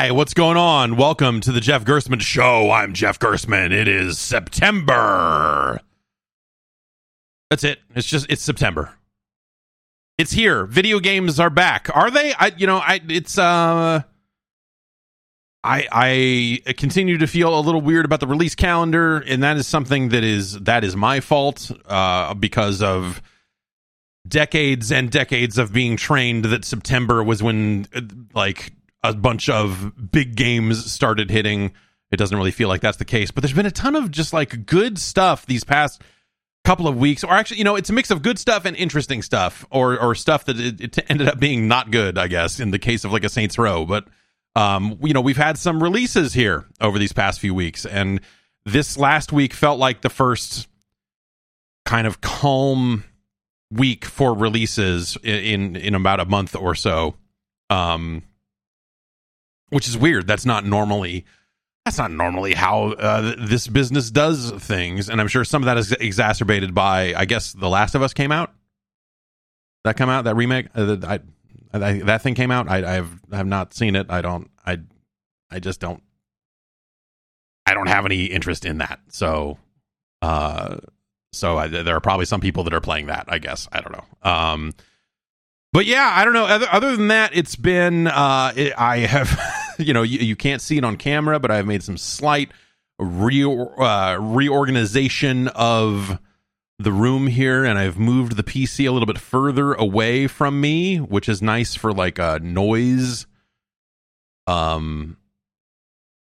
Hi, what's going on? Welcome to the Jeff Gerstmann Show. I'm Jeff Gerstmann. It is September. That's it. It's just it's September. It's here. Video games are back. Are they? I you know, I it's uh I I continue to feel a little weird about the release calendar, and that is something that is that is my fault uh, because of decades and decades of being trained that September was when uh, like a bunch of big games started hitting. It doesn't really feel like that's the case, but there's been a ton of just like good stuff these past couple of weeks. Or actually you know it's a mix of good stuff and interesting stuff or or stuff that it, it ended up being not good i guess in the case of like a saints row. But um you know we've had some releases here over these past few weeks and this last week felt like the first kind of calm week for releases in in about a month or so. Um which is weird. That's not normally that's not normally how uh, this business does things. And i'm sure some of that is exacerbated by i guess the last of us came out. That come out that remake? Uh, I, I, that thing came out? I, I have I have not seen it. I don't i i just don't i don't have any interest in that. So uh so I, there are probably some people that are playing that. I guess. I don't know. Um, but yeah, I don't know. Other, other than that, it's been uh, it, I have you know you, you can't see it on camera, but I've made some slight re- uh, reorganization of the room here, and I've moved the PC a little bit further away from me, which is nice for like a noise um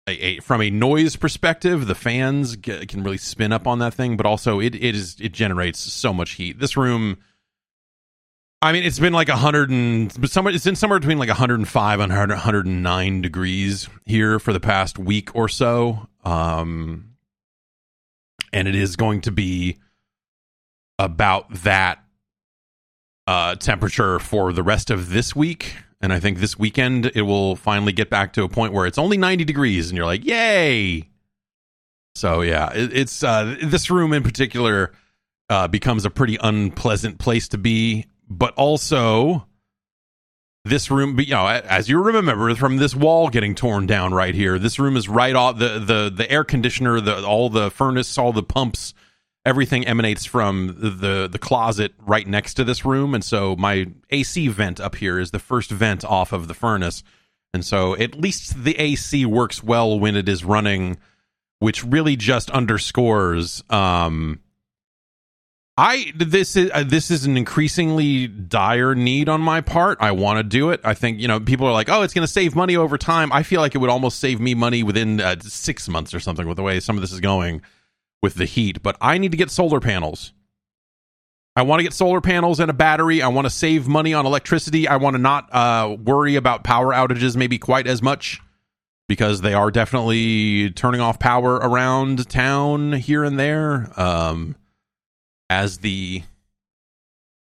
a, a, from a noise perspective, the fans get, can really spin up on that thing, but also it it is it generates so much heat. This room, I mean, it's been like a hundred and but somewhere it's been somewhere between like 105 and 109 degrees here for the past week or so, um, and it is going to be about that uh, temperature for the rest of this week. And I think this weekend it will finally get back to a point where it's only 90 degrees and you're like, yay. So yeah, it, it's uh, this room in particular uh, becomes a pretty unpleasant place to be, but also this room, you know, as you remember from this wall getting torn down right here, this room is right off the the the air conditioner, the all the furnace, all the pumps everything emanates from the the closet right next to this room. And so my AC vent up here is the first vent off of the furnace. And so at least the AC works well when it is running which really just underscores um I this is uh, this is an increasingly dire need on my part. I want to do it. I think you know people are like, "Oh, it's going to save money over time." I feel like it would almost save me money within uh, 6 months or something with the way some of this is going with the heat, but I need to get solar panels. I want to get solar panels and a battery. I want to save money on electricity. I want to not uh, worry about power outages maybe quite as much because they are definitely turning off power around town here and there um, as the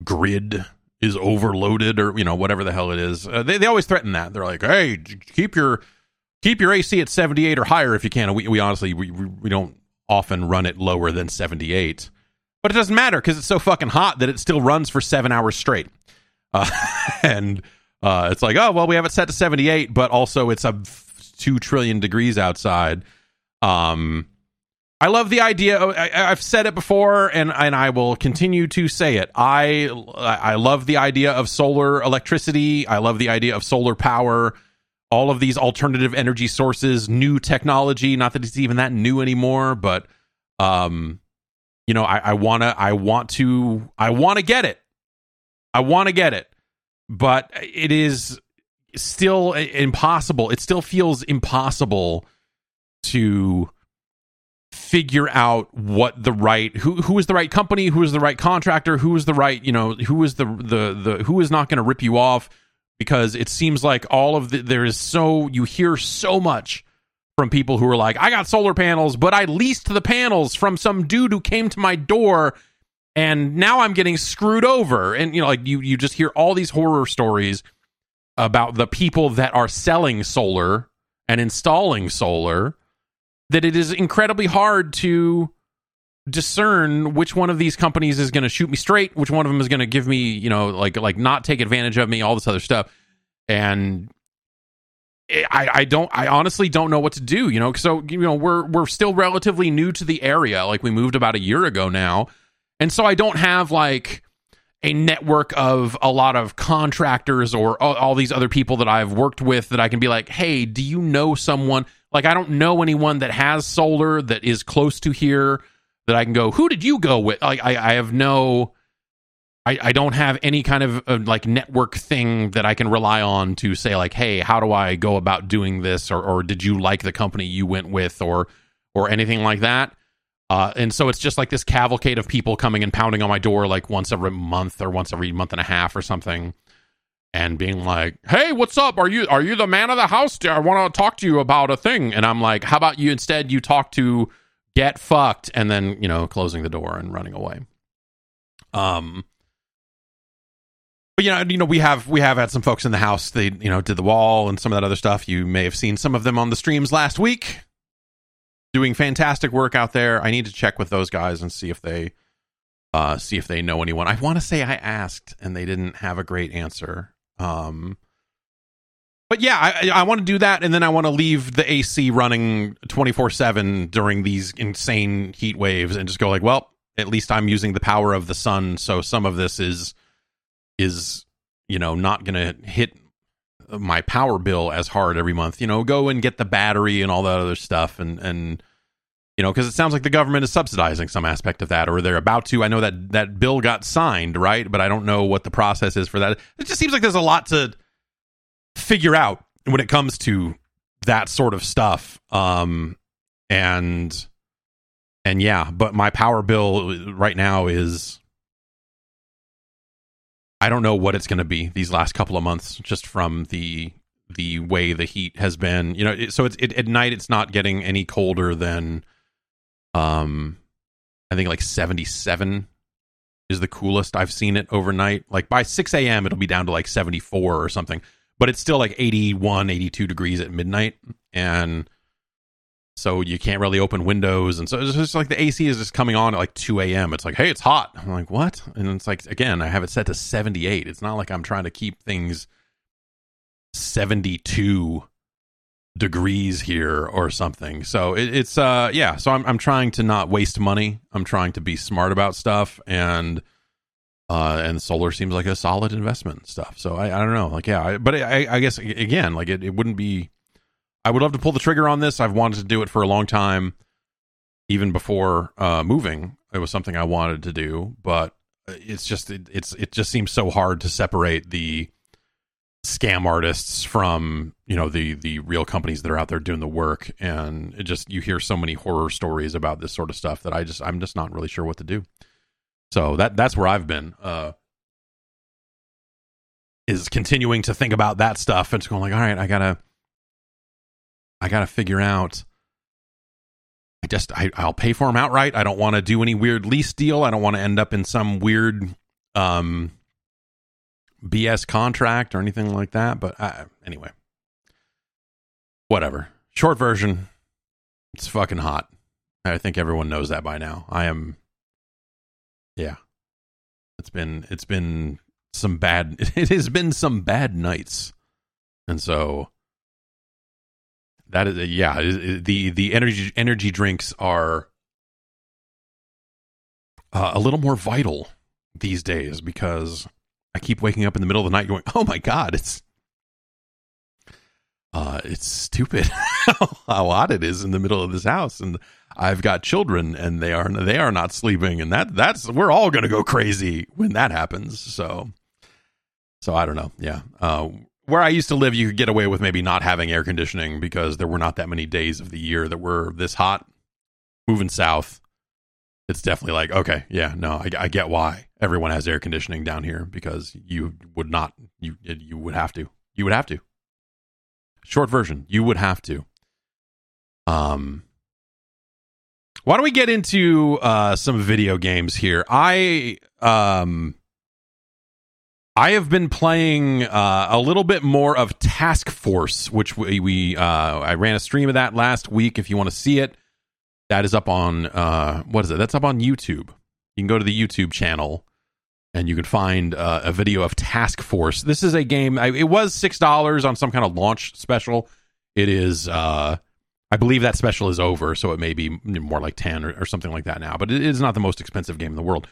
grid is overloaded or you know whatever the hell it is. Uh, they they always threaten that. They're like, "Hey, keep your keep your AC at 78 or higher if you can." We we honestly we we don't often run it lower than 78. But it doesn't matter because it's so fucking hot that it still runs for seven hours straight. Uh, and uh, it's like, oh, well, we have it set to 78, but also it's a 2 trillion degrees outside. Um, I love the idea. I, have said it before, and and I will continue to say it. I I love the idea of solar electricity. I love the idea of solar power all of these alternative energy sources, new technology. Not that it's even that new anymore, but um, you know, I, I wanna, I want to, I want to get it. I want to get it, but it is still impossible. It still feels impossible to figure out what the right who who is the right company, who is the right contractor, who is the right you know who is the the the who is not going to rip you off because it seems like all of the there is so you hear so much from people who are like, I got solar panels, but I leased the panels from some dude who came to my door and now I'm getting screwed over. And you know, like you you just hear all these horror stories about the people that are selling solar and installing solar that it is incredibly hard to discern which one of these companies is going to shoot me straight, which one of them is going to give me, you know, like like not take advantage of me, all this other stuff. And I, I don't I honestly don't know what to do, you know. So you know we're we're still relatively new to the area. Like we moved about a year ago now, and so I don't have like a network of a lot of contractors or all, all these other people that I've worked with that I can be like, hey, do you know someone? Like I don't know anyone that has solar that is close to here that I can go. Who did you go with? Like I, I have no I, I don't have any kind of uh, like network thing that I can rely on to say like, hey, how do I go about doing this, or or did you like the company you went with, or or anything like that. Uh, and so it's just like this cavalcade of people coming and pounding on my door like once every month or once every month and a half or something, and being like, "Hey, what's up? Are you are you the man of the house? I want to talk to you about a thing." And I'm like, "How about you instead? You talk to get fucked," and then you know closing the door and running away. Um, but you know, you know, we have we have had some folks in the house. They you know did the wall and some of that other stuff. You may have seen some of them on the streams last week, doing fantastic work out there. I need to check with those guys and see if they uh see if they know anyone. I want to say I asked and they didn't have a great answer. Um, but yeah, I, I want to do that, and then I want to leave the AC running twenty four seven during these insane heat waves, and just go like, well, at least I'm using the power of the sun, so some of this is is you know not to hit my power bill as hard every month. You know, go and get the battery and all that other stuff, and and you know, because it sounds like the government is subsidizing some aspect of that, or they're about to. I know that that bill got signed, right? But I don't know what the process is for that. It just seems like there's a lot to figure out when it comes to that sort of stuff. Um, and and yeah, but my power bill right now is I don't know what it's going to be these last couple of months, just from the the way the heat has been. You know, it, so it's it, at night it's not getting any colder than, um, I think like seventy seven is the coolest I've seen it overnight. Like by six a.m. it'll be down to like seventy four or something, but it's still like 81, 82 degrees at midnight, and so you can't really open windows and so it's just like the ac is just coming on at like 2 a.m it's like hey it's hot i'm like what and it's like again i have it set to 78 it's not like i'm trying to keep things 72 degrees here or something so it, it's uh yeah so I'm, I'm trying to not waste money i'm trying to be smart about stuff and uh and solar seems like a solid investment stuff so i, I don't know like yeah I, but I, I guess again like it, it wouldn't be I would love to pull the trigger on this. I've wanted to do it for a long time, even before uh, moving. It was something I wanted to do, but it's just it, it's it just seems so hard to separate the scam artists from you know the the real companies that are out there doing the work and it just you hear so many horror stories about this sort of stuff that i just i'm just not really sure what to do so that that's where i've been uh is continuing to think about that stuff and just going like all right i gotta I got to figure out. I just I, I'll pay for them outright. I don't want to do any weird lease deal. I don't want to end up in some weird um BS contract or anything like that. But I, anyway, whatever. Short version, it's fucking hot. I think everyone knows that by now. I am. Yeah, it's been it's been some bad. It has been some bad nights, and so that is yeah the the energy energy drinks are uh, a little more vital these days because I keep waking up in the middle of the night going, "Oh my god, it's uh it's stupid how hot it is in the middle of this house and I've got children and they are they are not sleeping and that that's we're all going to go crazy when that happens." So so I don't know. Yeah. Uh where I used to live, you could get away with maybe not having air conditioning because there were not that many days of the year that were this hot. Moving south, it's definitely like, okay, yeah, no, I, I get why everyone has air conditioning down here because you would not, you you would have to, you would have to. Short version, you would have to. Um, why don't we get into uh, some video games here? I um I have been playing uh, a little bit more of Task Force, which we, we uh, I ran a stream of that last week. If you want to see it, that is up on uh, what is it? That's up on YouTube. You can go to the YouTube channel and you can find uh, a video of Task Force. This is a game. I, it was six dollars on some kind of launch special. It is, uh, I believe that special is over, so it may be more like 10 or, or something like that now, but it is not the most expensive game in the world.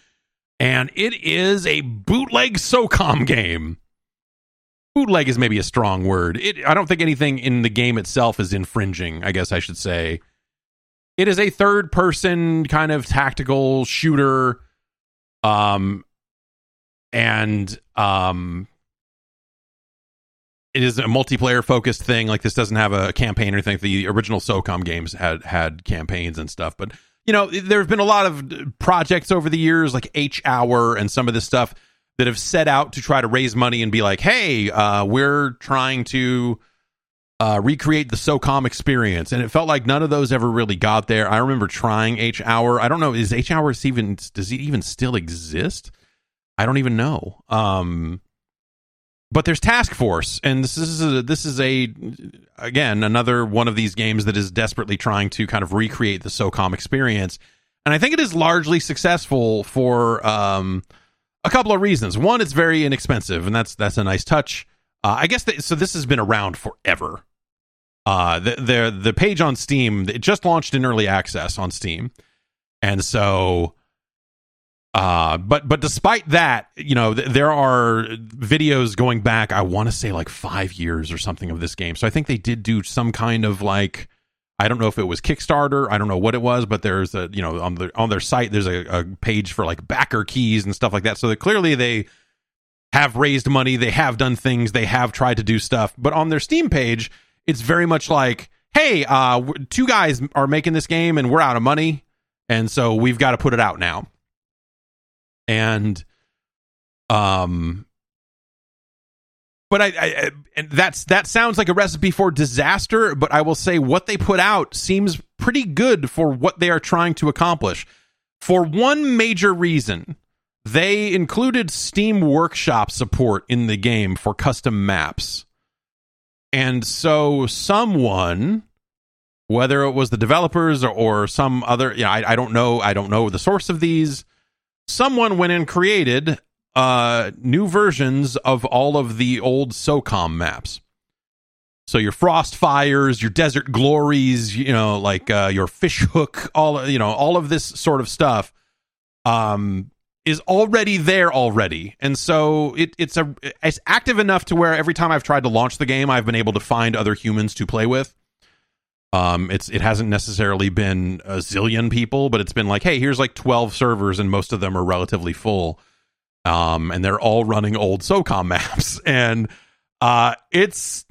And it is a bootleg SOCOM game. Bootleg is maybe a strong word. It, I don't think anything in the game itself is infringing, I guess I should say. It is a third person kind of tactical shooter. Um, and um, it is a multiplayer focused thing. Like this doesn't have a campaign or anything. The original SOCOM games had had campaigns and stuff, but you know there have been a lot of projects over the years, like H Hour and some of this stuff that have set out to try to raise money and be like, hey, uh, we're trying to uh, recreate the SOCOM experience, and it felt like none of those ever really got there. I remember trying H Hour. I don't know is H Hour even does it even still exist? I don't even know. Um, but there's Task Force, and this is a, this is a again another one of these games that is desperately trying to kind of recreate the SOCOM experience, and I think it is largely successful for um, a couple of reasons. One, it's very inexpensive, and that's that's a nice touch. Uh, I guess so. This has been around forever. Uh, the the the page on Steam it just launched in early access on Steam, and so uh, but but despite that, you know, th- there are videos going back. I want to say like five years or something of this game. So I think they did do some kind of like I don't know if it was Kickstarter. I don't know what it was, but there's a you know on the on their site there's a, a page for like backer keys and stuff like that. So that clearly they have raised money. They have done things. They have tried to do stuff. But on their Steam page, it's very much like, hey, uh, two guys are making this game and we're out of money, and so we've got to put it out now. And um but I, I, and that's that sounds like a recipe for disaster but i will say what they put out seems pretty good for what they are trying to accomplish. For one major reason they included steam workshop support in the game for custom maps and so someone whether it was the developers or, or some other you know I, I don't know i don't know the source of these someone went and created uh, new versions of all of the old SOCOM maps. So your frost fires, your desert glories, you know, like uh, your fish hook, all you know, all of this sort of stuff, um, is already there already, and so it, it's a it's active enough to where every time I've tried to launch the game, I've been able to find other humans to play with. Um, it's it hasn't necessarily been a zillion people, but it's been like, hey, here's like twelve servers, and most of them are relatively full. Um, and they're all running old SOCOM maps, and uh, it's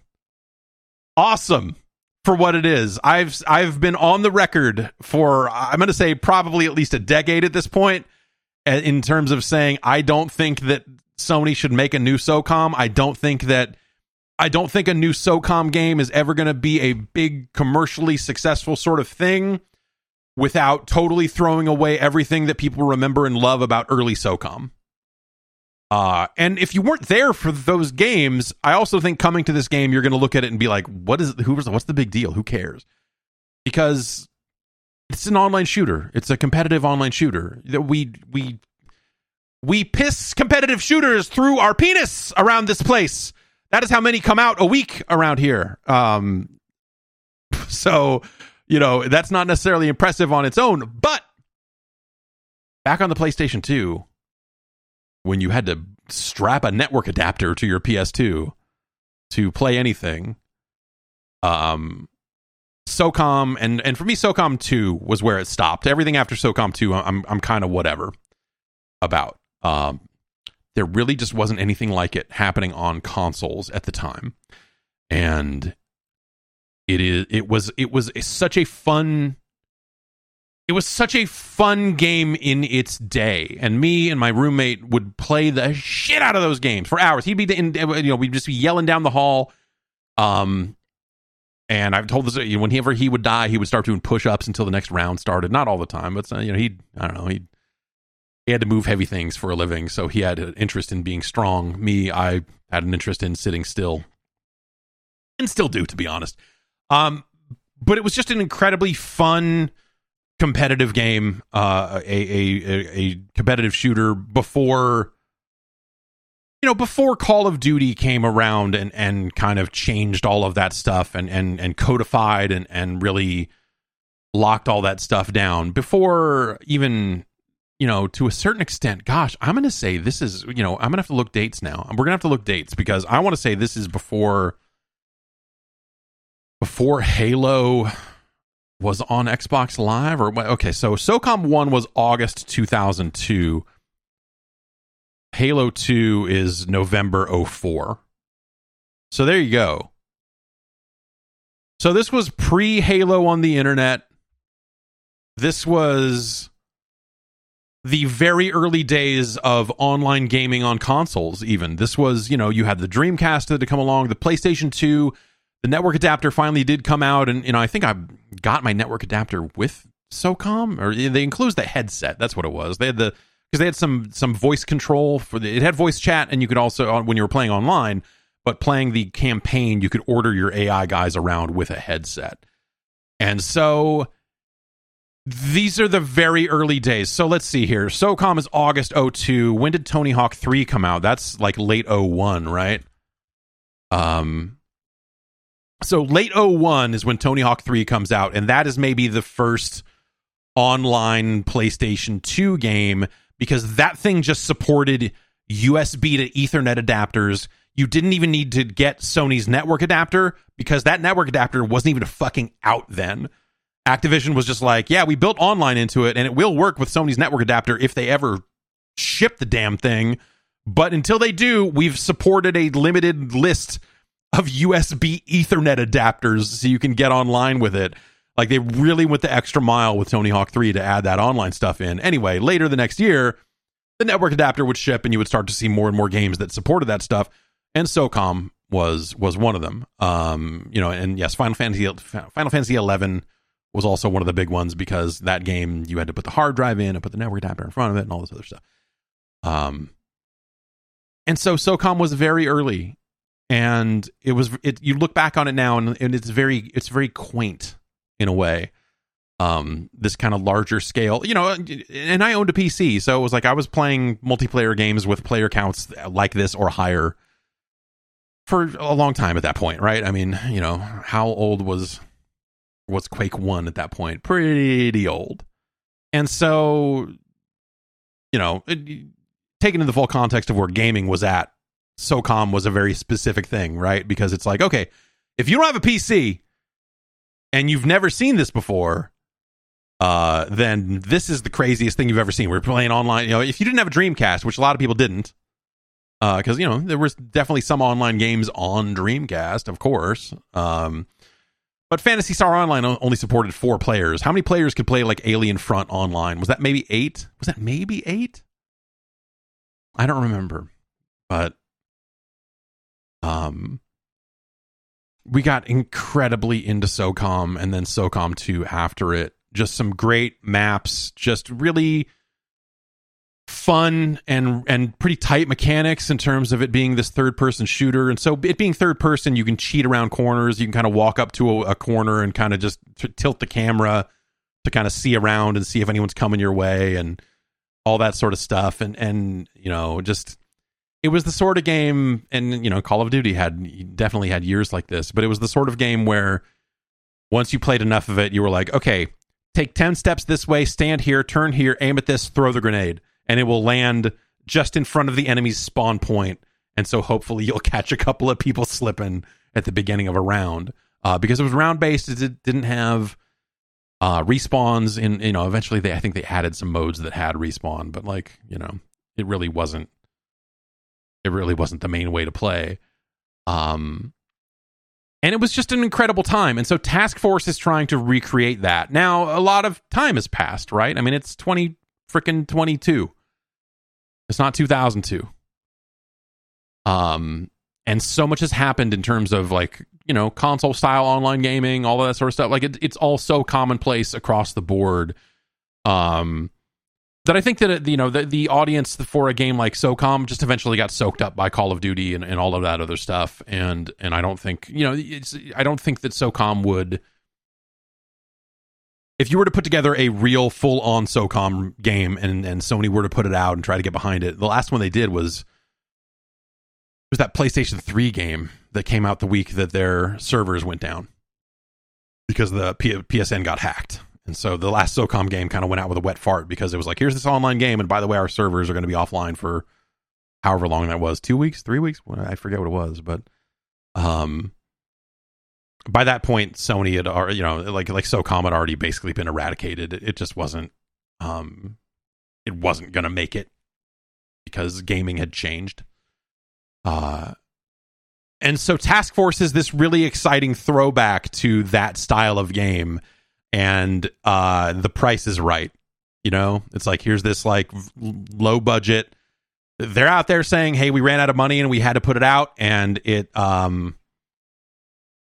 awesome for what it is. I've I've been on the record for I'm going to say probably at least a decade at this point in terms of saying I don't think that Sony should make a new SOCOM. I don't think that I don't think a new SOCOM game is ever going to be a big commercially successful sort of thing without totally throwing away everything that people remember and love about early SOCOM. Uh, and if you weren't there for those games, I also think coming to this game, you're going to look at it and be like, "What is? Who was? What's the big deal? Who cares?" Because it's an online shooter. It's a competitive online shooter. That we we we piss competitive shooters through our penis around this place that is how many come out a week around here. Um, so, you know, that's not necessarily impressive on its own, but back on the PlayStation 2, when you had to strap a network adapter to your PS2 to play anything, um, SOCOM and and for me, SOCOM 2 was where it stopped. Everything after SOCOM 2, I'm I'm kind of whatever about. Um, there really just wasn't anything like it happening on consoles at the time and it is it was it was such a fun it was such a fun game in its day and me and my roommate would play the shit out of those games for hours he'd be in you know we'd just be yelling down the hall um and I've told this whenever he would die, he would start doing push-ups until the next round started. Not all the time, but you know he I don't know he he had to move heavy things for a living, so he had an interest in being strong. Me, I had an interest in sitting still, and still do, to be honest. Um, but it was just an incredibly fun competitive game, uh, a, a a competitive shooter before you know, before Call of Duty came around and and kind of changed all of that stuff and and and codified and and really locked all that stuff down before even you know to a certain extent gosh i'm going to say this is you know i'm going to have to look dates now. We're going to have to look dates because i want to say this is before before halo was on xbox live or okay so socom 1 was august 2002 halo 2 is november 04 so there you go. So this was pre halo on the internet. This was the very early days of online gaming on consoles even. This was you know you had the dreamcast that had come along the playstation 2 the network adapter finally did come out and you know i think i got my network adapter with socom or they includes the headset. That's what it was. They had the because they had some some voice control for the it had voice chat and you could also when you were playing online but playing the campaign you could order your ai guys around with a headset and so these are the very early days. So let's see here. SOCOM is August 02. When did Tony Hawk 3 come out? That's like late 01, right? Um so late 01 is when Tony Hawk 3 comes out and that is maybe the first online PlayStation 2 game because that thing just supported USB to Ethernet adapters. You didn't even need to get Sony's network adapter because that network adapter wasn't even fucking out then. Activision was just like, yeah, we built online into it and it will work with Sony's network adapter if they ever ship the damn thing. But until they do, we've supported a limited list of USB Ethernet adapters so you can get online with it. Like they really went the extra mile with Tony Hawk 3 to add that online stuff in. Anyway, later the next year, the network adapter would ship and you would start to see more and more games that supported that stuff. And SOCOM was was one of them. Um, you know, and yes, Final Fantasy Final Fantasy 11 was also one of the big ones because that game you had to put the hard drive in and put the network adapter in front of it and all this other stuff. Um, and so SOCOM was very early, and it was it. You look back on it now, and, and it's very it's very quaint in a way. Um, this kind of larger scale, you know, and I owned a PC, so it was like I was playing multiplayer games with player counts like this or higher for a long time at that point, right? I mean, you know, how old was was Quake 1 at that point. Pretty old. And so, you know, it, taken in the full context of where gaming was at, SOCOM was a very specific thing, right? Because it's like, okay, if you don't have a PC and you've never seen this before, uh, then this is the craziest thing you've ever seen. We're playing online. You know, if you didn't have a Dreamcast, which a lot of people didn't, because uh, you know there was definitely some online games on Dreamcast, of course. Um, but Phantasy Star Online only supported four players. How many players could play like Alien Front online? Was that maybe eight? Was that maybe eight? I don't remember. But um we got incredibly into SOCOM and then SOCOM 2 after it. Just some great maps, just really fun and and pretty tight mechanics in terms of it being this third person shooter. And so it being third person you can cheat around corners. You can kind of walk up to a, a corner and kind of just t- tilt the camera to kind of see around and see if anyone's coming your way and all that sort of stuff. And and you know just it was the sort of game and you know Call of Duty had definitely had years like this but it was the sort of game where once you played enough of it you were like okay take 10 steps this way stand here turn here aim at this throw the grenade and it will land just in front of the enemy's spawn point. And so hopefully you'll catch a couple of people slipping at the beginning of a round. Uh, because it was round based it didn't have uh, respawns in you know eventually they i think they added some modes that had respawn but like you know it really wasn't it really wasn't the main way to play um and it was just an incredible time and so task force is trying to recreate that now a lot of time has passed right i mean it's 20 freaking 22 it's not 2002. Um, and so much has happened in terms of like you know console style online gaming, all that sort of stuff. Like it, it's all so commonplace across the board. Um, that I think that you know the the audience for a game like SOCOM just eventually got soaked up by Call of Duty and, and all of that other stuff, and and I don't think you know it's I don't think that SOCOM would if you were to put together a real full on SOCOM game and, and Sony were to put it out and try to get behind it, the last one they did was was that PlayStation 3 game that came out the week that their servers went down because the P- PSN got hacked. And so the last SOCOM game kind of went out with a wet fart because it was like, here's this online game. And by the way, our servers are going to be offline for however long that was two weeks, three weeks. I forget what it was. But um, by that point, Sony had already, you know, like, like SOCOM had already basically been eradicated. It, it just wasn't, um, it wasn't going to make it because gaming had changed. Uh, and so Task Force is this really exciting throwback to that style of game, and uh, the price is right. You know, it's like here's this like low budget. They're out there saying, "Hey, we ran out of money and we had to put it out," and it um,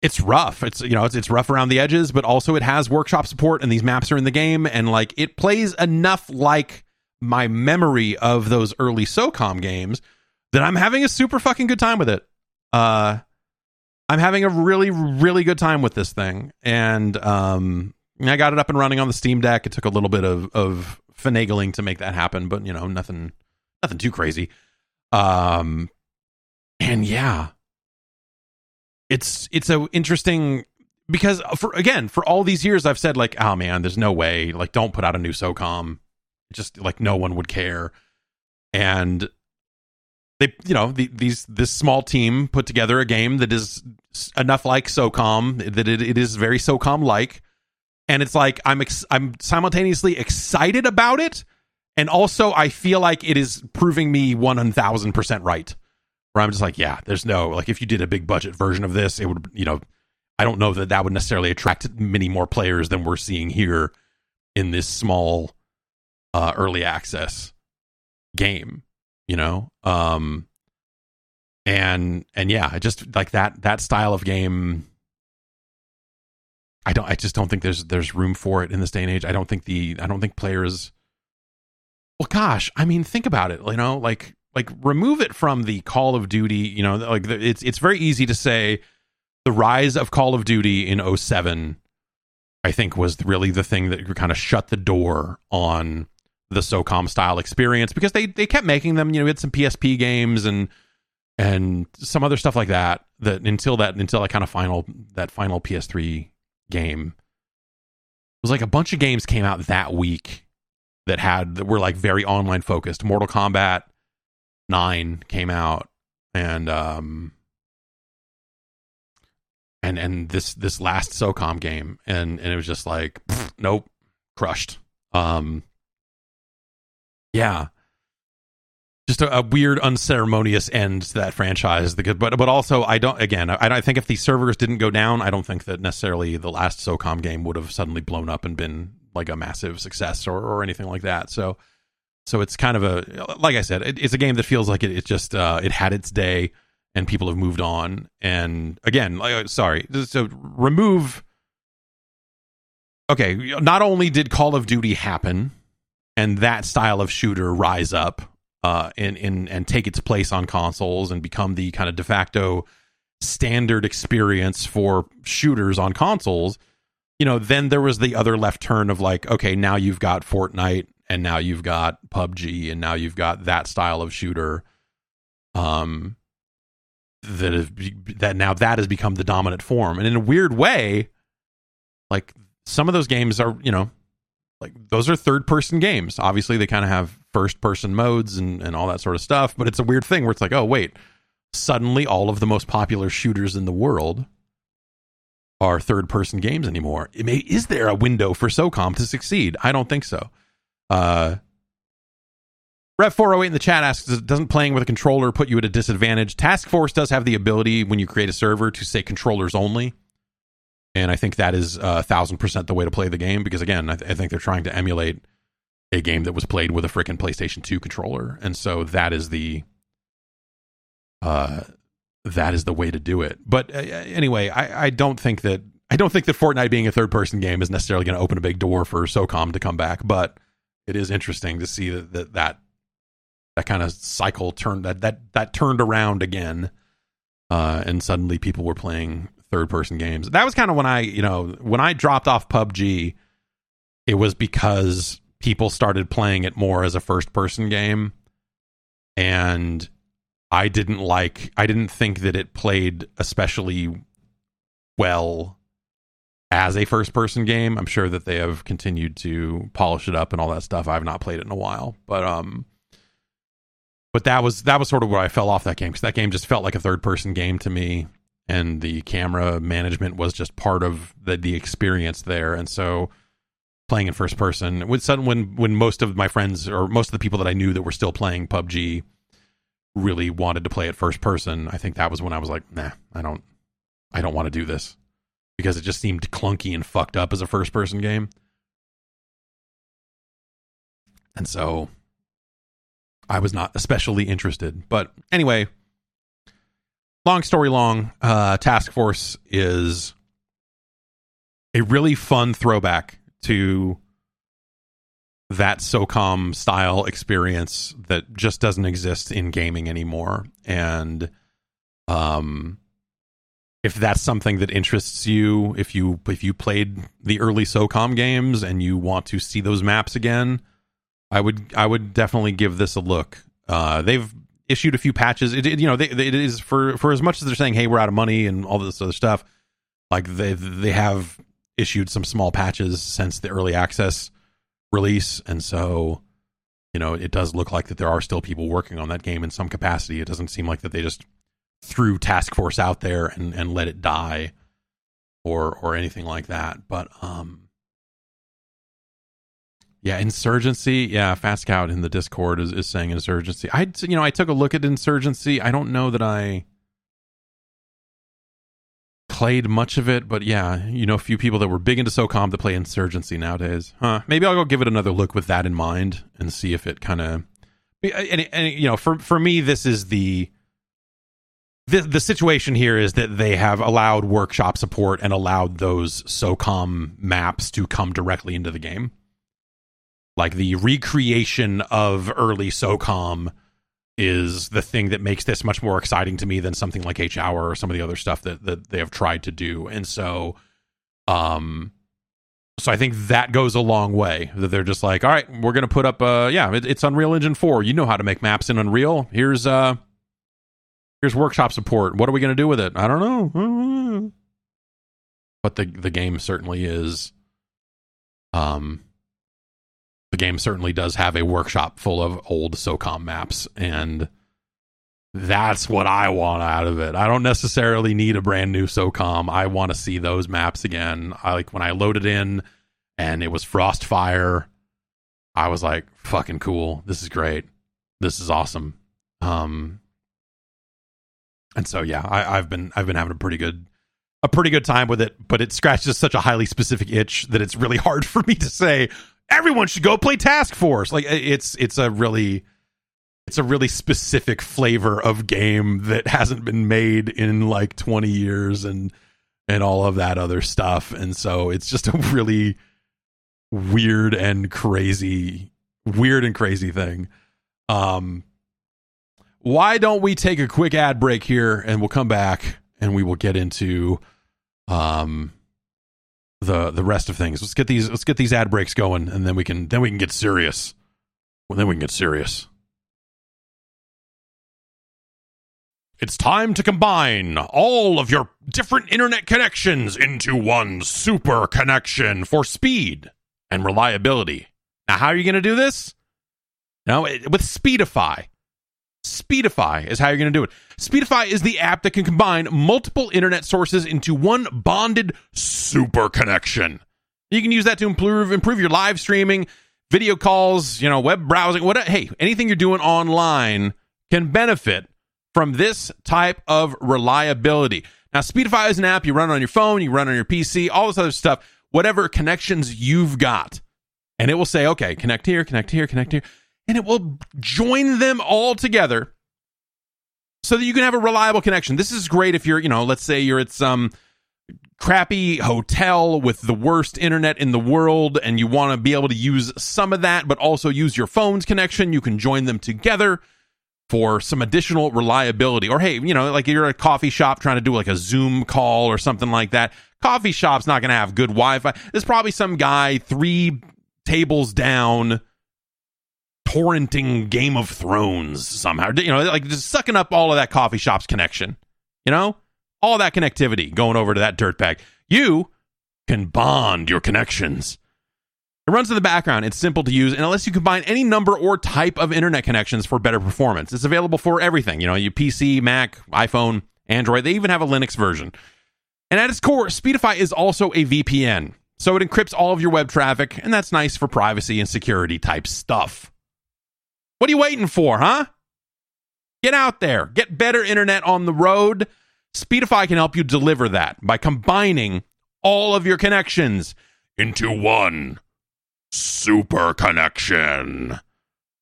it's rough. It's you know, it's it's rough around the edges, but also it has workshop support, and these maps are in the game, and like it plays enough like my memory of those early SOCOM games that I'm having a super fucking good time with it. Uh, I'm having a really, really good time with this thing, and um, I got it up and running on the Steam Deck. It took a little bit of of finagling to make that happen, but you know, nothing, nothing too crazy. Um, and yeah, it's it's a interesting because for again for all these years I've said like, oh man, there's no way, like, don't put out a new SOCOM, just like no one would care, and they you know the, these this small team put together a game that is enough like SOCOM that it, it is very SOCOM like, and it's like I'm ex- I'm simultaneously excited about it, and also I feel like it is proving me one thousand percent right. Where I'm just like, yeah, there's no like if you did a big budget version of this, it would you know I don't know that that would necessarily attract many more players than we're seeing here in this small uh, early access game you know um and and yeah i just like that that style of game i don't i just don't think there's there's room for it in this day and age i don't think the i don't think players well gosh i mean think about it you know like like remove it from the call of duty you know like it's it's very easy to say the rise of call of duty in 07 i think was really the thing that kind of shut the door on the SOCOM style experience because they they kept making them. You know, we had some PSP games and and some other stuff like that. That until that until that kind of final that final PS3 game it was like a bunch of games came out that week that had that were like very online focused. Mortal Kombat Nine came out and um and and this this last SOCOM game and and it was just like pff, nope crushed. Um yeah just a, a, weird unceremonious end to that franchise. But but also i don't again I, I think if the servers didn't go down i don't think that necessarily the last socom game would have suddenly blown up and been like a massive success or, or anything like that. So so it's kind of a like i said it, it's a game that feels like it, it just uh, it had its day and people have moved on. And again like, sorry so remove okay not only did call of duty happen and that style of shooter rise up uh, and, and and take its place on consoles and become the kind of de facto standard experience for shooters on consoles, you know, then there was the other left turn of like, okay, now you've got Fortnite and now you've got PUBG and now you've got that style of shooter. Um, that is that now that has become the dominant form, and in a weird way, like some of those games are, you know, like those are third person games. Obviously, they kind of have first person modes and, and all that sort of stuff, but it's a weird thing where it's like, oh, wait, suddenly all of the most popular shooters in the world are third person games anymore. May, is there a window for SOCOM to succeed? I don't think so. Uh, Rev 408 in the chat asks, doesn't playing with a controller put you at a disadvantage? Task Force does have the ability when you create a server to say controllers only and I think that is a thousand percent the way to play the game because again, I, th- I, think they're trying to emulate a game that was played with a freaking PlayStation 2 controller, and so that is the uh that is the way to do it. But uh, anyway, I, I don't think that I don't think that Fortnite being a third person game is necessarily going to open a big door for SOCOM to come back, but it is interesting to see that that that, that kind of cycle turned that that that turned around again. Uh, and suddenly people were playing third person games. That was kind of when I, you know, when I dropped off PUBG, it was because people started playing it more as a first person game. And I didn't like I didn't think that it played especially well as a first person game. I'm sure that they have continued to polish it up and all that stuff. I've not played it in a while, but um but that was that was sort of where I fell off that game cuz that game just felt like a third person game to me and the camera management was just part of the the experience there and so playing in first person when when when most of my friends or most of the people that I knew that were still playing PUBG really wanted to play it first person, I think that was when I was like, nah, I don't I don't want to do this because it just seemed clunky and fucked up as a first person game. And so I was not especially interested. But anyway, long story long, uh, Task Force is a really fun throwback to that SOCOM style experience that just doesn't exist in gaming anymore. And um if that's something that interests you, if you if you played the early SOCOM games and you want to see those maps again, I would I would definitely give this a look. Uh, they've issued a few patches. It, it you know they, it is for for as much as they're saying, hey, we're out of money and all this other stuff. Like they they have issued some small patches since the early access release, and so you know it does look like that there are still people working on that game in some capacity. It doesn't seem like that they just threw Task Force out there and and let it die or or anything like that. But um yeah, insurgency. Yeah, Fast Scout in the Discord is, is saying insurgency. I you know I took a look at insurgency. I don't know that I played much of it, but yeah, you know, a few people that were big into SOCOM that play Insurgency nowadays. Huh? Maybe I'll go give it another look with that in mind and see if it kind of. And, and you know, for for me, this is the the the situation here is that they have allowed workshop support and allowed those SOCOM maps to come directly into the game. Like the recreation of early SOCOM is the thing that makes this much more exciting to me than something like H Hour or some of the other stuff that, that they have tried to do. And so, um, so I think that goes a long way. That they're just like, all right, we're gonna put up, uh, yeah, it, it's Unreal Engine four. You know how to make maps in Unreal. Here's uh, here's workshop support. What are we gonna do with it? I don't know. But the the game certainly is, um, the game certainly does have a workshop full of old SOCOM maps, and that's what I want out of it. I don't necessarily need a brand new SOCOM. I want to see those maps again. I like when I loaded in and it was Frostfire. I was like, fucking cool. This is great. This is awesome. Um, and so yeah, I, have been I've been having a pretty good a pretty good time with it, but it scratches such a highly specific itch that it's really hard for me to say, everyone should go play Task Force. Like it's it's a really it's a really specific flavor of game that hasn't been made in like 20 years and and all of that other stuff. And so it's just a really weird and crazy weird and crazy thing. Um why don't we take a quick ad break here and we'll come back and we will get into um the the rest of things. Let's get these let's get these ad breaks going, and then we can then we can get serious. Well, then we can get serious. It's time to combine all of your different internet connections into one super connection for speed and reliability. Now, how are you going to do this? Now, with Speedify. Speedify is how you're going to do it. Speedify is the app that can combine multiple internet sources into one bonded super connection. You can use that to improve improve your live streaming, video calls, you know, web browsing, what hey, anything you're doing online can benefit from this type of reliability. Now, Speedify is an app you run on your phone, you run on your PC, all this other stuff, whatever connections you've got. And it will say, okay, connect here, connect here, connect here and it will join them all together so that you can have a reliable connection. This is great if you're, you know, let's say you're at some crappy hotel with the worst internet in the world and you want to be able to use some of that but also use your phone's connection, you can join them together for some additional reliability. Or hey, you know, like you're at a coffee shop trying to do like a Zoom call or something like that. Coffee shop's not going to have good Wi-Fi. There's probably some guy 3 tables down torrenting Game of Thrones somehow. You know, like just sucking up all of that coffee shop's connection. You know, all that connectivity going over to that dirtbag. You can bond your connections. It runs in the background. It's simple to use, and unless you combine any number or type of internet connections for better performance, it's available for everything. You know, you PC, Mac, iPhone, Android. They even have a Linux version. And at its core, Speedify is also a VPN. So it encrypts all of your web traffic, and that's nice for privacy and security type stuff. What are you waiting for, huh? Get out there. Get better internet on the road. Speedify can help you deliver that by combining all of your connections into one super connection.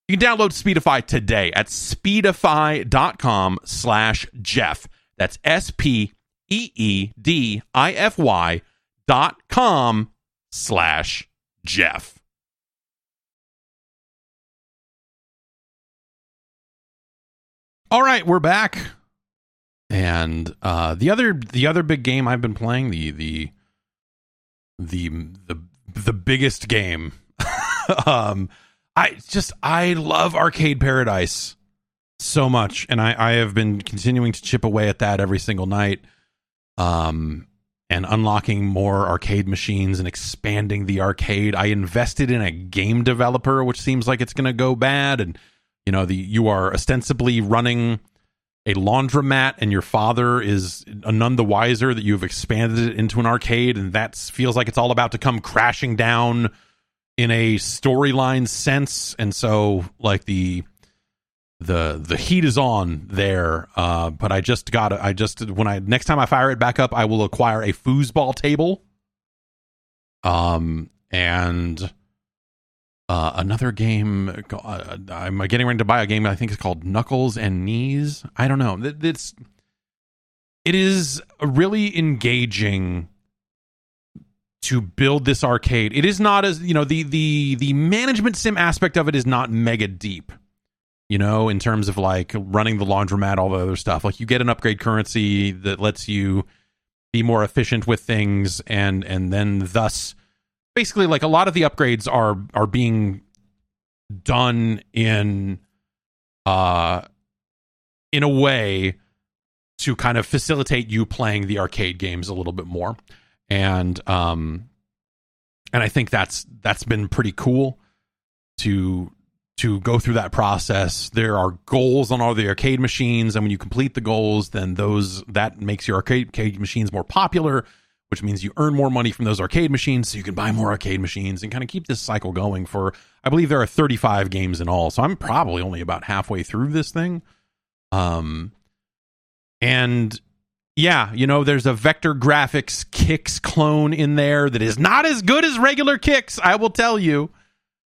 You can download Speedify today at speedify.com slash Jeff. That's S P E E D I F Y dot com slash Jeff. All right, we're back. And uh, the other the other big game I've been playing the the the the the biggest game. um, I just I love Arcade Paradise so much, and I I have been continuing to chip away at that every single night. Um, and unlocking more arcade machines and expanding the arcade. I invested in a game developer, which seems like it's going to go bad. And you know, the you are ostensibly running a laundromat, and your father is none the wiser that you've expanded it into an arcade, and that feels like it's all about to come crashing down in a storyline sense. And so, like the the the heat is on there uh but i just got i just when i next time i fire it back up i will acquire a foosball table um and uh another game uh, i'm getting ready to buy a game i think it's called knuckles and knees. I don't know. It's it is really engaging to build this arcade. It is not as you know the the the management sim aspect of it is not mega deep you know, in terms of like running the laundromat, all the other stuff. Like you get an upgrade currency that lets you be more efficient with things and and then thus basically like a lot of the upgrades are are being done in uh in a way to kind of facilitate you playing the arcade games a little bit more. And um and I think that's that's been pretty cool to to go through that process. There are goals on all the arcade machines, and when you complete the goals, then those that makes your arcade, arcade machines more popular, which means you earn more money from those arcade machines, so you can buy more arcade machines and kind of keep this cycle going. For I believe there are 35 games in all, so I'm probably only about halfway through this thing. Um, and yeah, you know, there's a vector graphics Qix clone in there that is not as good as regular Qix, I will tell you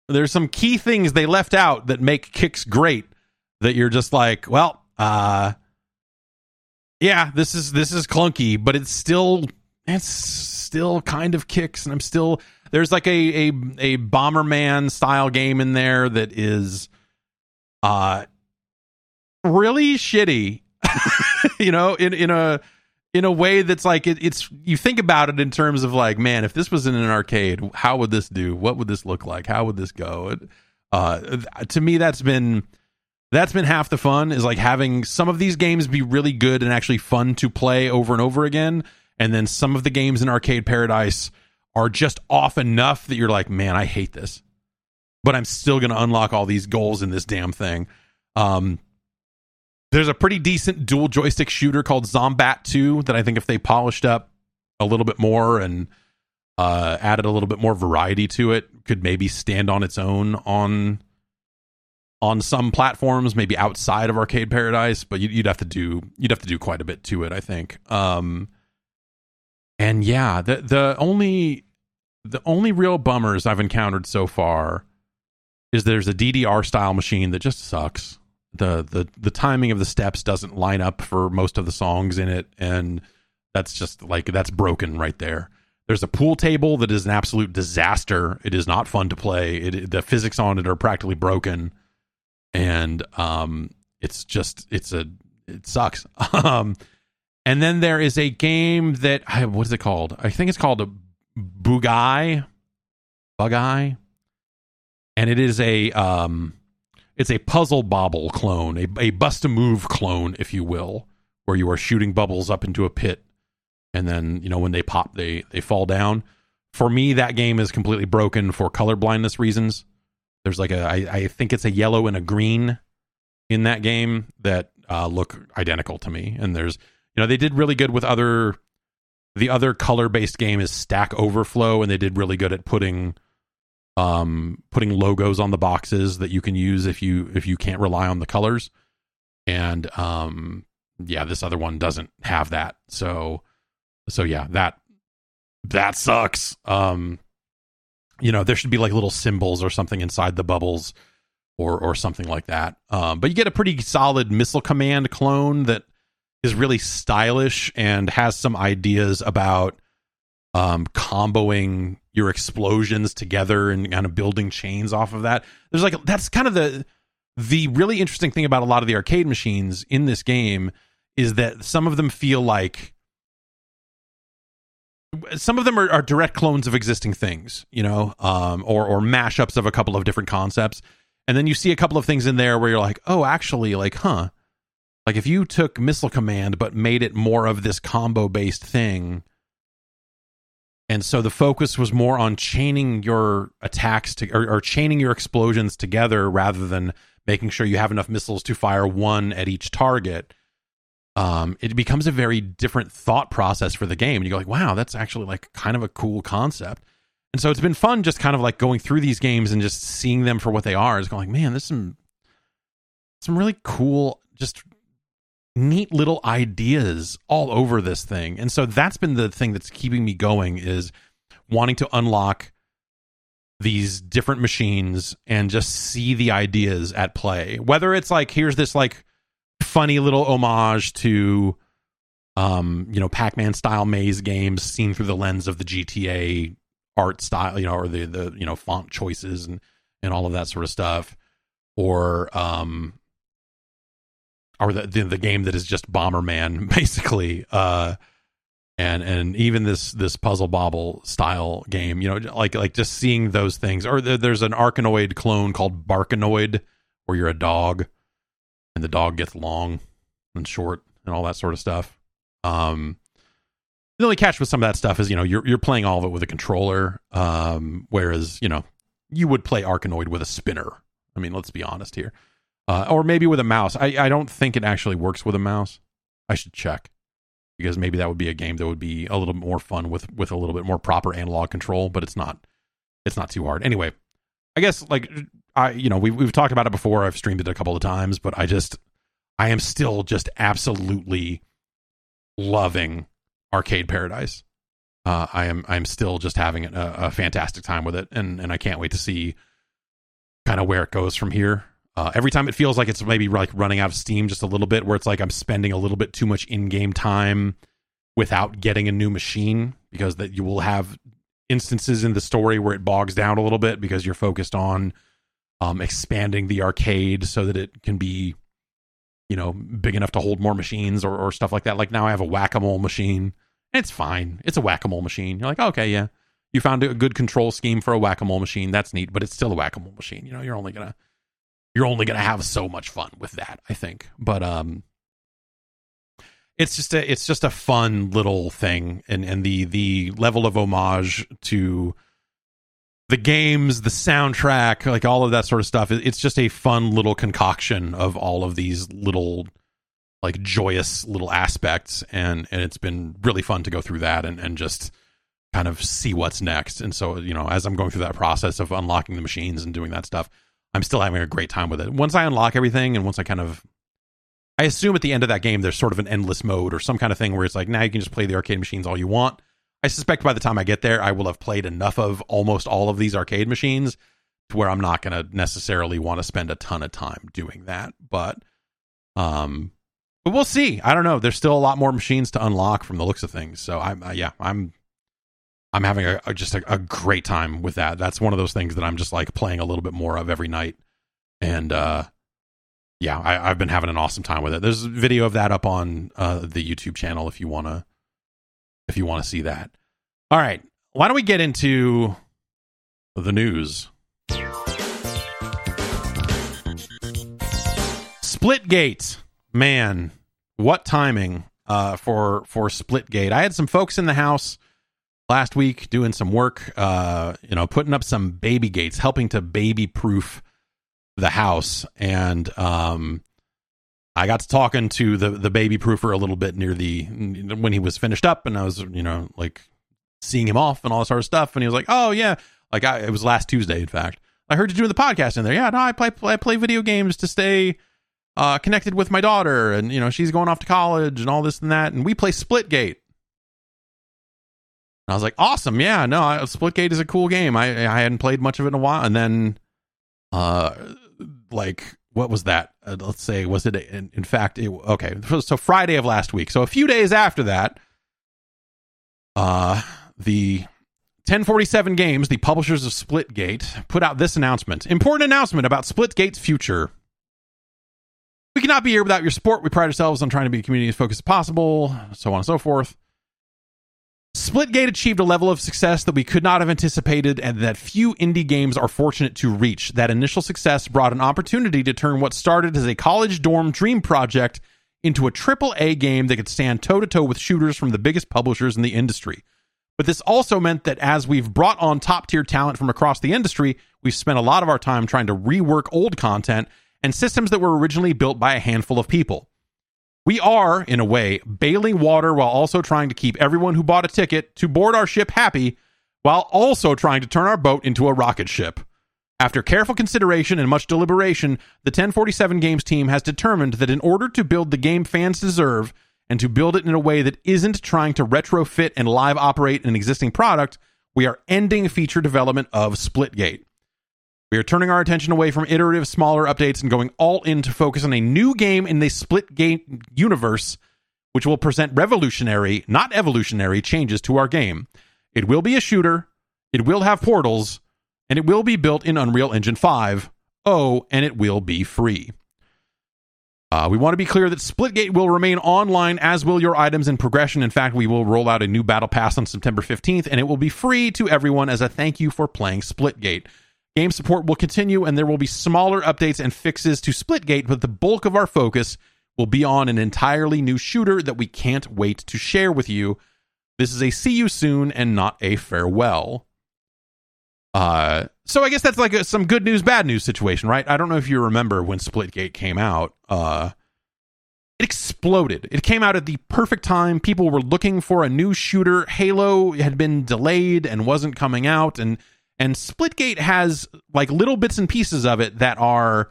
there's some key things they left out that make Qix great that you're just like, well, uh yeah, this is this is clunky, but it's still it's still kind of Qix, and I'm still there's like a a a Bomberman style game in there that is uh really shitty. you know, in in a in a way that's like it, it's you think about it in terms of like man if this was in an arcade how would this do? What would this look like? How would this go? It, uh, to me that's been that's been half the fun is like having some of these games be really good and actually fun to play over and over again and then some of the games in arcade paradise are just off enough that you're like man i hate this but i'm still going to unlock all these goals in this damn thing um there's a pretty decent dual joystick shooter called Zombat 2 that I think if they polished up a little bit more and uh, added a little bit more variety to it, could maybe stand on its own on on some platforms, maybe outside of Arcade Paradise. But you'd, have to do you'd have to do quite a bit to it, I think. Um, and yeah, the the only the only real bummers I've encountered so far is there's a DDR style machine that just sucks. The the the timing of the steps doesn't line up for most of the songs in it and that's just like that's broken right there. There's a pool table that is an absolute disaster. It is not fun to play. It the physics on it are practically broken. And um it's just it's a it sucks. Um and then there is a game that what is it called i think it's called a bugai bugai and it is a um it's a puzzle bobble clone, a, a bust a move clone, if you will, where you are shooting bubbles up into a pit, and then you know when they pop, they they fall down. For me, that game is completely broken for color blindness reasons. There's like a, I, I think it's a yellow and a green in that game that uh, look identical to me. And there's, you know, they did really good with other, the other color based game is Stack Overflow, and they did really good at putting, um, putting logos on the boxes that you can use if you if you can't rely on the colors. And um, yeah, this other one doesn't have that. So, so yeah, that that sucks. Um, you know, there should be like little symbols or something inside the bubbles or or something like that. Um, but you get a pretty solid missile command clone that is really stylish and has some ideas about um, comboing your explosions together and kind of building chains off of that. There's like that's kind of the the really interesting thing about a lot of the arcade machines in this game is that some of them feel like some of them are, are, direct clones of existing things, you know, um, or or mashups of a couple of different concepts, and then you see a couple of things in there where you're like, oh, actually, like, huh, like if you took Missile Command but made it more of this combo based thing, and so the focus was more on chaining your attacks to or, or chaining your explosions together rather than making sure you have enough missiles to fire one at each target um, it becomes a very different thought process for the game. And you go like, wow, that's actually like kind of a cool concept. And so it's been fun just kind of like going through these games and just seeing them for what they are. Is going, man, there's some some really cool, just neat little ideas all over this thing. And so that's been the thing that's keeping me going is wanting to unlock these different machines and just see the ideas at play. Whether it's like here's this like funny little homage to um, you know, Pac-Man style maze games seen through the lens of the GTA art style, you know, or the the you know font choices and and all of that sort of stuff, or um, or the the, the game that is just Bomberman basically, uh, and and even this this puzzle bobble style game, you know, like like just seeing those things, or there's an Arkanoid clone called Barkanoid, where you're a dog and the dog gets long and short and all that sort of stuff. Um, the only catch with some of that stuff is you know you're you're playing all of it with a controller, um, whereas you know you would play Arkanoid with a spinner. I mean, let's be honest here, uh, or maybe with a mouse. I I don't think it actually works with a mouse. I should check because maybe that would be a game that would be a little more fun with with a little bit more proper analog control, but it's not it's not too hard. Anyway, I guess like I you know we've we've talked about it before. I've streamed it a couple of times, but I just I am still just absolutely loving Arcade Paradise. Uh, I am I'm still just having a, a, fantastic time with it, and and I can't wait to see kind of where it goes from here. Uh, every time it feels like it's maybe like running out of steam just a little bit, where it's like I'm spending a little bit too much in-game time without getting a new machine because that you will have instances in the story where it bogs down a little bit because you're focused on um, expanding the arcade so that it can be you know big enough to hold more machines or, or stuff like that. Like now i have a whack-a-mole machine. It's fine. It's a whack-a-mole machine. You're like okay yeah. You found a good control scheme for a whack-a-mole machine. That's neat but it's still a whack-a-mole machine. You know you're only gonna you're only gonna have so much fun with that i think. But um it's just a it's just a fun little thing and and the the level of homage to the games the soundtrack like all of that sort of stuff it's just a fun little concoction of all of these little like joyous little aspects and and it's been really fun to go through that and and just kind of see what's next. And so you know as i'm going through that process of unlocking the machines and doing that stuff i'm still having a great time with it once i unlock everything and once i kind of I assume at the end of that game, there's sort of an endless mode or some kind of thing where it's like, now you can just play the arcade machines all you want. I suspect by the time I get there, I will have played enough of almost all of these arcade machines to where I'm not going to necessarily want to spend a ton of time doing that. But, um, but we'll see. I don't know. There's still a lot more machines to unlock from the looks of things. So I'm, uh, yeah, I'm, I'm having a, a just a, a great time with that. That's one of those things that I'm just like playing a little bit more of every night. And, uh, yeah, I, have been having an awesome time with it. There's a video of that up on uh, the YouTube channel if you wanna if you want to see that. All right, why don't we get into the news? Splitgate, man, what timing uh, for for Splitgate? I had some folks in the house last week doing some work, uh, you know, putting up some baby gates, helping to baby proof the house, and um, I got to talking to the the baby proofer a little bit near the when he was finished up, and I was you know like seeing him off and all this sort of stuff, and he was like, "Oh yeah," like I, it was last Tuesday, in fact. I heard you doing the podcast in there. Yeah, no, I play I play video games to stay uh, connected with my daughter, and you know she's going off to college and all this and that, and we play Splitgate. I was like, awesome, yeah, no, I, Splitgate is a cool game. I I hadn't played much of it in a while, and then, uh, like what was that? Uh, let's say was it in, in fact it, okay? So Friday of last week. So a few days after that, uh, the 1047 Games, the publishers of Splitgate, put out this announcement. Important announcement about Splitgate's future. We cannot be here without your support. We pride ourselves on trying to be community as focused as possible, so on and so forth. Splitgate achieved a level of success that we could not have anticipated and that few indie games are fortunate to reach. That initial success brought an opportunity to turn what started as a college dorm dream project into a triple A game that could stand toe to toe with shooters from the biggest publishers in the industry. But this also meant that as we've brought on top tier talent from across the industry, we've spent a lot of our time trying to rework old content and systems that were originally built by a handful of people. We are, in a way, bailing water while also trying to keep everyone who bought a ticket to board our ship happy, while also trying to turn our boat into a rocket ship. After careful consideration and much deliberation, the 1047 Games team has determined that in order to build the game fans deserve, and to build it in a way that isn't trying to retrofit and live operate an existing product, we are ending feature development of Splitgate. We are turning our attention away from iterative, smaller updates and going all in to focus on a new game in the split Splitgate universe, which will present revolutionary, not evolutionary, changes to our game. It will be a shooter, it will have portals, and it will be built in Unreal Engine 5. Oh, and it will be free. Uh, we want to be clear that Splitgate will remain online, as will your items and progression. In fact, we will roll out a new battle pass on September 15th, and it will be free to everyone as a thank you for playing Splitgate. Game support will continue, and there will be smaller updates and fixes to Splitgate, but the bulk of our focus will be on an entirely new shooter that we can't wait to share with you. This is a see you soon and not a farewell. Uh, so I guess that's like a, some good news, bad news situation, right? I don't know if you remember when Splitgate came out. Uh, it exploded. It came out at the perfect time. People were looking for a new shooter. Halo had been delayed and wasn't coming out, and and Splitgate has like little bits and pieces of it that are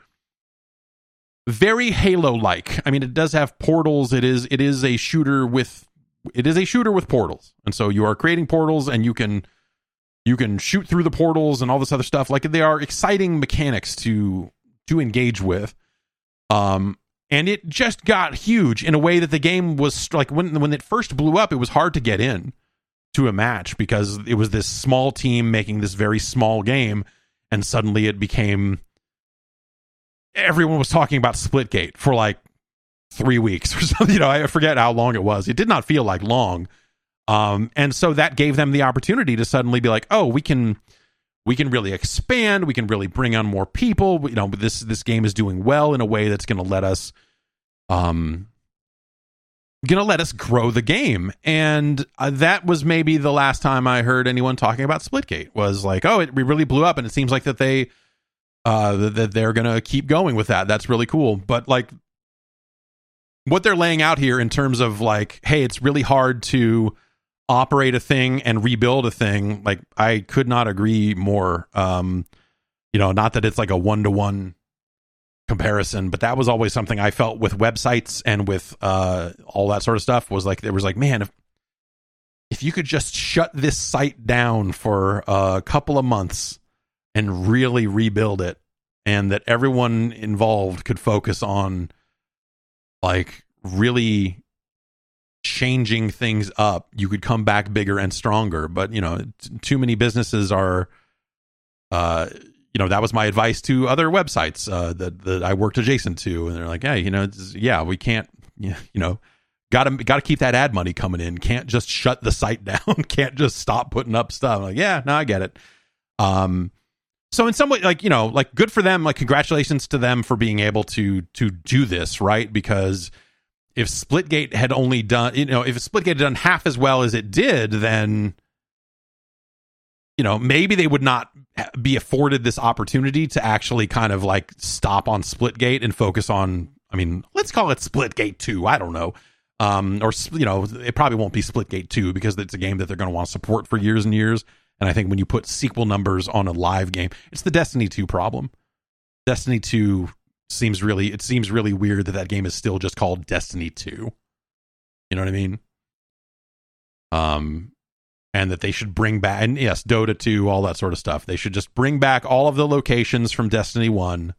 very Halo like. I mean, it does have portals. It is it is a shooter with it is a shooter with portals, and so you are creating portals, and you can you can shoot through the portals and all this other stuff like they are exciting mechanics to to engage with um and it just got huge in a way that the game was like when when it first blew up it was hard to get in to a match because it was this small team making this very small game and suddenly it became everyone was talking about splitgate for like 3 weeks or something you know I forget how long it was it did not feel like long um, and so that gave them the opportunity to suddenly be like, oh, we can we can really expand, we can really bring on more people. You know, this this game is doing well in a way that's going to let us um going to let us grow the game. And uh, that was maybe the last time I heard anyone talking about Splitgate was like, oh, it really blew up and it seems like that they uh that they're going to keep going with that. That's really cool. But like what they're laying out here in terms of like, hey, it's really hard to operate a thing and rebuild a thing like i could not agree more um you know not that it's like a one-to-one comparison but that was always something i felt with websites and with uh all that sort of stuff was like there was like man if if you could just shut this site down for a couple of months and really rebuild it and that everyone involved could focus on like really changing things up, you could come back bigger and stronger. But you know, t- too many businesses are, uh, you know, that was my advice to other websites uh, that that I worked adjacent to, and they're like, hey, you know, yeah, we can't, you know. Got to got to keep that ad money coming in. Can't just shut the site down. Can't just stop putting up stuff. I'm like, yeah, no, I get it. Um, so in some way like you know like good for them like congratulations to them for being able to to do this right because if splitgate had only done you know if splitgate had done half as well as it did then you know maybe they would not be afforded this opportunity to actually kind of like stop on splitgate and focus on i mean let's call it splitgate 2 i don't know um or you know it probably won't be splitgate 2 because it's a game that they're going to want to support for years and years and I think when you put sequel numbers on a live game, it's the Destiny 2 problem. Destiny 2 seems really it seems really weird that that game is still just called Destiny 2. You know what I mean? Um and that they should bring back and yes, Dota 2, all that sort of stuff. They should just bring back all of the locations from Destiny 1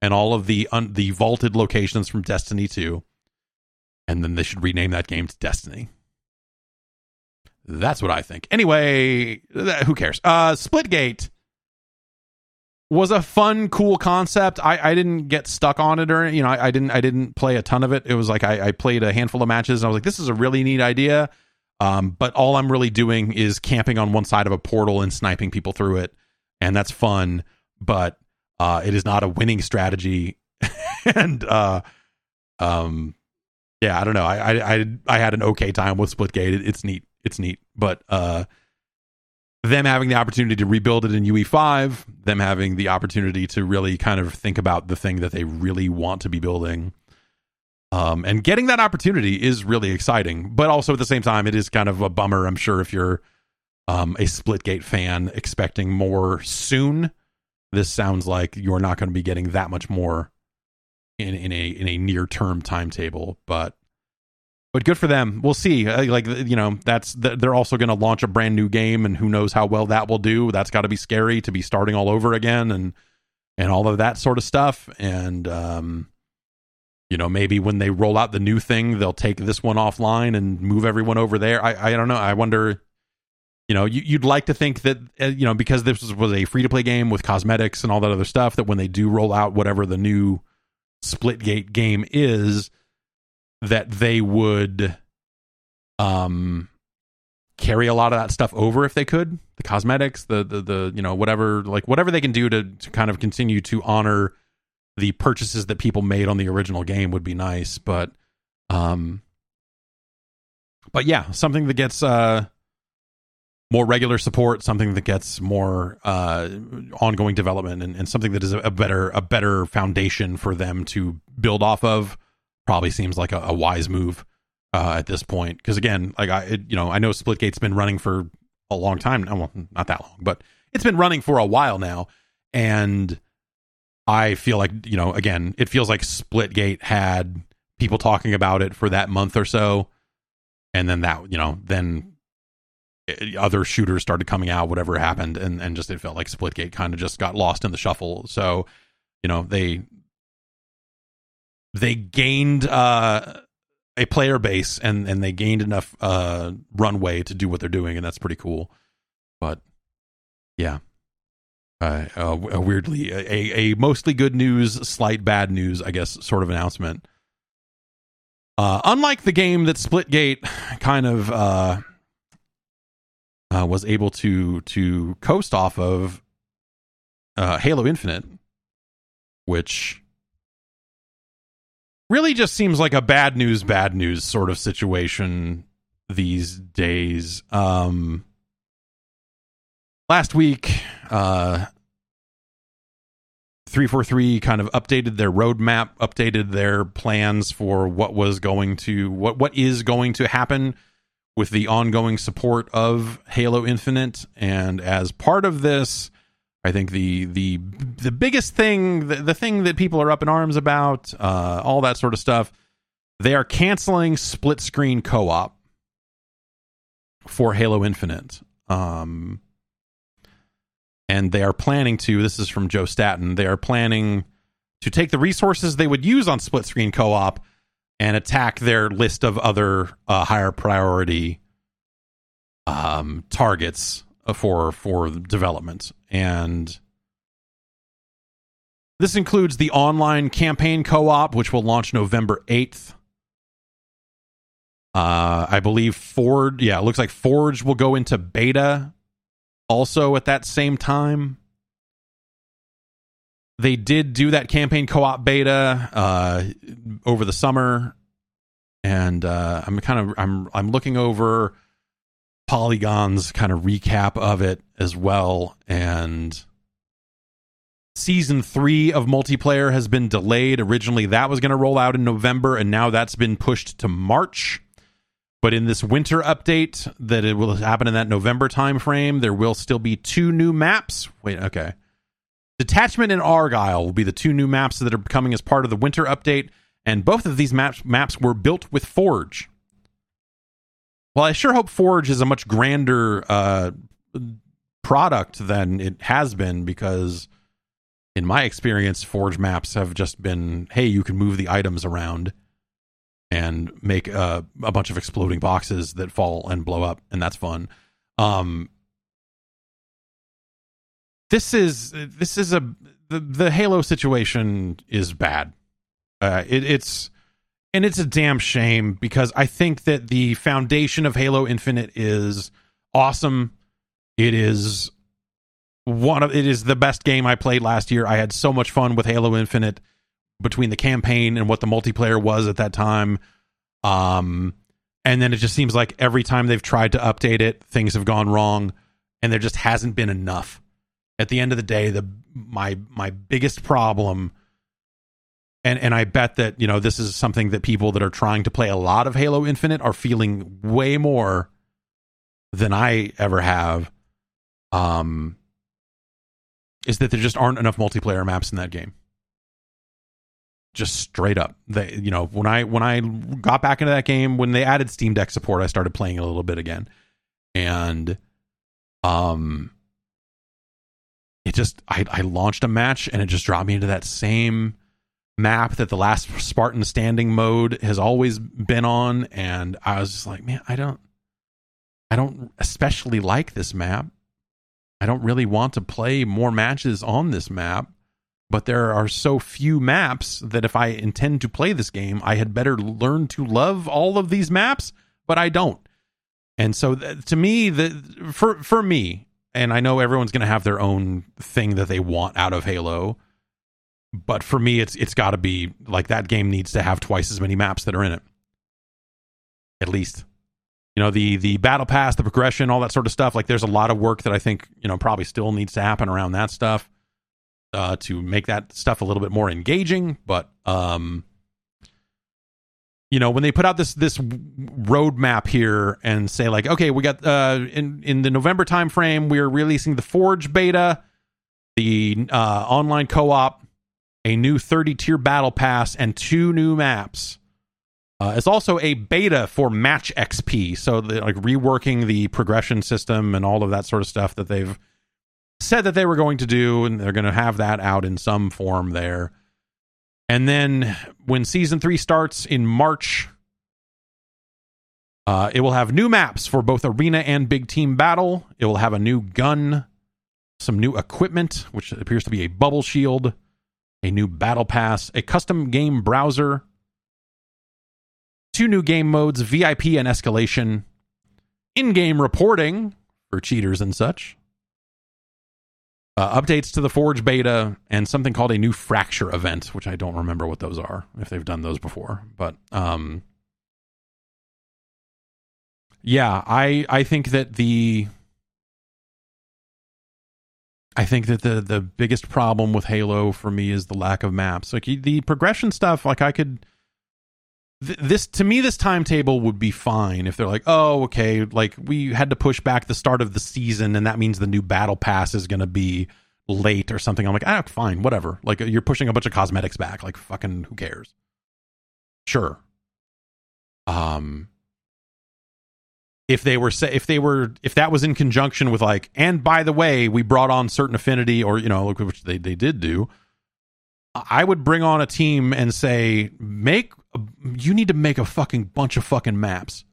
and all of the un, the vaulted locations from Destiny 2. And then they should rename that game to Destiny. That's what I think. Anyway, who cares? Uh, Splitgate was a fun, cool concept. I, I didn't get stuck on it or you know I, I didn't I didn't play a ton of it. It was like I, I played a handful of matches and I was like, this is a really neat idea. Um, but all I'm really doing is camping on one side of a portal and sniping people through it, and that's fun. But uh, it is not a winning strategy. and uh, um, yeah, I don't know. I, I I I had an okay time with Splitgate. It, it's neat it's neat. But uh, them having the opportunity to rebuild it in UE5, them having the opportunity to really kind of think about the thing that they really want to be building. Um, and getting that opportunity is really exciting, but also at the same time, it is kind of a bummer. I'm sure if you're um, a Splitgate fan expecting more soon, this sounds like you're not going to be getting that much more in in a in a near term timetable. But but good for them. We'll see. Uh, like you know, that's they're also going to launch a brand new game, and who knows how well that will do. That's got to be scary to be starting all over again, and and all of that sort of stuff. And um, you know, maybe when they roll out the new thing, they'll take this one offline and move everyone over there. I I don't know. I wonder. You know, you, would like to think that uh, you know because this was, was a free to play game with cosmetics and all that other stuff. That when they do roll out whatever the new Splitgate game is that they would um carry a lot of that stuff over if they could the cosmetics the the, the you know whatever like whatever they can do to, to kind of continue to honor the purchases that people made on the original game would be nice but um but yeah something that gets uh more regular support something that gets more uh ongoing development and, and something that is a, better a better foundation for them to build off of probably seems like a, a wise move uh, at this point. Because again, like I, it, you know, I know Splitgate's been running for a long time now. Well, not that long, but it's been running for a while now, and I feel like you know, again, it feels like Splitgate had people talking about it for that month or so, and then that you know, then eh, other shooters started coming out, whatever happened, and and just it felt like Splitgate kind of just got lost in the shuffle. So, you know, they they gained uh, a player base and and they gained enough uh, runway to do what they're doing, and that's pretty cool. But yeah, uh, a, weirdly a, a mostly good news, slight bad news, I guess, sort of announcement. Uh, unlike the game that Splitgate kind of uh, uh, was able to to coast off of, uh, Halo Infinite, which really just seems like a bad news, bad news sort of situation these days. Um, last week, uh, 343 kind of updated their roadmap, updated their plans for what was going to, what, what is going to happen with the ongoing support of Halo Infinite. And as part of this, I think the the the biggest thing, the, the thing that people are up in arms about, uh, all that sort of stuff, they are canceling split screen co op for Halo Infinite. Um, and they are planning to. This is from Joe Staten. They are planning to take the resources they would use on split screen co op and attack their list of other uh, higher priority um, targets for for development and this includes the online campaign co-op which will launch November 8th. Uh, I believe Forge, yeah, it looks like Forge will go into beta also at that same time. they did do that campaign co-op beta uh, over the summer, and uh, I'm kind of I'm I'm looking over Polygon's kind of recap of it as well, and season three of multiplayer has been delayed. Originally, that was going to roll out in November, and now that's been pushed to March. But in this winter update, that it will happen in that November timeframe, there will still be two new maps. Wait, okay. Detachment and Argyle will be the two new maps that are coming as part of the winter update, and both of these maps maps were built with Forge. Well, I sure hope Forge is a much grander uh, product than it has been because in my experience, Forge maps have just been, hey, you can move the items around and make a bunch of exploding boxes that fall and blow up, and that's fun. Um, this is this is a the, the Halo situation is bad. Uh, it, it's and it's a damn shame because I think that the foundation of Halo Infinite is awesome. It is one of it is the best game I played last year. I had so much fun with Halo Infinite between the campaign and what the multiplayer was at that time. Um and then it just seems like every time they've tried to update it, things have gone wrong and there just hasn't been enough. At the end of the day, the my my biggest problem and and I bet that, you know, this is something that people that are trying to play a lot of Halo Infinite are feeling way more than I ever have. Um is that there just aren't enough multiplayer maps in that game. Just straight up. They you know, when I when I got back into that game, when they added Steam Deck support, I started playing a little bit again. And um it just I, I launched a match and it just dropped me into that same map that the last Spartan standing mode has always been on and I was just like, man, I don't I don't especially like this map. I don't really want to play more matches on this map, but there are so few maps that if I intend to play this game, I had better learn to love all of these maps, but I don't. And so th- to me the for for me, and I know everyone's going to have their own thing that they want out of Halo, but for me it's it's got to be like that game needs to have twice as many maps that are in it. At least you know the the battle pass the progression all that sort of stuff like there's a lot of work that i think you know probably still needs to happen around that stuff uh, to make that stuff a little bit more engaging but um you know when they put out this this roadmap here and say like okay we got uh in in the november timeframe we're releasing the forge beta the uh online co-op a new 30 tier battle pass and two new maps. Uh, it's also a beta for Match XP, so like reworking the progression system and all of that sort of stuff that they've said that they were going to do, and they're going to have that out in some form there. And then when season three starts in March, uh, it will have new maps for both arena and big team battle. It will have a new gun, some new equipment, which appears to be a bubble shield, a new battle pass, a custom game browser two new game modes, VIP and escalation, in game reporting for cheaters and such, uh, updates to the Forge beta, and something called a new Fracture event, which I don't remember what those are, if they've done those before. But um, yeah, I I think that the I think that the the biggest problem with Halo for me is the lack of maps. Like the progression stuff, like I could this to me this timetable would be fine if they're like oh okay like we had to push back the start of the season and that means the new battle pass is going to be late or something. I'm like ah fine whatever. Like you're pushing a bunch of cosmetics back like fucking who cares? Sure. Um if they were say if they were if that was in conjunction with like and by the way we brought on certain affinity or you know which they, they did do I would bring on a team and say, make you need to make a fucking bunch of fucking maps.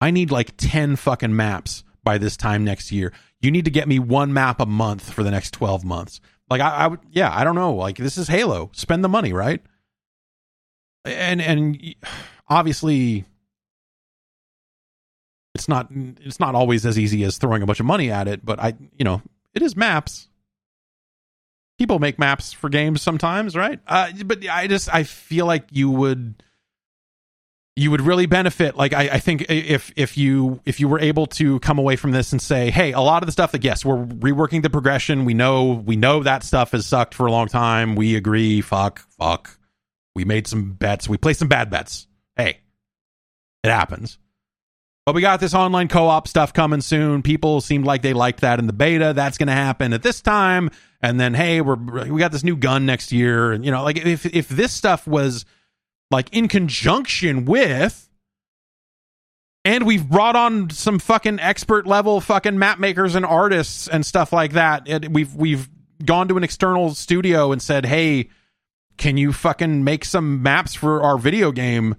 I need like 10 fucking maps by this time next year. You need to get me one map a month for the next 12 months. Like I, I would, yeah, I don't know. Like this is Halo. Spend the money, right? And and obviously, it's not it's not always as easy as throwing a bunch of money at it. But I, you know, it is maps. People make maps for games sometimes, right? Uh, but I just I feel like you would you would really benefit. Like I, I, think if if you if you were able to come away from this and say hey a lot of the stuff that yes we're reworking the progression. We know we know that stuff has sucked for a long time. We agree. Fuck fuck. We made some bets. We played some bad bets. Hey it happens but we got this online co-op stuff coming soon people seemed like they liked that in the beta that's going to happen at this time and then hey we're we got this new gun next year and you know like if if this stuff was like in conjunction with and we've brought on some fucking expert level fucking map makers and artists and stuff like that. And we've we've gone to an external studio and said, "Hey, can you fucking make some maps for our video game?"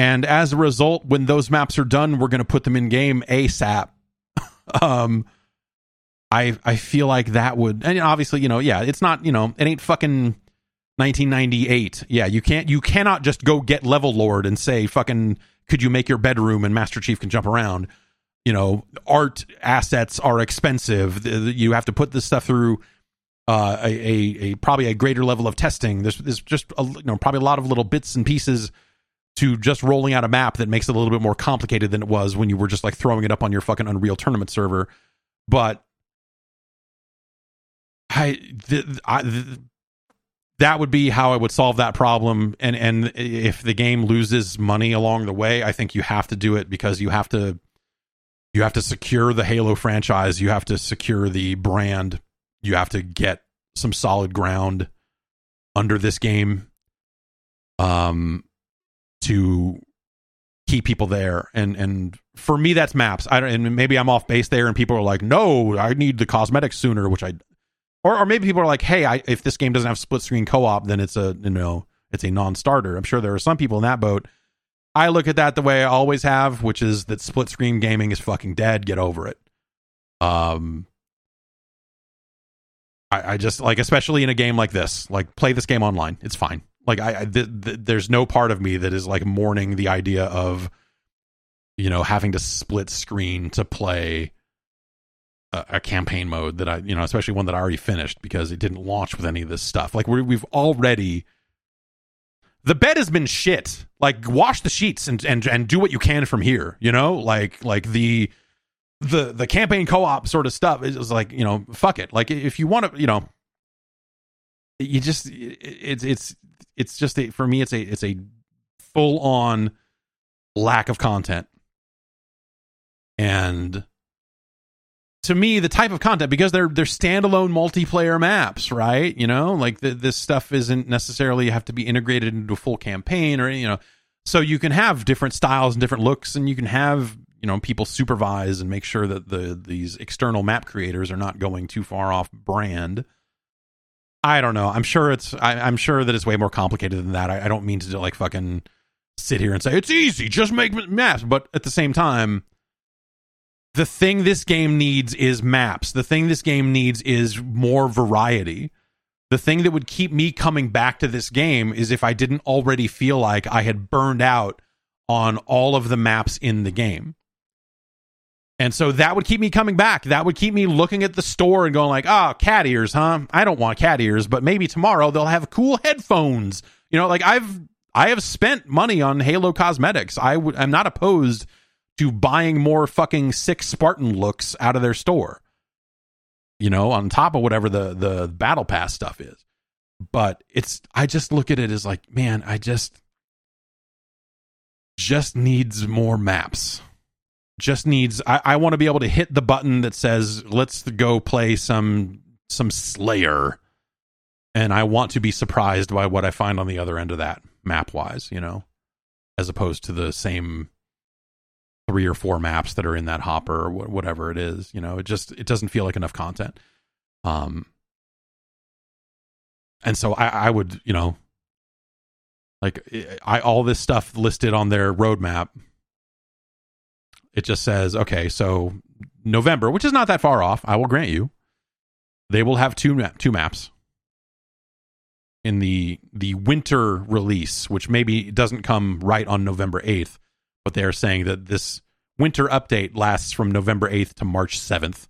And as a result, when those maps are done, we're going to put them in game ASAP. um I I feel like that would and obviously, you know, yeah, it's not, you know, it ain't fucking 1998. Yeah, you can't you cannot just go get Levelord and say fucking could you make your bedroom and Master Chief can jump around. You know, art assets are expensive. You have to put this stuff through uh, a, a, a probably a greater level of testing. There's there's just a, you know probably a lot of little bits and pieces to just rolling out a map that makes it a little bit more complicated than it was when you were just like throwing it up on your fucking Unreal tournament server. But I, the, I the, that would be how I would solve that problem. And and if the game loses money along the way, I think you have to do it because you have to you have to secure the Halo franchise, you have to secure the brand, you have to get some solid ground under this game um to keep people there and and for me that's maps i don't and maybe i'm off base there and people are like no i need the cosmetics sooner which i or or maybe people are like, hey, I, if this game doesn't have split screen co op, then it's a you know it's a non starter. I'm sure there are some people in that boat. I look at that the way I always have, which is that split screen gaming is fucking dead. Get over it. Um, I, I just like, especially in a game like this, like play this game online. It's fine. Like I, I th- th- there's no part of me that is like mourning the idea of, you know, having to split screen to play a, a, campaign mode that I, you know, especially one that I already finished because it didn't launch with any of this stuff. Like we we've already the bed has been shit. Like wash the sheets and and and do what you can from here. You know, like like the the the campaign co-op sort of stuff is like you know fuck it. Like if you want to, you know, you just it's it's it's just a, for me it's a it's a full on lack of content. And to me the type of content because they're they're standalone multiplayer maps right? You know like the, this stuff isn't necessarily have to be integrated into a full campaign or you know so you can have different styles and different looks and you can have you know people supervise and make sure that the these external map creators are not going too far off brand i don't know i'm sure it's I, am sure that it's way more complicated than that I, I don't mean to like fucking sit here and say it's easy just make maps but at the same time the thing this game needs is maps. The thing this game needs is more variety. The thing that would keep me coming back to this game is if I didn't already feel like I had burned out on all of the maps in the game. And so that would keep me coming back. That would keep me looking at the store and going like, "Oh, cat ears, huh? I don't want cat ears, but maybe tomorrow they'll have cool headphones." You know, like I've I have spent money on Halo cosmetics. I I'm not opposed to buying more fucking sick Spartan looks out of their store. You know, on top of whatever the the battle pass stuff is. But it's I just look at it as like, man, I just just needs more maps. Just needs I, I want to be able to hit the button that says let's go play some some Slayer. And I want to be surprised by what I find on the other end of that map wise, you know, as opposed to the same three or four maps that are in that hopper or whatever it is. You know, it just it doesn't feel like enough content. Um, and so I, I would, you know, like I all this stuff listed on their roadmap. It just says, okay, so November, which is not that far off, I will grant you, they will have two two maps in the the winter release, which maybe doesn't come right on November eighth but they are saying that this winter update lasts from November 8th to March 7th,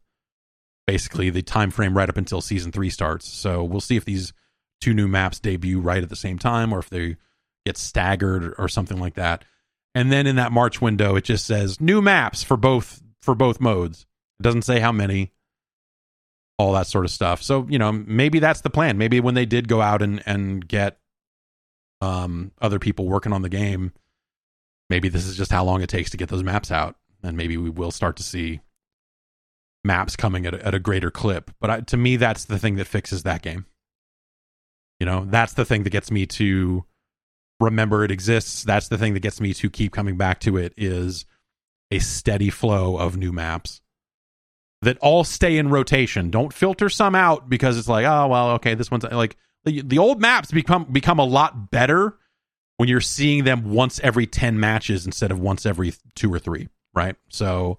basically the time frame right up until season three starts. So we'll see if these two new maps debut right at the same time or if they get staggered or something like that. And then in that March window, it just says new maps for both for both modes. It doesn't say how many, all that sort of stuff. So you know, maybe that's the plan. Maybe when they did go out and and get um other people working on the game, maybe this is just how long it takes to get those maps out, and maybe we will start to see maps coming at a, at a greater clip. But I, to me, that's the thing that fixes that game. You know, that's the thing that gets me to remember it exists. That's the thing that gets me to keep coming back to it is a steady flow of new maps that all stay in rotation. Don't filter some out because it's like, oh well, okay, this one's like the, the old maps become become a lot better when you're seeing them once every 10 matches instead of once every 2 or 3, right? So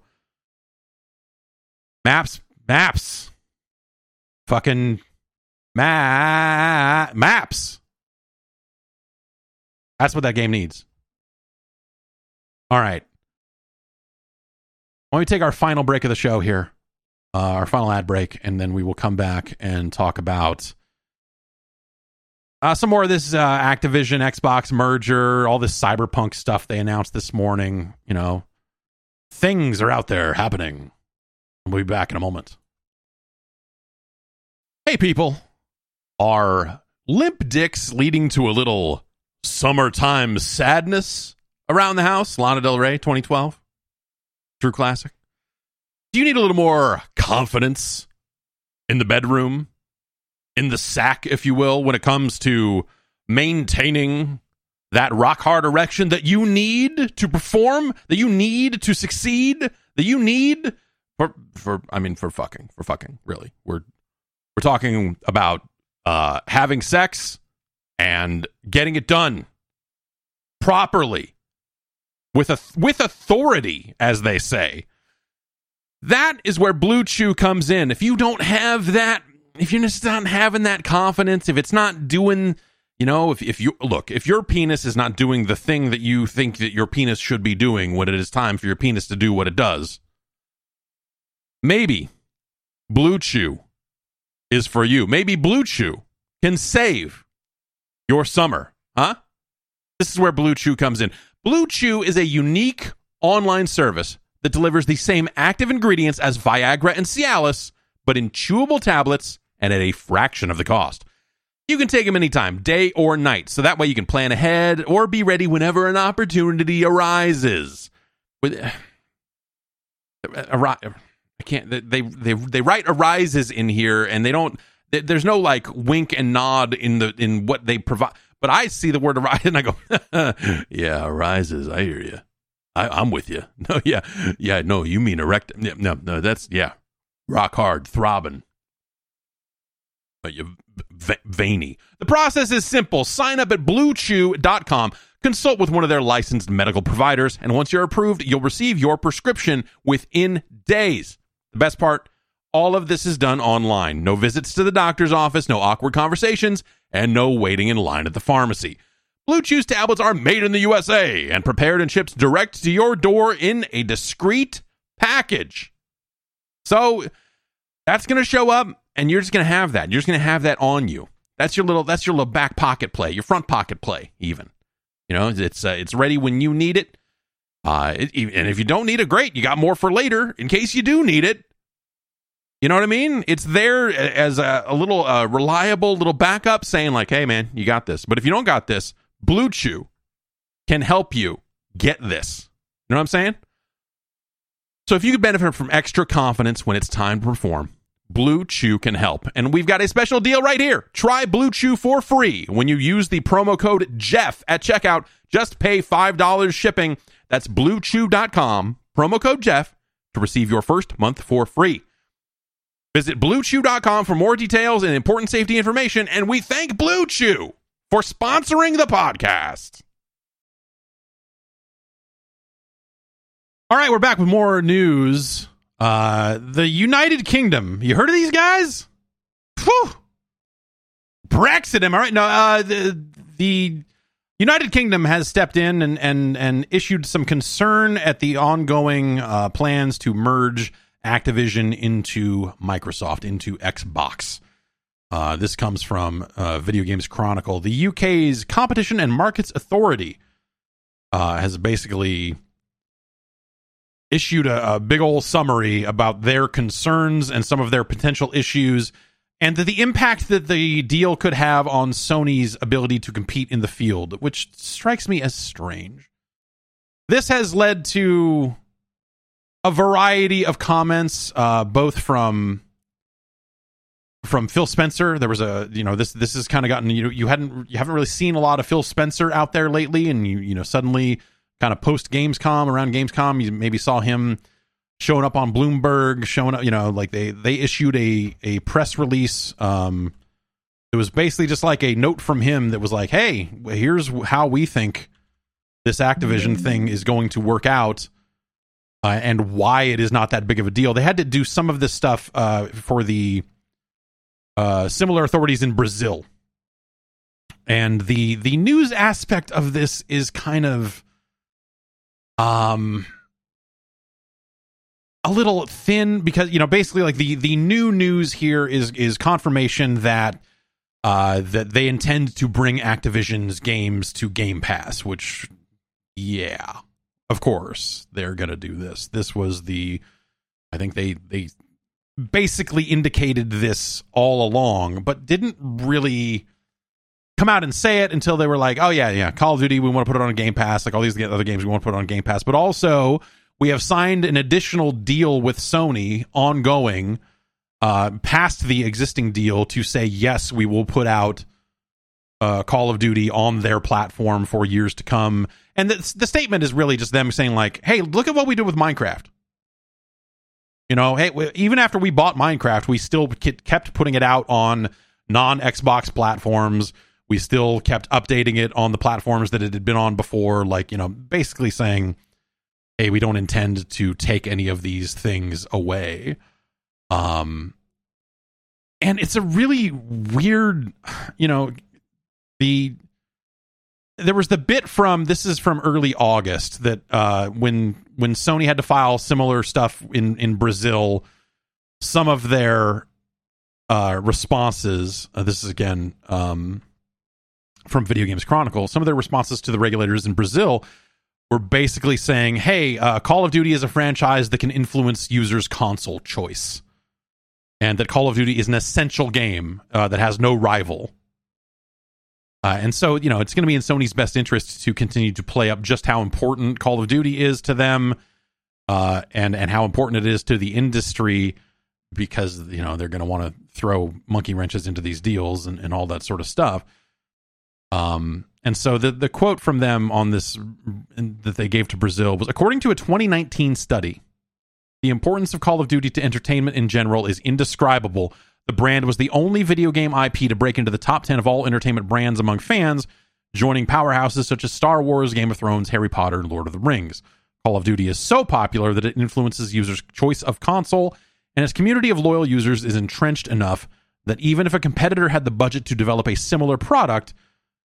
Maps, maps, fucking ma- maps. That's what that game needs. All right. Don't we take our final break of the show here, uh, our final ad break, and then we will come back and talk about uh, some more of this uh, Activision Xbox merger, all this cyberpunk stuff they announced this morning. You know, things are out there happening. We'll be back in a moment. Hey, people. Are limp dicks leading to a little summertime sadness around the house? Lana Del Rey, 2012. True classic. Do you need a little more confidence in the bedroom, in the sack, if you will, when it comes to maintaining that rock hard erection that you need to perform, that you need to succeed, that you need for for I mean for fucking for fucking really we're we're talking about uh, having sex and getting it done properly with a with authority as they say that is where blue chew comes in if you don't have that if you're just not having that confidence if it's not doing you know if, if you look if your penis is not doing the thing that you think that your penis should be doing when it is time for your penis to do what it does Maybe Blue Chew is for you. Maybe Blue Chew can save your summer, huh? This is where Blue Chew comes in. Blue Chew is a unique online service that delivers the same active ingredients as Viagra and Cialis, but in chewable tablets and at a fraction of the cost. You can take them anytime, day or night, so that way you can plan ahead or be ready whenever an opportunity arises. With uh, uh, uh, uh I can't. They they they write arises in here, and they don't. There's no like wink and nod in the in what they provide. But I see the word arise, and I go, yeah, arises. I hear you. I, am with you. No, yeah, yeah. No, you mean erect? No, no, that's yeah, rock hard, throbbing. But you v- veiny. The process is simple. Sign up at BlueChew.com. Consult with one of their licensed medical providers, and once you're approved, you'll receive your prescription within days. The best part all of this is done online. No visits to the doctor's office, no awkward conversations, and no waiting in line at the pharmacy. Blue Chew's tablets are made in the USA and prepared and shipped direct to your door in a discreet package. So that's going to show up and you're just going to have that. You're just going to have that on you. That's your little that's your little back pocket play, your front pocket play even. You know, it's uh, it's ready when you need it. Uh, it, and if you don't need it, great. You got more for later in case you do need it. You know what I mean? It's there as a, a little uh, reliable little backup saying, like, hey, man, you got this. But if you don't got this, Blue Chew can help you get this. You know what I'm saying? So if you could benefit from extra confidence when it's time to perform, Blue Chew can help. And we've got a special deal right here. Try Blue Chew for free when you use the promo code Jeff at checkout. Just pay $5 shipping that's bluechew.com, promo code Jeff, to receive your first month for free. Visit bluechew.com for more details and important safety information. And we thank Blue Chew for sponsoring the podcast. All right, we're back with more news. Uh, the United Kingdom. You heard of these guys? Whew. Brexit, am I right? No, uh, the, the United Kingdom has stepped in and and and issued some concern at the ongoing uh, plans to merge Activision into Microsoft, into Xbox. Uh, this comes from uh, Video Games Chronicle. The UK's Competition and Markets Authority uh, has basically issued a, a big old summary about their concerns and some of their potential issues and the, the impact that the deal could have on Sony's ability to compete in the field, which strikes me as strange. This has led to a variety of comments, uh, both from from Phil Spencer. There was a you know this this has kind of gotten you you hadn't you haven't really seen a lot of Phil Spencer out there lately, and you you know suddenly kind of post Gamescom around Gamescom you maybe saw him showing up on Bloomberg, showing up you know like they they issued a a press release. Um, it was basically just like a note from him that was like, hey, here's how we think this Activision thing is going to work out. Uh, and why it is not that big of a deal. They had to do some of this stuff uh, for the uh, similar authorities in Brazil. And the the news aspect of this is kind of um a little thin because you know basically like the the new news here is is confirmation that uh that they intend to bring Activision's games to Game Pass which yeah of course they're going to do this this was the I think they they basically indicated this all along, but didn't really come out and say it until they were like, "Oh yeah, yeah, Call of Duty, we want to put it on Game Pass, like all these other games, we want to put on Game Pass." But also, we have signed an additional deal with Sony, ongoing, uh, past the existing deal, to say yes, we will put out uh, Call of Duty on their platform for years to come. And the, the statement is really just them saying like, "Hey, look at what we did with Minecraft." You know, hey, even after we bought Minecraft, we still kept putting it out on non Xbox platforms. We still kept updating it on the platforms that it had been on before, like, you know, basically saying, hey, we don't intend to take any of these things away. Um, and it's a really weird, you know, the there was the bit from this is from early August that uh, when when Sony had to file similar stuff in in Brazil, some of their uh, responses. Uh, this is again um, from Video Games Chronicle. Some of their responses to the regulators in Brazil were basically saying, "Hey, uh, Call of Duty is a franchise that can influence users' console choice." And that Call of Duty is an essential game uh, that has no rival uh, and so, you know, it's going to be in Sony's best interest to continue to play up just how important Call of Duty is to them, uh, and and how important it is to the industry, because you know they're going to want to throw monkey wrenches into these deals and, and all that sort of stuff. Um, and so the the quote from them on this that they gave to Brazil was, according to a 2019 study, the importance of Call of Duty to entertainment in general is indescribable the brand was the only video game IP to break into the top 10 of all entertainment brands among fans, joining powerhouses such as Star Wars, Game of Thrones, Harry Potter, and Lord of the Rings. Call of Duty is so popular that it influences users' choice of console, and its community of loyal users is entrenched enough that even if a competitor had the budget to develop a similar product,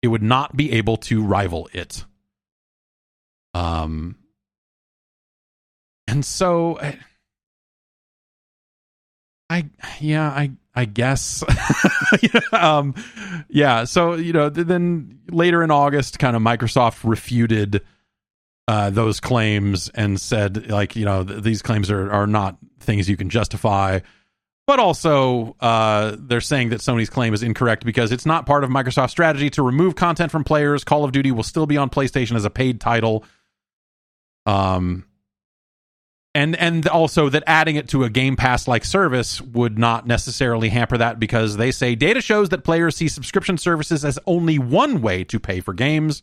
it would not be able to rival it. Um, and so eh, I yeah, I I guess. um, yeah. So you know, then later in August, kind of Microsoft refuted uh, those claims and said, like, you know, th- these claims are are not things you can justify. But also, uh, they're saying that Sony's claim is incorrect because it's not part of Microsoft's strategy to remove content from players. Call of Duty will still be on PlayStation as a paid title. Um, and and also that adding it to a game pass like service would not necessarily hamper that because they say data shows that players see subscription services as only one way to pay for games.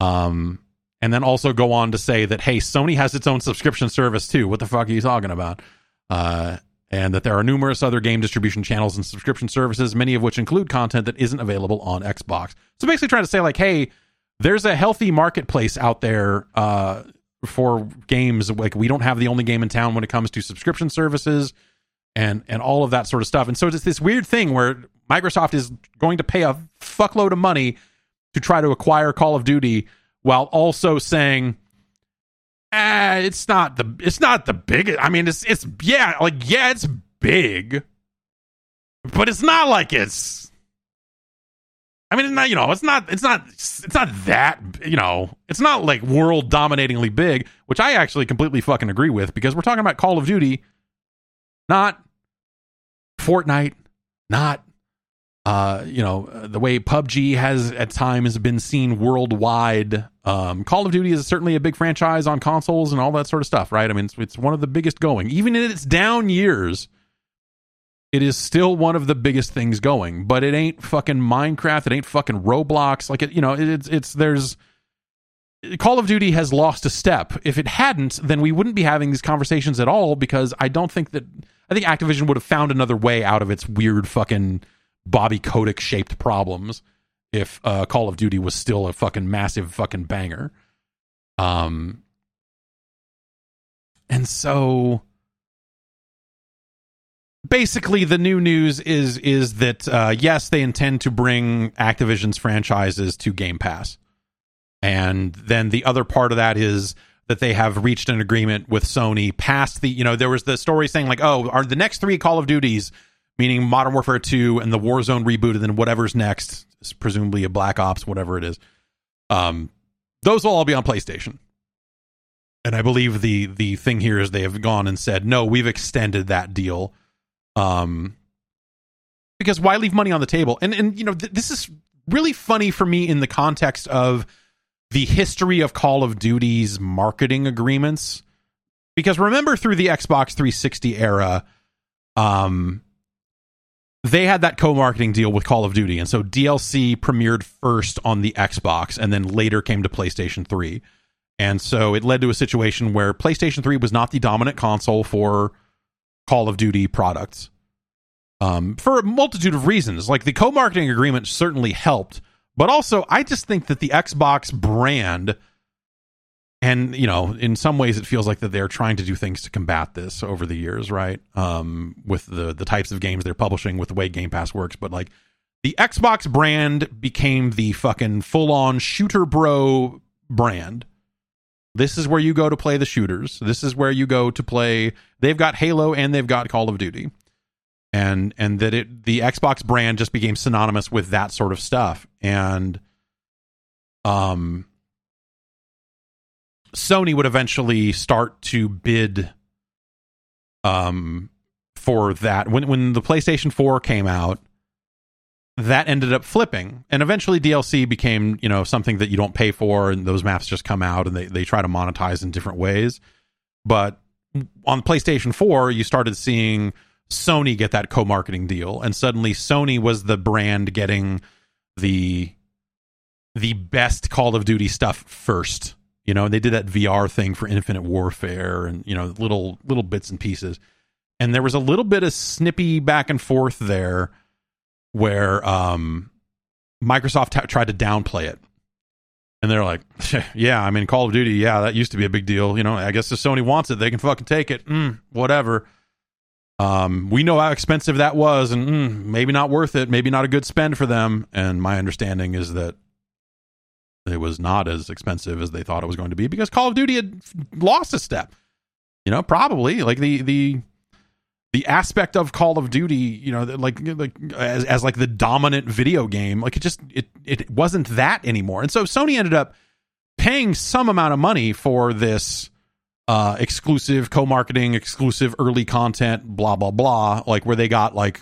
Um and then also go on to say that hey sony has its own subscription service too. What the fuck are you talking about? Uh and that there are numerous other game distribution channels and subscription services many of which include content that isn't available on xbox. So basically trying to say like hey there's a healthy marketplace out there uh for games like we don't have the only game in town when it comes to subscription services and and all of that sort of stuff and so it's this weird thing where microsoft is going to pay a fuckload of money to try to acquire call of duty while also saying uh, it's not the it's not the biggest. I mean, it's it's yeah, like yeah, it's big, but it's not like it's. I mean, it's not you know, it's not it's not it's not that you know, it's not like world dominatingly big, which I actually completely fucking agree with because we're talking about Call of Duty, not Fortnite, not uh, you know, the way PUBG has at times been seen worldwide. Um, Call of Duty is certainly a big franchise on consoles and all that sort of stuff, right? I mean, it's, it's one of the biggest going. Even in its down years, it is still one of the biggest things going. But it ain't fucking Minecraft. It ain't fucking Roblox. Like it, you know, it, it's it's there's Call of Duty has lost a step. If it hadn't, then we wouldn't be having these conversations at all because I don't think that I think Activision would have found another way out of its weird fucking Bobby Kotick shaped problems if uh, Call of Duty was still a fucking massive fucking banger. Um, and so basically the new news is is that uh, yes, they intend to bring Activision's franchises to Game Pass, and then the other part of that is that they have reached an agreement with Sony past the you know there was the story saying like oh are the next three Call of Duties meaning Modern Warfare 2 and the Warzone reboot, and then whatever's next, is presumably a Black Ops, whatever it is. Um, those will all be on PlayStation. And I believe the the thing here is they have gone and said, no, we've extended that deal. Um, because why leave money on the table? And and you know th- this is really funny for me in the context of the history of Call of Duty's marketing agreements. Because remember through the Xbox 360 era, um, they had that co-marketing deal with Call of Duty, and so DLC premiered first on the Xbox, and then later came to PlayStation 3. And so it led to a situation where PlayStation 3 was not the dominant console for Call of Duty products. Um, for a multitude of reasons. Like the co marketing agreement certainly helped, but also I just think that the Xbox brand and you know in some ways it feels like that they're trying to do things to combat this over the years right um with the the types of games they're publishing with the way game pass works but like the xbox brand became the fucking full-on shooter bro brand this is where you go to play the shooters. This is where you go to play. They've got halo and they've got call of duty. And and that it the xbox brand just became synonymous with that sort of stuff. And um Sony would eventually start to bid um for that. When when the PlayStation 4 came out that ended up flipping and eventually DLC became you know something that you don't pay for and those maps just come out and they they try to monetize in different ways but on PlayStation 4 you started seeing Sony get that co-marketing deal and suddenly Sony was the brand getting the the best Call of Duty stuff first you know, they did that VR thing for Infinite Warfare and, you know, little little bits and pieces. And there was a little bit of snippy back and forth there where um Microsoft t- tried to downplay it. And they're like, yeah, I mean, Call of Duty, yeah, that used to be a big deal. You know, I guess if Sony wants it, they can fucking take it. Mm, whatever. Um, we know how expensive that was, and mm, maybe not worth it. Maybe not a good spend for them. And my understanding is that it was not as expensive as they thought it was going to be because Call of Duty had lost a step. You know, probably like the the the aspect of Call of Duty, you know, like like as as like the dominant video game, like it just it it wasn't that anymore. And so Sony ended up paying some amount of money for this uh exclusive co-marketing, exclusive early content, blah blah blah, like where they got like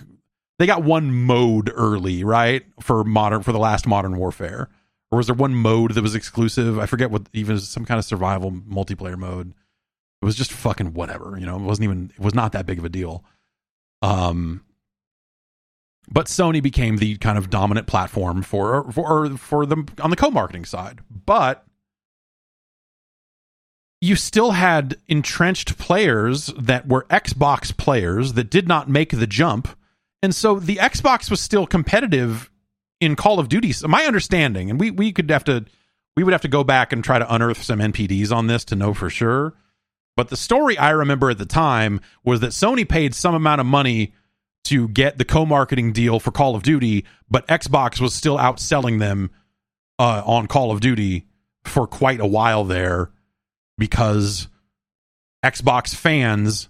they got one mode early, right? For modern for the last modern warfare or was there one mode that was exclusive? I forget what even some kind of survival multiplayer mode. It was just fucking whatever, you know. It wasn't even it was not that big of a deal. Um, but Sony became the kind of dominant platform for for for them on the co-marketing side. But you still had entrenched players that were Xbox players that did not make the jump. And so the Xbox was still competitive in Call of Duty, my understanding, and we we could have to we would have to go back and try to unearth some NPDs on this to know for sure. But the story I remember at the time was that Sony paid some amount of money to get the co-marketing deal for Call of Duty, but Xbox was still outselling them uh, on Call of Duty for quite a while there. because Xbox fans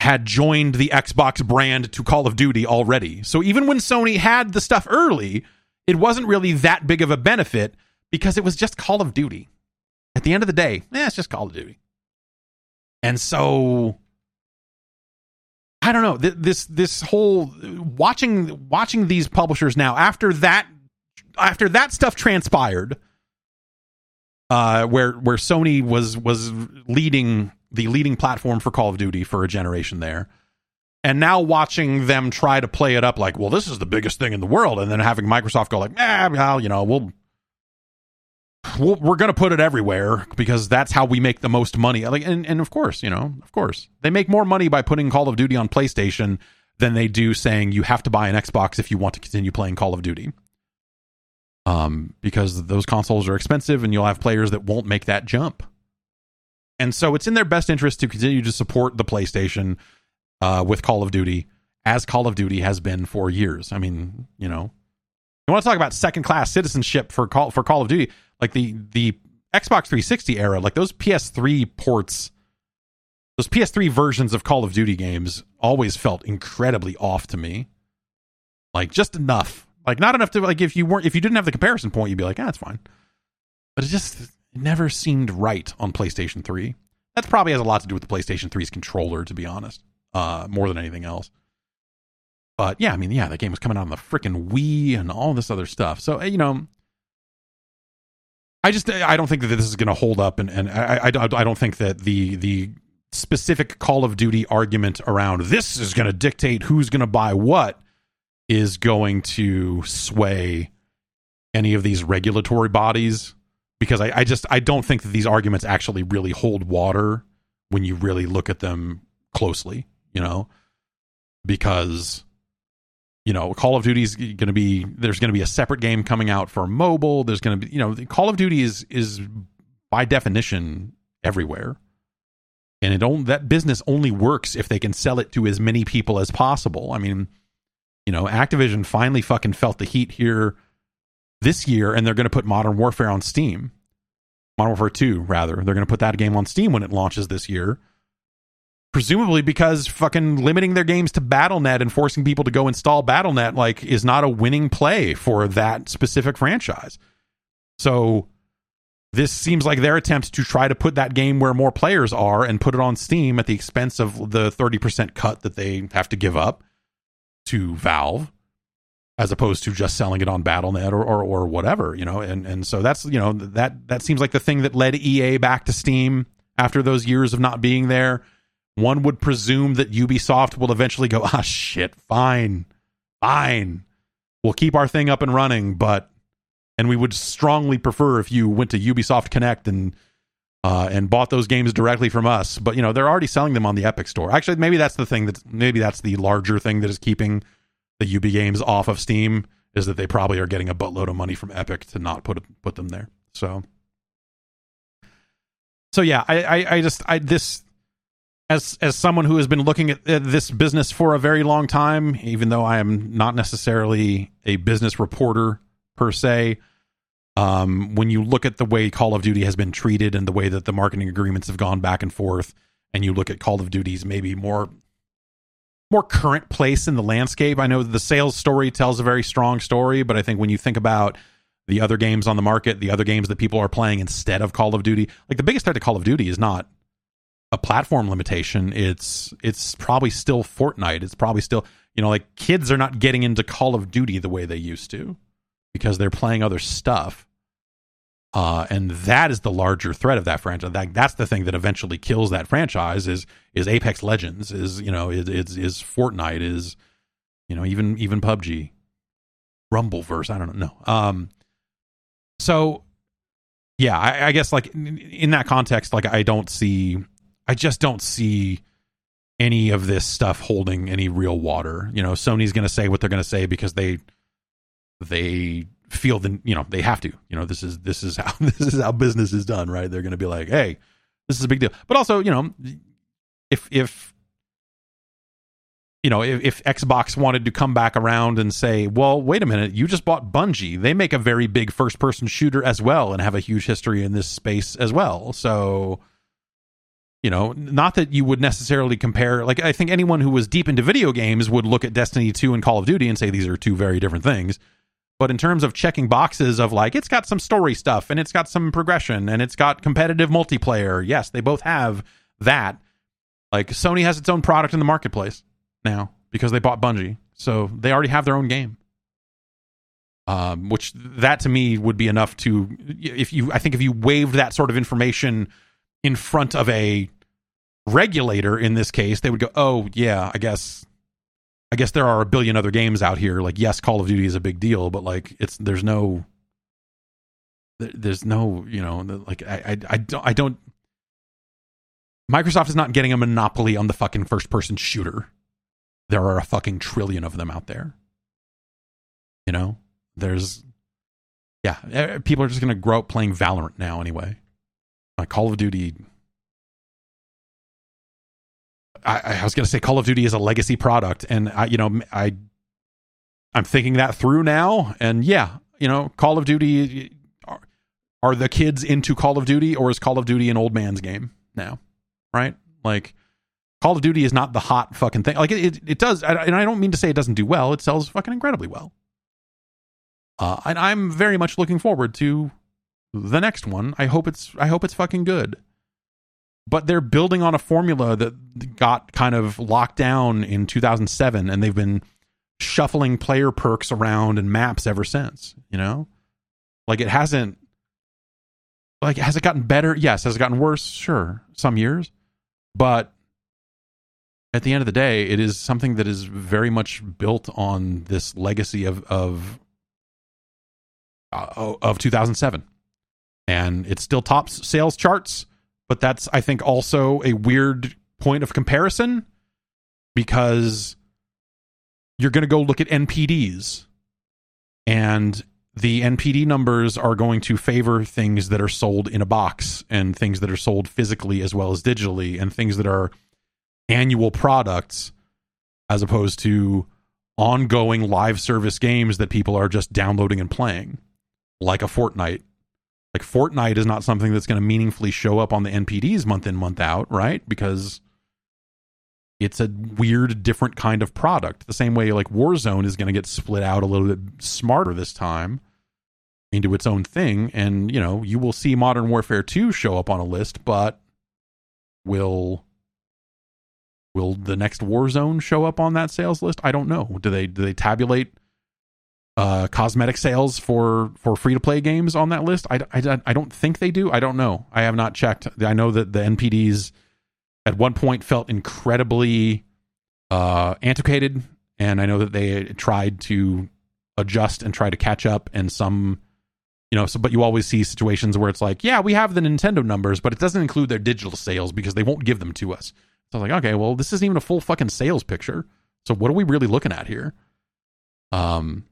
had joined the Xbox brand to Call of Duty already. So even when Sony had the stuff early, it wasn't really that big of a benefit because it was just Call of Duty. At the end of the day, eh, it's just Call of Duty. And so I don't know this this whole watching watching these publishers now after that after that stuff transpired uh, where where Sony was was leading the leading platform for Call of Duty for a generation there. And now watching them try to play it up like, well, this is the biggest thing in the world, and then having Microsoft go like, ah, well, you know, we'll, we we are going to put it everywhere because that's how we make the most money. Like, and, and of course, you know, of course, they make more money by putting Call of Duty on PlayStation than they do saying you have to buy an Xbox if you want to continue playing Call of Duty um, because those consoles are expensive and you'll have players that won't make that jump. And so it's in their best interest to continue to support the PlayStation uh, with Call of Duty as Call of Duty has been for years. I mean, you know, you want to talk about second class citizenship for Call for Call of Duty, like the the Xbox 360 era, like those PS3 ports, those PS3 versions of Call of Duty games always felt incredibly off to me. Like just enough like not enough to like if you weren't if you didn't have the comparison point, you'd be like, ah, it's fine. But it just never seemed right on PlayStation 3. That probably has a lot to do with the PlayStation 3's controller, to be honest, uh, more than anything else. But yeah, I mean, yeah, the game was coming out on the freaking Wii and all this other stuff. So you know, I just I don't think that this is going to hold up, and and I, I I don't think that the the specific Call of Duty argument around this is going to dictate who's going to buy what is going to sway any of these regulatory bodies. Because I, I just I don't think that these arguments actually really hold water when you really look at them closely, you know, because you know Call of Duty is going to be there's going to be a separate game coming out for mobile. There's going to be you know Call of Duty is is by definition everywhere, and it don't that business only works if they can sell it to as many people as possible. I mean you know, Activision finally fucking felt the heat here this year, and they're going to put Modern Warfare on Steam. Modern Warfare 2, rather. They're going to put that game on Steam when it launches this year. Presumably because fucking limiting their games to BattleNet and forcing people to go install BattleNet like is not a winning play for that specific franchise. So this seems like their attempt to try to put that game where more players are and put it on Steam at the expense of the 30% cut that they have to give up to Valve as opposed to just selling it on BattleNet or, or, or whatever, you know. And and so that's you know that that seems like the thing that led EA back to Steam after those years of not being there. One would presume that Ubisoft will eventually go, ah, shit, fine, fine, we'll keep our thing up and running, but and we would strongly prefer if you went to Ubisoft Connect and uh, and bought those games directly from us. But you know, they're already selling them on the Epic Store. Actually, maybe that's the thing that maybe that's the larger thing that is keeping the Ubi games off of Steam is that they probably are getting a buttload of money from Epic to not put put them there. So, so yeah, I, I, I just I this as as someone who has been looking at this business for a very long time, even though I am not necessarily a business reporter per se um, when you look at the way Call of Duty has been treated and the way that the marketing agreements have gone back and forth, and you look at Call of Duty's maybe more more current place in the landscape. I know the sales story tells a very strong story, but I think when you think about the other games on the market, the other games that people are playing instead of Call of Duty, like the biggest threat to Call of Duty is not a platform limitation. It's it's probably still Fortnite. It's probably still you know like kids are not getting into Call of Duty the way they used to because they're playing other stuff. Uh, and that is the larger threat of that franchise. That, that's the thing that eventually kills that franchise. Is is Apex Legends? Is you know is is, is Fortnite? Is you know even even PUBG, Rumbleverse? I don't know. Um, so yeah, I, I guess like in, in that context, like I don't see, I just don't see any of this stuff holding any real water. You know, Sony's going to say what they're going to say because they they feel the you know they have to you know this is this is how this is how business is done right they're going to be like hey this is a big deal but also you know if if you know, if, if, Xbox wanted to come back around and say, well, wait a minute, you just bought Bungie. They make a very big first person shooter as well and have a huge history in this space as well. So, you know, not that you would necessarily compare, like, I think anyone who was deep into video games would look at Destiny 2 and Call of Duty and say these are two very different things. But in terms of checking boxes of like, it's got some story stuff and it's got some progression and it's got competitive multiplayer. Yes, they both have that. Like, Sony has its own product in the marketplace now because they bought Bungie. So they already have their own game. Um, which that to me would be enough to if you I think if you waived that sort of information in front of a regulator in this case, they would go, "Oh yeah, I guess I guess there are a billion other games out here. Like yes, Call of Duty is a big deal, but like it's there's no there's no, you know, like I I, I don't I don't Microsoft is not getting a monopoly on the fucking first person shooter there are a fucking trillion of them out there. You know, there's, yeah, people are just going to grow up playing Valorant now anyway. Like Call of Duty. I, I was going to say Call of Duty is a legacy product, and I, you know, I, I'm thinking that through now, and yeah, you know, Call of Duty. Are, are the kids into Call of Duty, or is Call of Duty an old man's game now? Right? Like, Call of Duty is not the hot fucking thing. Like it, it, it does, and I don't mean to say it doesn't do well. It sells fucking incredibly well. Uh, and I'm very much looking forward to the next one. I hope it's I hope it's fucking good. But they're building on a formula that got kind of locked down in 2007, and they've been shuffling player perks around and maps ever since. You know, like it hasn't. Like has it gotten better? Yes. Has it gotten worse? Sure, some years, but at the end of the day, it is something that is very much built on this legacy of of uh, of 2007, and it still tops sales charts. But that's I think also a weird point of comparison because you're going to go look at NPDs, and the NPD numbers are going to favor things that are sold in a box and things that are sold physically as well as digitally, and things that are annual products as opposed to ongoing live service games that people are just downloading and playing, like a Fortnite. Like Fortnite is not something that's going to meaningfully show up on the NPDs month in, month out, right? Because it's a weird, different kind of product. The same way, like Warzone is going to get split out a little bit smarter this time into its own thing. And, you know, you will see Modern Warfare 2 show up on a list, but will Will the next Warzone show up on that sales list? I don't know. Do they do they tabulate uh, cosmetic sales for for free to play games on that list? I, I, I don't think they do. I don't know. I have not checked. I know that the NPDs at one point felt incredibly uh, antiquated, and I know that they tried to adjust and try to catch up, and some you know so but you always see situations where it's like yeah we have the nintendo numbers but it doesn't include their digital sales because they won't give them to us so I was like, okay, well, this isn't even a full fucking sales picture. So what are we really looking at here? Um.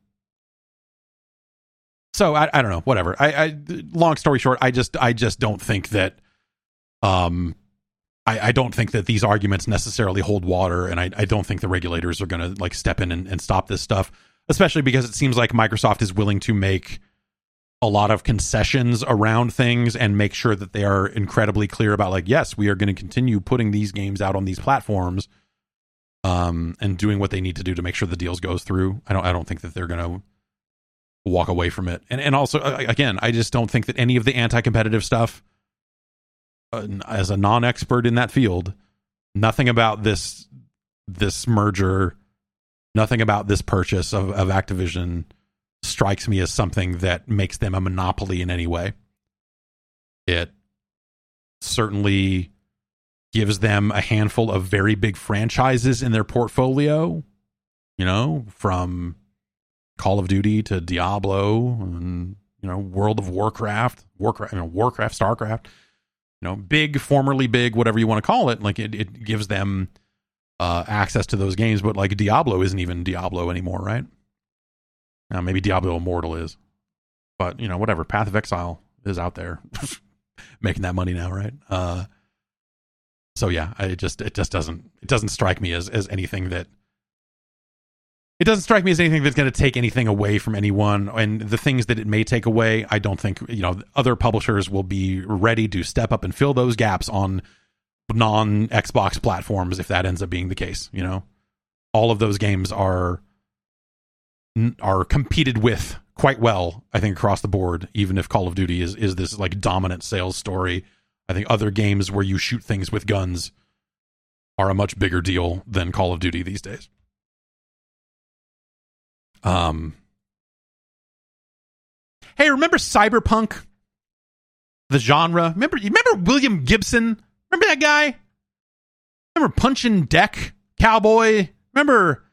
So I, I don't know. Whatever. I, I long story short, I just I just don't think that. Um. I, I don't think that these arguments necessarily hold water, and I, I don't think the regulators are going to like step in and, and stop this stuff, especially because it seems like Microsoft is willing to make a lot of concessions around things and make sure that they are incredibly clear about like yes we are going to continue putting these games out on these platforms um and doing what they need to do to make sure the deals goes through i don't i don't think that they're going to walk away from it and and also again i just don't think that any of the anti-competitive stuff uh, as a non-expert in that field nothing about this this merger nothing about this purchase of of activision strikes me as something that makes them a monopoly in any way. It certainly gives them a handful of very big franchises in their portfolio, you know, from Call of Duty to Diablo and you know World of Warcraft, Warcraft, you know, Warcraft, Starcraft, you know, big, formerly big, whatever you want to call it. Like it, it gives them uh, access to those games, but like Diablo isn't even Diablo anymore, right? Now, maybe Diablo Immortal is, but you know, whatever. Path of Exile is out there, making that money now, right? Uh, so yeah, it just it just doesn't it doesn't strike me as as anything that it doesn't strike me as anything that's going to take anything away from anyone. And the things that it may take away, I don't think you know other publishers will be ready to step up and fill those gaps on non Xbox platforms if that ends up being the case. You know, all of those games are are competed with quite well, I think, across the board. Even if Call of Duty is is this like dominant sales story, I think other games where you shoot things with guns are a much bigger deal than Call of Duty these days. Um. Hey, remember Cyberpunk? The genre. Remember? You remember William Gibson? Remember that guy? Remember Punching Deck Cowboy? Remember?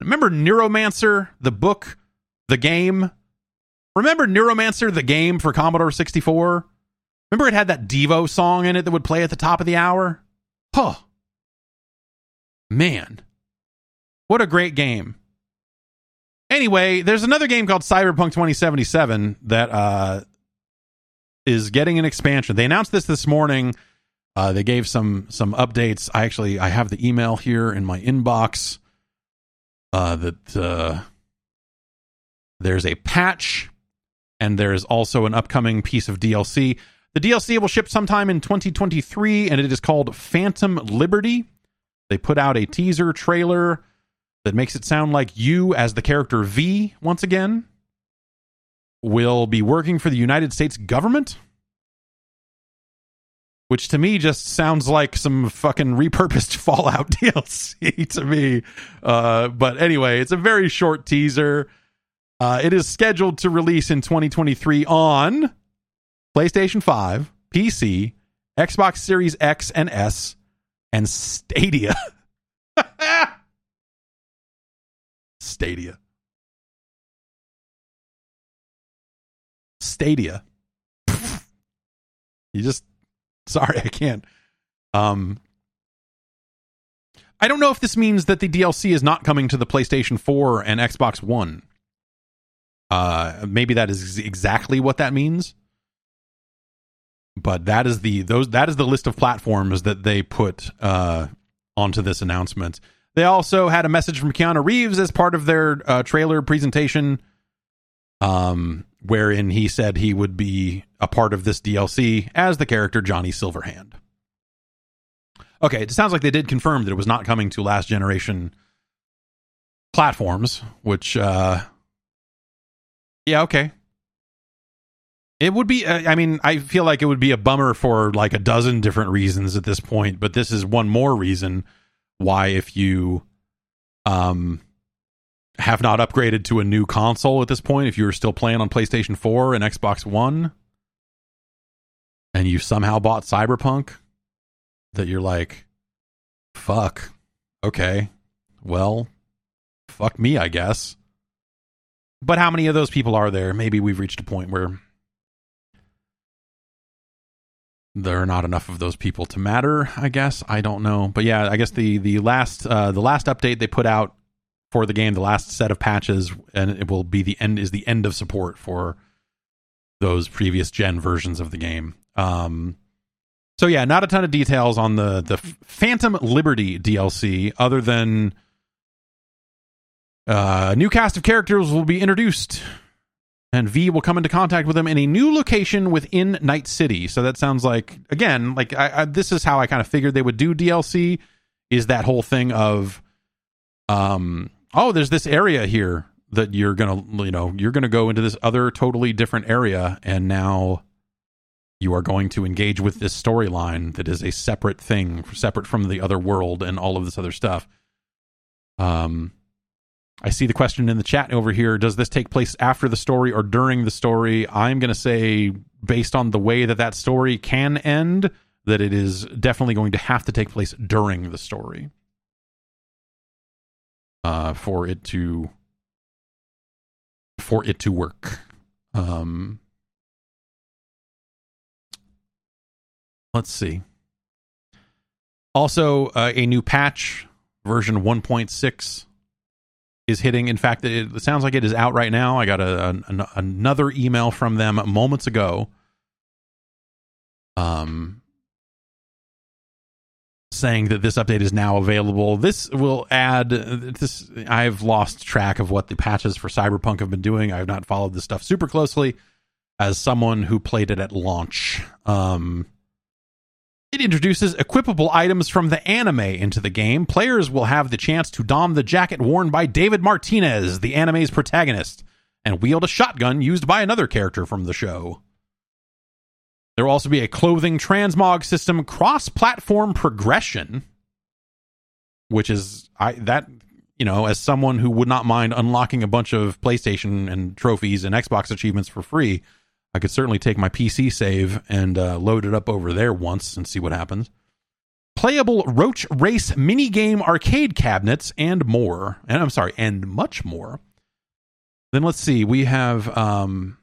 Remember Neuromancer, the book, the game? Remember Neuromancer, the game for Commodore 64? Remember it had that Devo song in it that would play at the top of the hour? Huh. Man. What a great game. Anyway, there's another game called Cyberpunk 2077 that uh, is getting an expansion. They announced this this morning. Uh, they gave some some updates. I actually I have the email here in my inbox. Uh, that uh, there's a patch, and there's also an upcoming piece of DLC. The DLC will ship sometime in 2023, and it is called Phantom Liberty. They put out a teaser trailer that makes it sound like you, as the character V, once again, will be working for the United States government. Which to me just sounds like some fucking repurposed Fallout DLC to me. Uh, but anyway, it's a very short teaser. Uh, it is scheduled to release in 2023 on PlayStation 5, PC, Xbox Series X and S, and Stadia. Stadia. Stadia. you just sorry, I can't. Um I don't know if this means that the DLC is not coming to the PlayStation 4 and Xbox One. Uh maybe that is exactly what that means. But that is the those that is the list of platforms that they put uh onto this announcement. They also had a message from Keanu Reeves as part of their uh, trailer presentation, um, wherein he said he would be a part of this DLC as the character Johnny Silverhand. Okay, it sounds like they did confirm that it was not coming to last generation platforms, which, uh, yeah, okay. It would be, I mean, I feel like it would be a bummer for like a dozen different reasons at this point, but this is one more reason why if you um have not upgraded to a new console at this point, if you're still playing on PlayStation 4 and Xbox One, and you somehow bought Cyberpunk, that you're like, fuck, okay, well, fuck me, I guess. But how many of those people are there? Maybe we've reached a point where there are not enough of those people to matter i guess. I don't know. But yeah i guess the the last uh the last update they put out for the game the last set of patches and it will be the end is the end of support for those previous gen versions of the game. Um so yeah not a ton of details on the the phantom liberty dlc other than uh, new cast of characters will be introduced and V will come into contact with him in a new location within Night City. So that sounds like again, like I, I, this is how I kind of figured they would do DLC. Is that whole thing of, um, oh, there's this area here that you're gonna, you know, you're gonna go into this other totally different area, and now you are going to engage with this storyline that is a separate thing, separate from the other world and all of this other stuff. Um, I see the question in the chat over here. Does this take place after the story or during the story? I'm going to say, based on the way that that story can end, that it is definitely going to have to take place during the story uh, for it to for it to work. Um, let's see. Also, uh, a new patch version 1.6 is hitting. In fact, it sounds like it is out right now. I got a, a, another email from them moments ago. Um, saying that this update is now available. This will add this. I've lost track of what the patches for Cyberpunk have been doing. I've not followed this stuff super closely as someone who played it at launch. Um, it introduces equipable items from the anime into the game. Players will have the chance to don the jacket worn by David Martinez, the anime's protagonist, and wield a shotgun used by another character from the show. There will also be a clothing transmog system cross platform progression, which is I that you know, as someone who would not mind unlocking a bunch of PlayStation and trophies and Xbox achievements for free, I could certainly take my PC save and uh, load it up over there once and see what happens. Playable Roach Race minigame arcade cabinets and more. And I'm sorry, and much more. Then let's see, we have um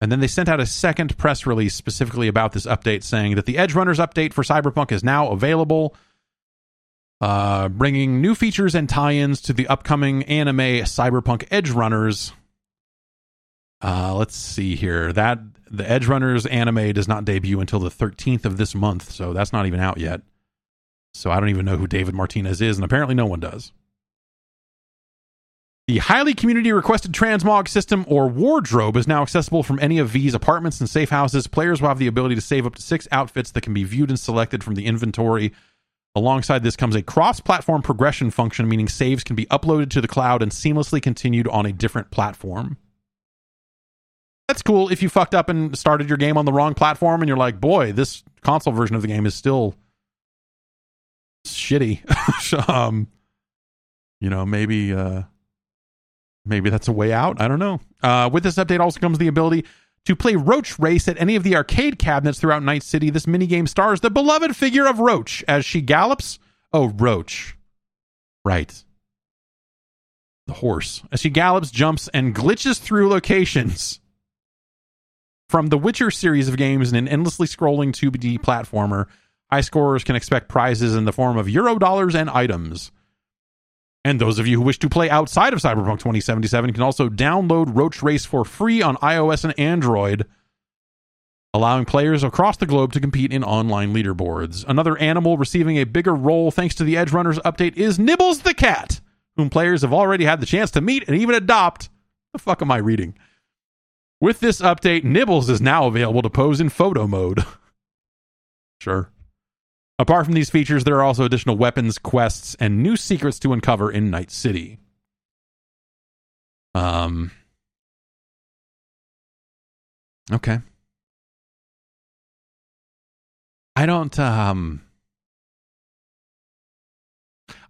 and then they sent out a second press release specifically about this update saying that the Edgerunners update for Cyberpunk is now available, uh, bringing new features and tie ins to the upcoming anime Cyberpunk Edgerunners uh, let's see here. That the Edgerunners anime does not debut until the 13th of this month, so that's not even out yet. So I don't even know who David Martinez is, and apparently no one does. The highly community requested transmog system or wardrobe is now accessible from any of V's apartments and safe houses. Players will have the ability to save up to six outfits that can be viewed and selected from the inventory. Alongside this comes a cross platform progression function, meaning saves can be uploaded to the cloud and seamlessly continued on a different platform that's cool if you fucked up and started your game on the wrong platform and you're like, boy, this console version of the game is still shitty. um, you know, maybe uh, maybe that's a way out. I don't know. Uh, with this update also comes the ability to play Roach Race at any of the arcade cabinets throughout Night City. This minigame stars the beloved figure of Roach as she gallops. Oh, Roach. Right. The horse. As she gallops, jumps, and glitches through locations. From the Witcher series of games and an endlessly scrolling 2D platformer, high scorers can expect prizes in the form of euro dollars and items. And those of you who wish to play outside of Cyberpunk 2077 can also download Roach Race for free on iOS and Android, allowing players across the globe to compete in online leaderboards. Another animal receiving a bigger role thanks to the Edgerunners update is Nibbles the cat, whom players have already had the chance to meet and even adopt. The fuck am I reading? With this update, Nibbles is now available to pose in photo mode. sure. Apart from these features, there are also additional weapons, quests, and new secrets to uncover in Night City. Um. Okay. I don't. Um.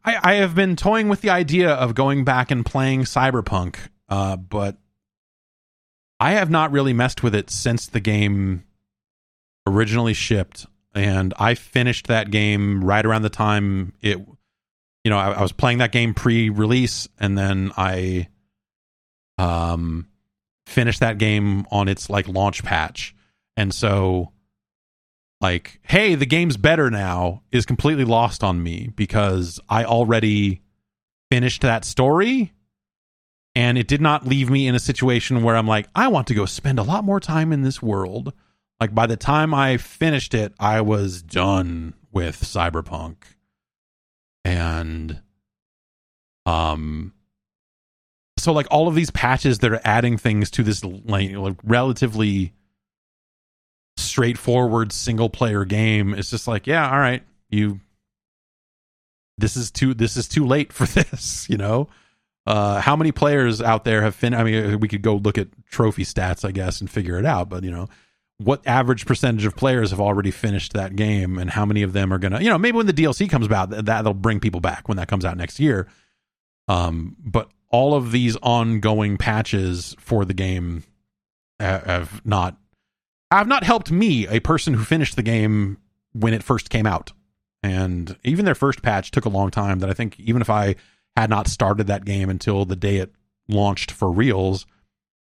I I have been toying with the idea of going back and playing Cyberpunk, uh, but I have not really messed with it since the game originally shipped, and I finished that game right around the time it. You know, I, I was playing that game pre-release, and then I um finished that game on its like launch patch, and so like, hey, the game's better now is completely lost on me because I already finished that story and it did not leave me in a situation where I'm like, I want to go spend a lot more time in this world. Like by the time I finished it, I was done with Cyberpunk. And um so like all of these patches that are adding things to this like, like relatively straightforward single player game it's just like yeah all right you this is too this is too late for this you know uh, how many players out there have fin? I mean, we could go look at trophy stats, I guess, and figure it out. But you know, what average percentage of players have already finished that game, and how many of them are gonna? You know, maybe when the DLC comes about, that that'll bring people back when that comes out next year. Um, but all of these ongoing patches for the game have not have not helped me, a person who finished the game when it first came out. And even their first patch took a long time. That I think even if I had not started that game until the day it launched for reals,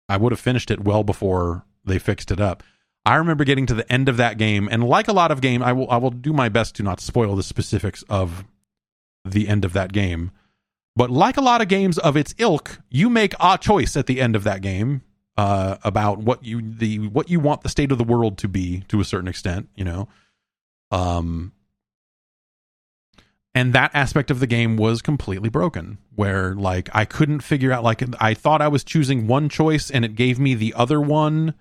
I would have finished it well before they fixed it up. I remember getting to the end of that game, and like a lot of game, I will I will do my best to not spoil the specifics of the end of that game. But like a lot of games of its ilk, you make a choice at the end of that game uh, about what you the what you want the state of the world to be to a certain extent. You know, Um, and that aspect of the game was completely broken where like i couldn't figure out like i thought i was choosing one choice and it gave me the other one.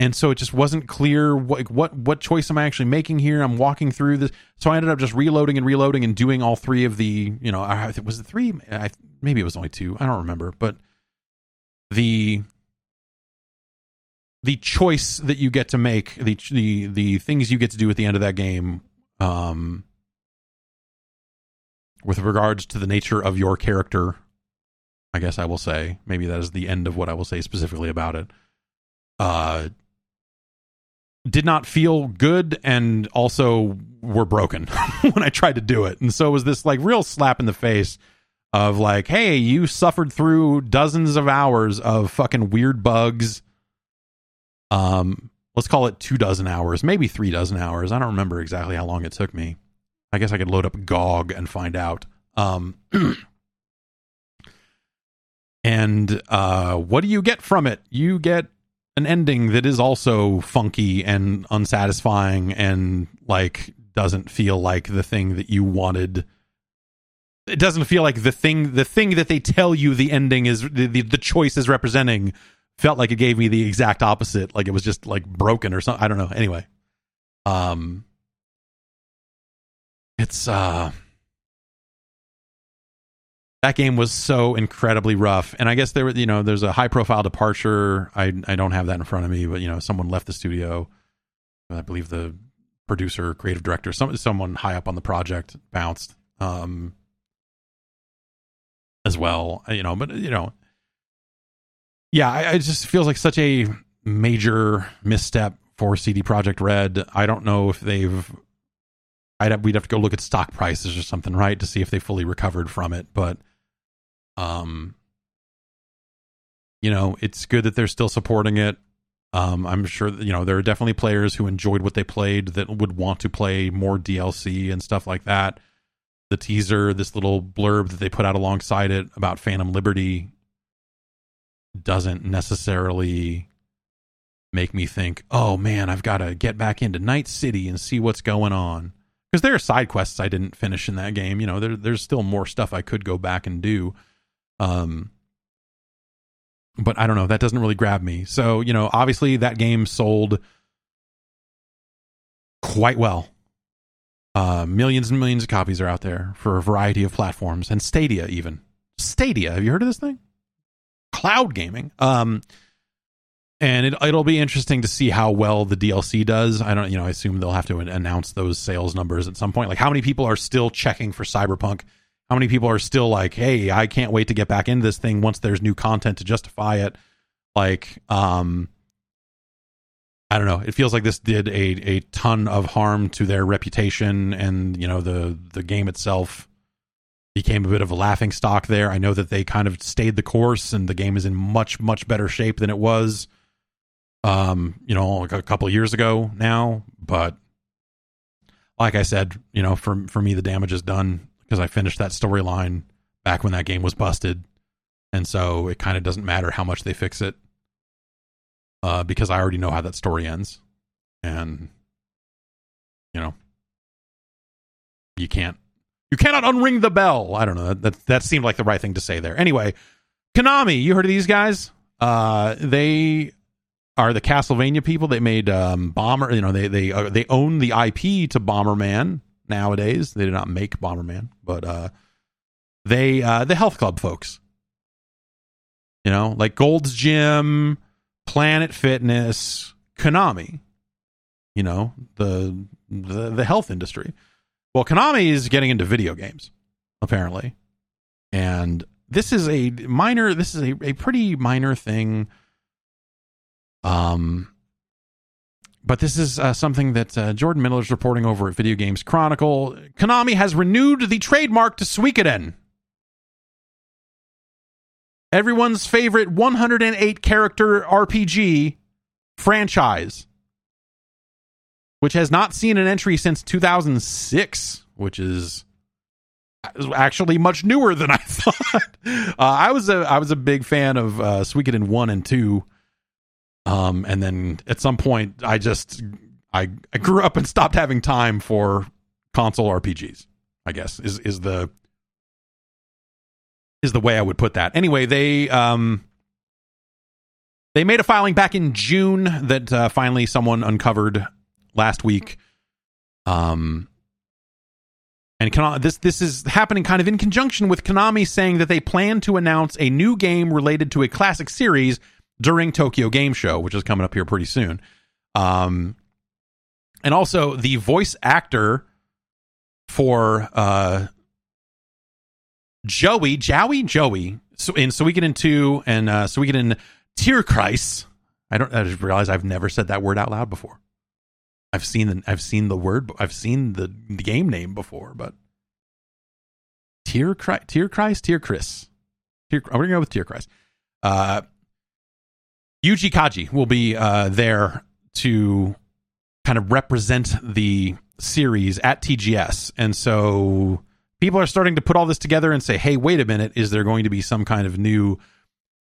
And so it just wasn't clear what what what choice am i actually making here? I'm walking through this. So i ended up just reloading and reloading and doing all three of the you know I, was it three? I, maybe it was only two. I don't remember. But the the choice that you get to make the the the things you get to do at the end of that game um with regards to the nature of your character, I guess I will say, maybe that is the end of what I will say specifically about it. Uh, did not feel good and also were broken when I tried to do it. And so it was this like real slap in the face of like, hey, you suffered through dozens of hours of fucking weird bugs. Um, let's call it two dozen hours, maybe three dozen hours. I don't remember exactly how long it took me. I guess I could load up GOG and find out. Um, and uh, what do you get from it? You get an ending that is also funky and unsatisfying and like doesn't feel like the thing that you wanted it doesn't feel like the thing the thing that they tell you the ending is the, the, the choice is representing felt like it gave me the exact opposite like it was just like broken or something i don't know anyway um it's uh that game was so incredibly rough. And i guess there were you know there's a high profile departure. I i don't have that in front of me but you know someone left the studio. I believe the producer creative director some someone high up on the project bounced um as well you know but you know yeah I, it just feels like such a major misstep for cd projekt red. I don't know if they've I'd have, we'd have to go look at stock prices or something, right, to see if they fully recovered from it. But, um, you know, it's good that they're still supporting it. Um, I'm sure you know there are definitely players who enjoyed what they played that would want to play more DLC and stuff like that. The teaser, this little blurb that they put out alongside it about Phantom Liberty, doesn't necessarily make me think, "Oh man, I've got to get back into Night City and see what's going on." Because there are side quests I didn't finish in that game. You know, there, there's still more stuff I could go back and do. Um, but I don't know. That doesn't really grab me. So you know, obviously that game sold quite well. Uh, millions and millions of copies are out there for a variety of platforms and Stadia even. Stadia, have you heard of this thing? Cloud gaming. Um, and it, it'll be interesting to see how well the DLC does. I don't, you know, I assume they'll have to announce those sales numbers at some point. Like, how many people are still checking for Cyberpunk? How many people are still like, "Hey, I can't wait to get back into this thing once there's new content to justify it." Like, um, I don't know. It feels like this did a a ton of harm to their reputation, and you know, the the game itself became a bit of a laughing stock there. I know that they kind of stayed the course, and the game is in much much better shape than it was um, you know, like a couple years ago now. But like I said, you know, for for me, the damage is done because I finished that storyline back when that game was busted, and so it kind of doesn't matter how much they fix it, uh, because I already know how that story ends, and you know, you can't you cannot unring the bell. I don't know. That that seemed like the right thing to say there. Anyway, Konami, you heard of these guys? Uh, they are the Castlevania people. They made um, Bomber. You know, they they uh, they own the IP to Bomberman nowadays. They did not make Bomberman, but uh, they uh, the Health Club folks. You know, like Gold's Gym, Planet Fitness, Konami. You know, the the the health industry. Well, Konami is getting into video games, apparently, and this is a minor. This is a, a pretty minor thing um, but this is uh, something that uh, Jordan Middler is reporting over at Video Games Chronicle. Konami has renewed the trademark to Suikoden. Everyone's favorite 108 character RPG franchise, which has not seen an entry since 2006, which is actually much newer than I thought. Uh, I was a I was a big fan of uh, Suikoden one and two, um, and then at some point, I just I, I grew up and stopped having time for console RPGs. I guess is is the is the way I would put that. Anyway, they um they made a filing back in June that uh, finally someone uncovered last week. Um and can this this is happening kind of in conjunction with Konami saying that they plan to announce a new game related to a classic series during Tokyo Game Show, which is coming up here pretty soon. Um, and also the voice actor for uh, Joey, Joey, Joey, so in Suikoden 2 and uh, Suikoden Tierkreis. I don't I just realize I've never said that word out loud before. I've seen the I've seen the word I've seen the, the game name before, but Tier Christ, Tier Christ, Tier Chris. Tier, we're gonna go with Tier Christ. Uh, Yuji Kaji will be uh, there to kind of represent the series at TGS, and so people are starting to put all this together and say, "Hey, wait a minute, is there going to be some kind of new?"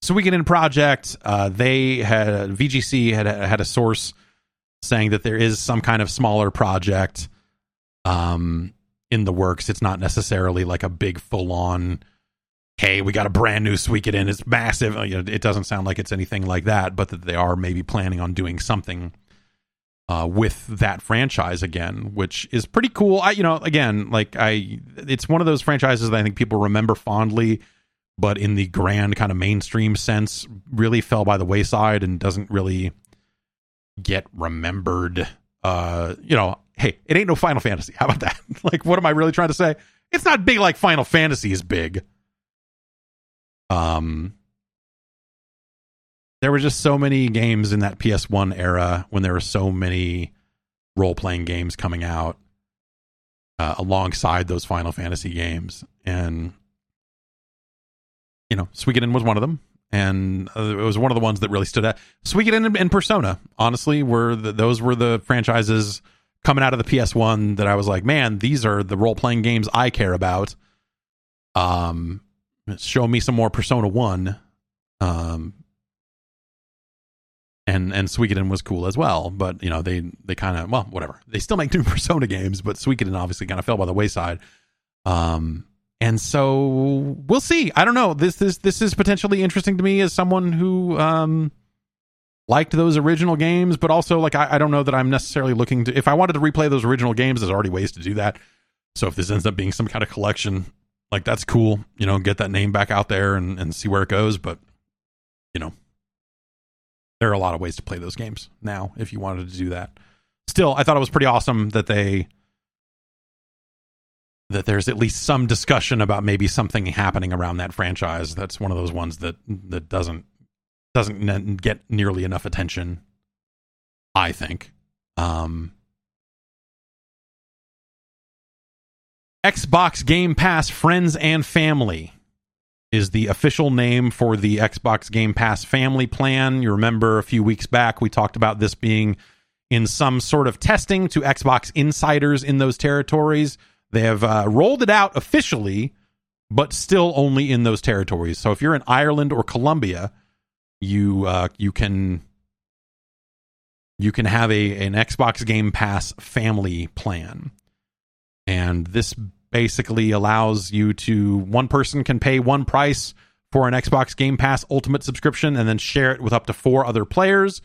Suikoden project. Uh, they had VGC had had a source saying that there is some kind of smaller project um, in the works. It's not necessarily like a big full on, hey, we got a brand new Suikoden. It in. it's massive. Know, it doesn't sound like it's anything like that, but that they are maybe planning on doing something uh, with that franchise again, which is pretty cool. I, you know, again, like I, it's one of those franchises that I think people remember fondly, but in the grand kind of mainstream sense, really fell by the wayside and doesn't really get remembered. Uh, you know, hey, it ain't no Final Fantasy. How about that? like, what am I really trying to say? It's not big like Final Fantasy is big. Um, there were just so many games in that PS1 era when there were so many role playing games coming out uh, alongside those Final Fantasy games, and you know, Suikoden was one of them and uh, it was one of the ones that really stood out. Suikoden and, Persona, honestly, were the, those were the franchises coming out of the PS1 that I was like, man, these are the role playing games I care about. Um, show me some more Persona One. Um, and and Suikoden was cool as well, but you know they they kind of well whatever they still make new Persona games, but Suikoden obviously kind of fell by the wayside. Um, and so we'll see. I don't know. This this this is potentially interesting to me as someone who um liked those original games, but also like I, I don't know that I'm necessarily looking to if I wanted to replay those original games, there's already ways to do that. So if this ends up being some kind of collection, like that's cool, you know, get that name back out there and, and see where it goes. But you know, there are a lot of ways to play those games now if you wanted to do that. Still, I thought it was pretty awesome that they that there's at least some discussion about maybe something happening around that franchise. That's one of those ones that that doesn't doesn't get nearly enough attention. I think. Um, Xbox Game Pass Friends and Family is the official name for the Xbox Game Pass Family plan. You remember a few weeks back we talked about this being in some sort of testing to Xbox insiders in those territories. They have uh, rolled it out officially, but still only in those territories. So if you're in Ireland or Colombia, you uh, you can you can have a an Xbox Game Pass family plan, and this basically allows you to one person can pay one price for an Xbox Game Pass Ultimate subscription and then share it with up to four other players.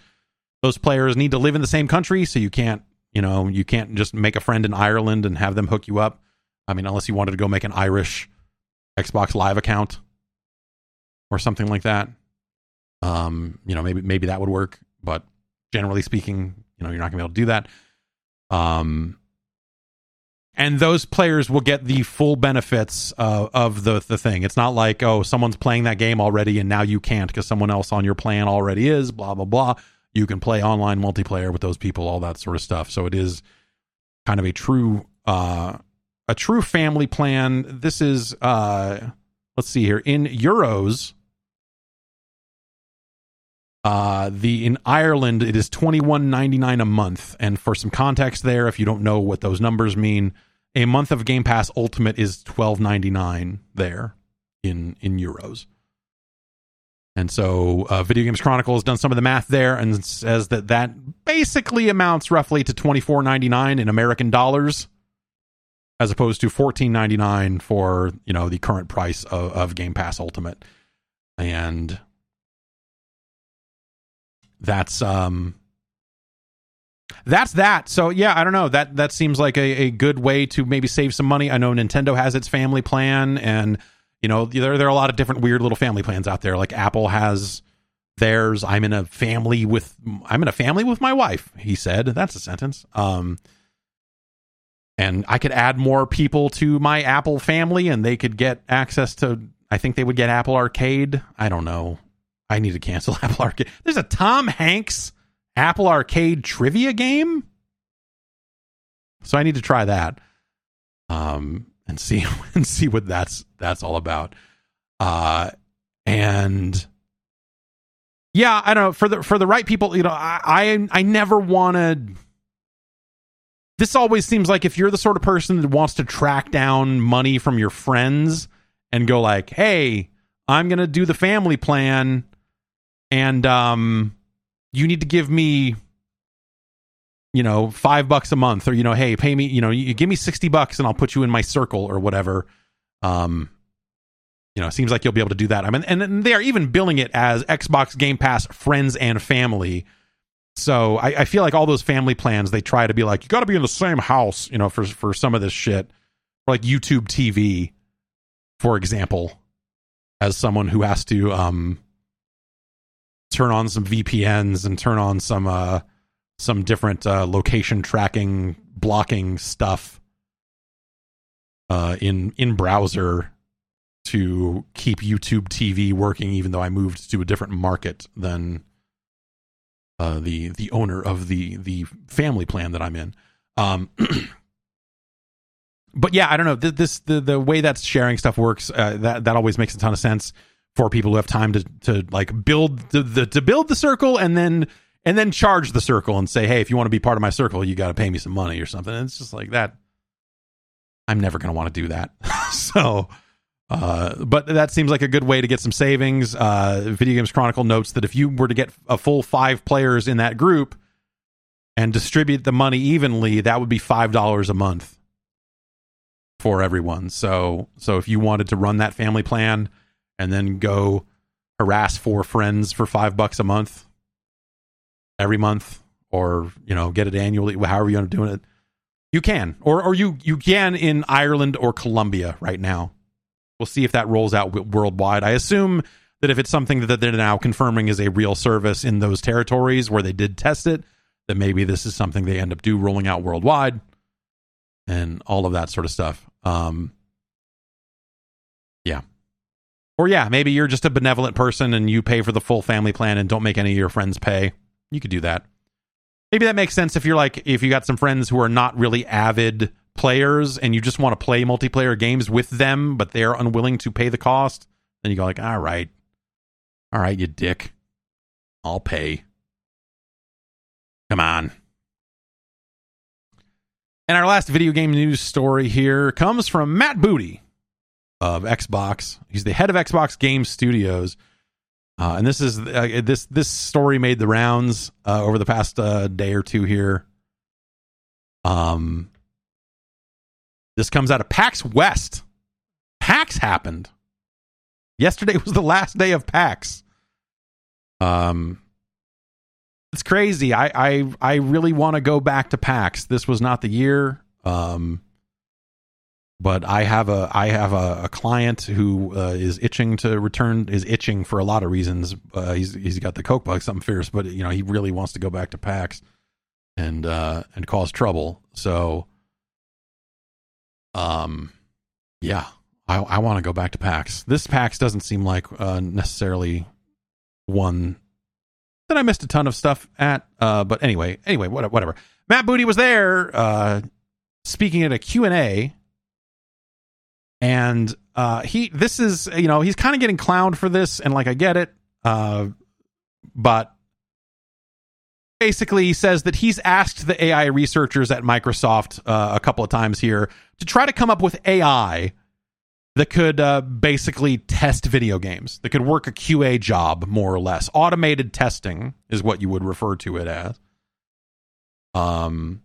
Those players need to live in the same country, so you can't you know, you can't just make a friend in Ireland and have them hook you up. I mean, unless you wanted to go make an Irish Xbox Live account or something like that. Um, you know, maybe maybe that would work, but generally speaking, you know, you're not going to be able to do that. Um, and those players will get the full benefits uh, of the the thing. It's not like oh, someone's playing that game already and now you can't because someone else on your plan already is. Blah blah blah you can play online multiplayer with those people, all that sort of stuff. So it is kind of a true uh, a true family plan. This is uh, let's see here in euros. Uh, the in Ireland it is twenty one ninety nine a month, and for some context there, if you don't know what those numbers mean, a month of Game Pass Ultimate is twelve ninety nine there in in euros. And so, uh, Video Games Chronicle has done some of the math there and says that that basically amounts roughly to twenty four ninety nine in American dollars, as opposed to fourteen ninety nine for you know the current price of, of Game Pass Ultimate, and that's um that's that. So yeah, I don't know. That that seems like a, a good way to maybe save some money. I know Nintendo has its family plan and you know, there there are a lot of different weird little family plans out there. Like Apple has theirs. I'm in a family with I'm in a family with my wife. He said that's a sentence. Um, and I could add more people to my Apple family, and they could get access to. I think they would get Apple Arcade. I don't know. I need to cancel Apple Arcade. There's a Tom Hanks Apple Arcade trivia game, so I need to try that. Um, and see and see what that's that's all about. Uh, and yeah, I don't know for the for the right people. You know, I I, I never wanted. This always seems like if you're the sort of person that wants to track down money from your friends and go like, "Hey, I'm going to do the family plan and um you need to give me you know, five bucks a month, or you know, hey, pay me, you know, you give me sixty bucks and I'll put you in my circle or whatever. Um, you know, seems like you'll be able to do that. I mean, and they are even billing it as Xbox Game Pass Friends and Family. So I, I feel like all those family plans they try to be like, you got to be in the same house, you know, for for some of this shit, or like YouTube TV, for example, as someone who has to um turn on some VPNs and turn on some uh some different uh, location tracking blocking stuff uh, in in browser to keep YouTube TV working, even though I moved to a different market than uh, the the owner of the the family plan that I'm in. Um, but yeah, I don't know this the the way that sharing stuff works. Uh, that that always makes a ton of sense for people who have time to to like build the, the to build the circle and then and then charge the circle and say, hey, if you want to be part of my circle, you got to pay me some money or something. And it's just like that. I'm never going to want to do that. so, uh, but that seems like a good way to get some savings. Uh, Video Games Chronicle notes that if you were to get a full five players in that group and distribute the money evenly, that would be five dollars a month for everyone. So, so if you wanted to run that family plan and then go harass four friends for five bucks a month, every month or you know get it annually however you want to do it. You can or or you you can in Ireland or Colombia right now. We'll see if that rolls out worldwide. I assume that if it's something that they're now confirming is a real service in those territories where they did test it that maybe this is something they end up do rolling out worldwide and all of that sort of stuff. Um yeah or yeah maybe you're just a benevolent person and you pay for the full family plan and don't make any of your friends pay you could do that. Maybe that makes sense if you're like if you got some friends who are not really avid players and you just want to play multiplayer games with them, but they're unwilling to pay the cost. Then you go like, all right, all right, you dick, I'll pay. Come on. And our last video game news story here comes from Matt Booty of Xbox. He's the head of Xbox Game Studios. Uh, and this is uh, this this story made the rounds uh, over the past uh, day or two here. Um, this comes out of PAX West. PAX happened yesterday. Was the last day of PAX. Um, it's crazy. I I I really want to go back to PAX. This was not the year. Um, but I have a I have a, a client who uh, is itching to return is itching for a lot of reasons. Uh, he's he's got the coke bug, something fierce, but you know he really wants to go back to PAX and uh, and cause trouble. So, um, yeah, I I want to go back to PAX. This PAX doesn't seem like uh, necessarily one that I missed a ton of stuff at. Uh, but anyway, anyway, whatever. Matt Booty was there, uh, speaking at a Q and A and uh, he this is you know he's kind of getting clowned for this, and like I get it, uh, but basically he says that he's asked the AI researchers at Microsoft uh, a couple of times here to try to come up with AI that could uh, basically test video games, that could work a QA job, more or less. Automated testing is what you would refer to it as. Um,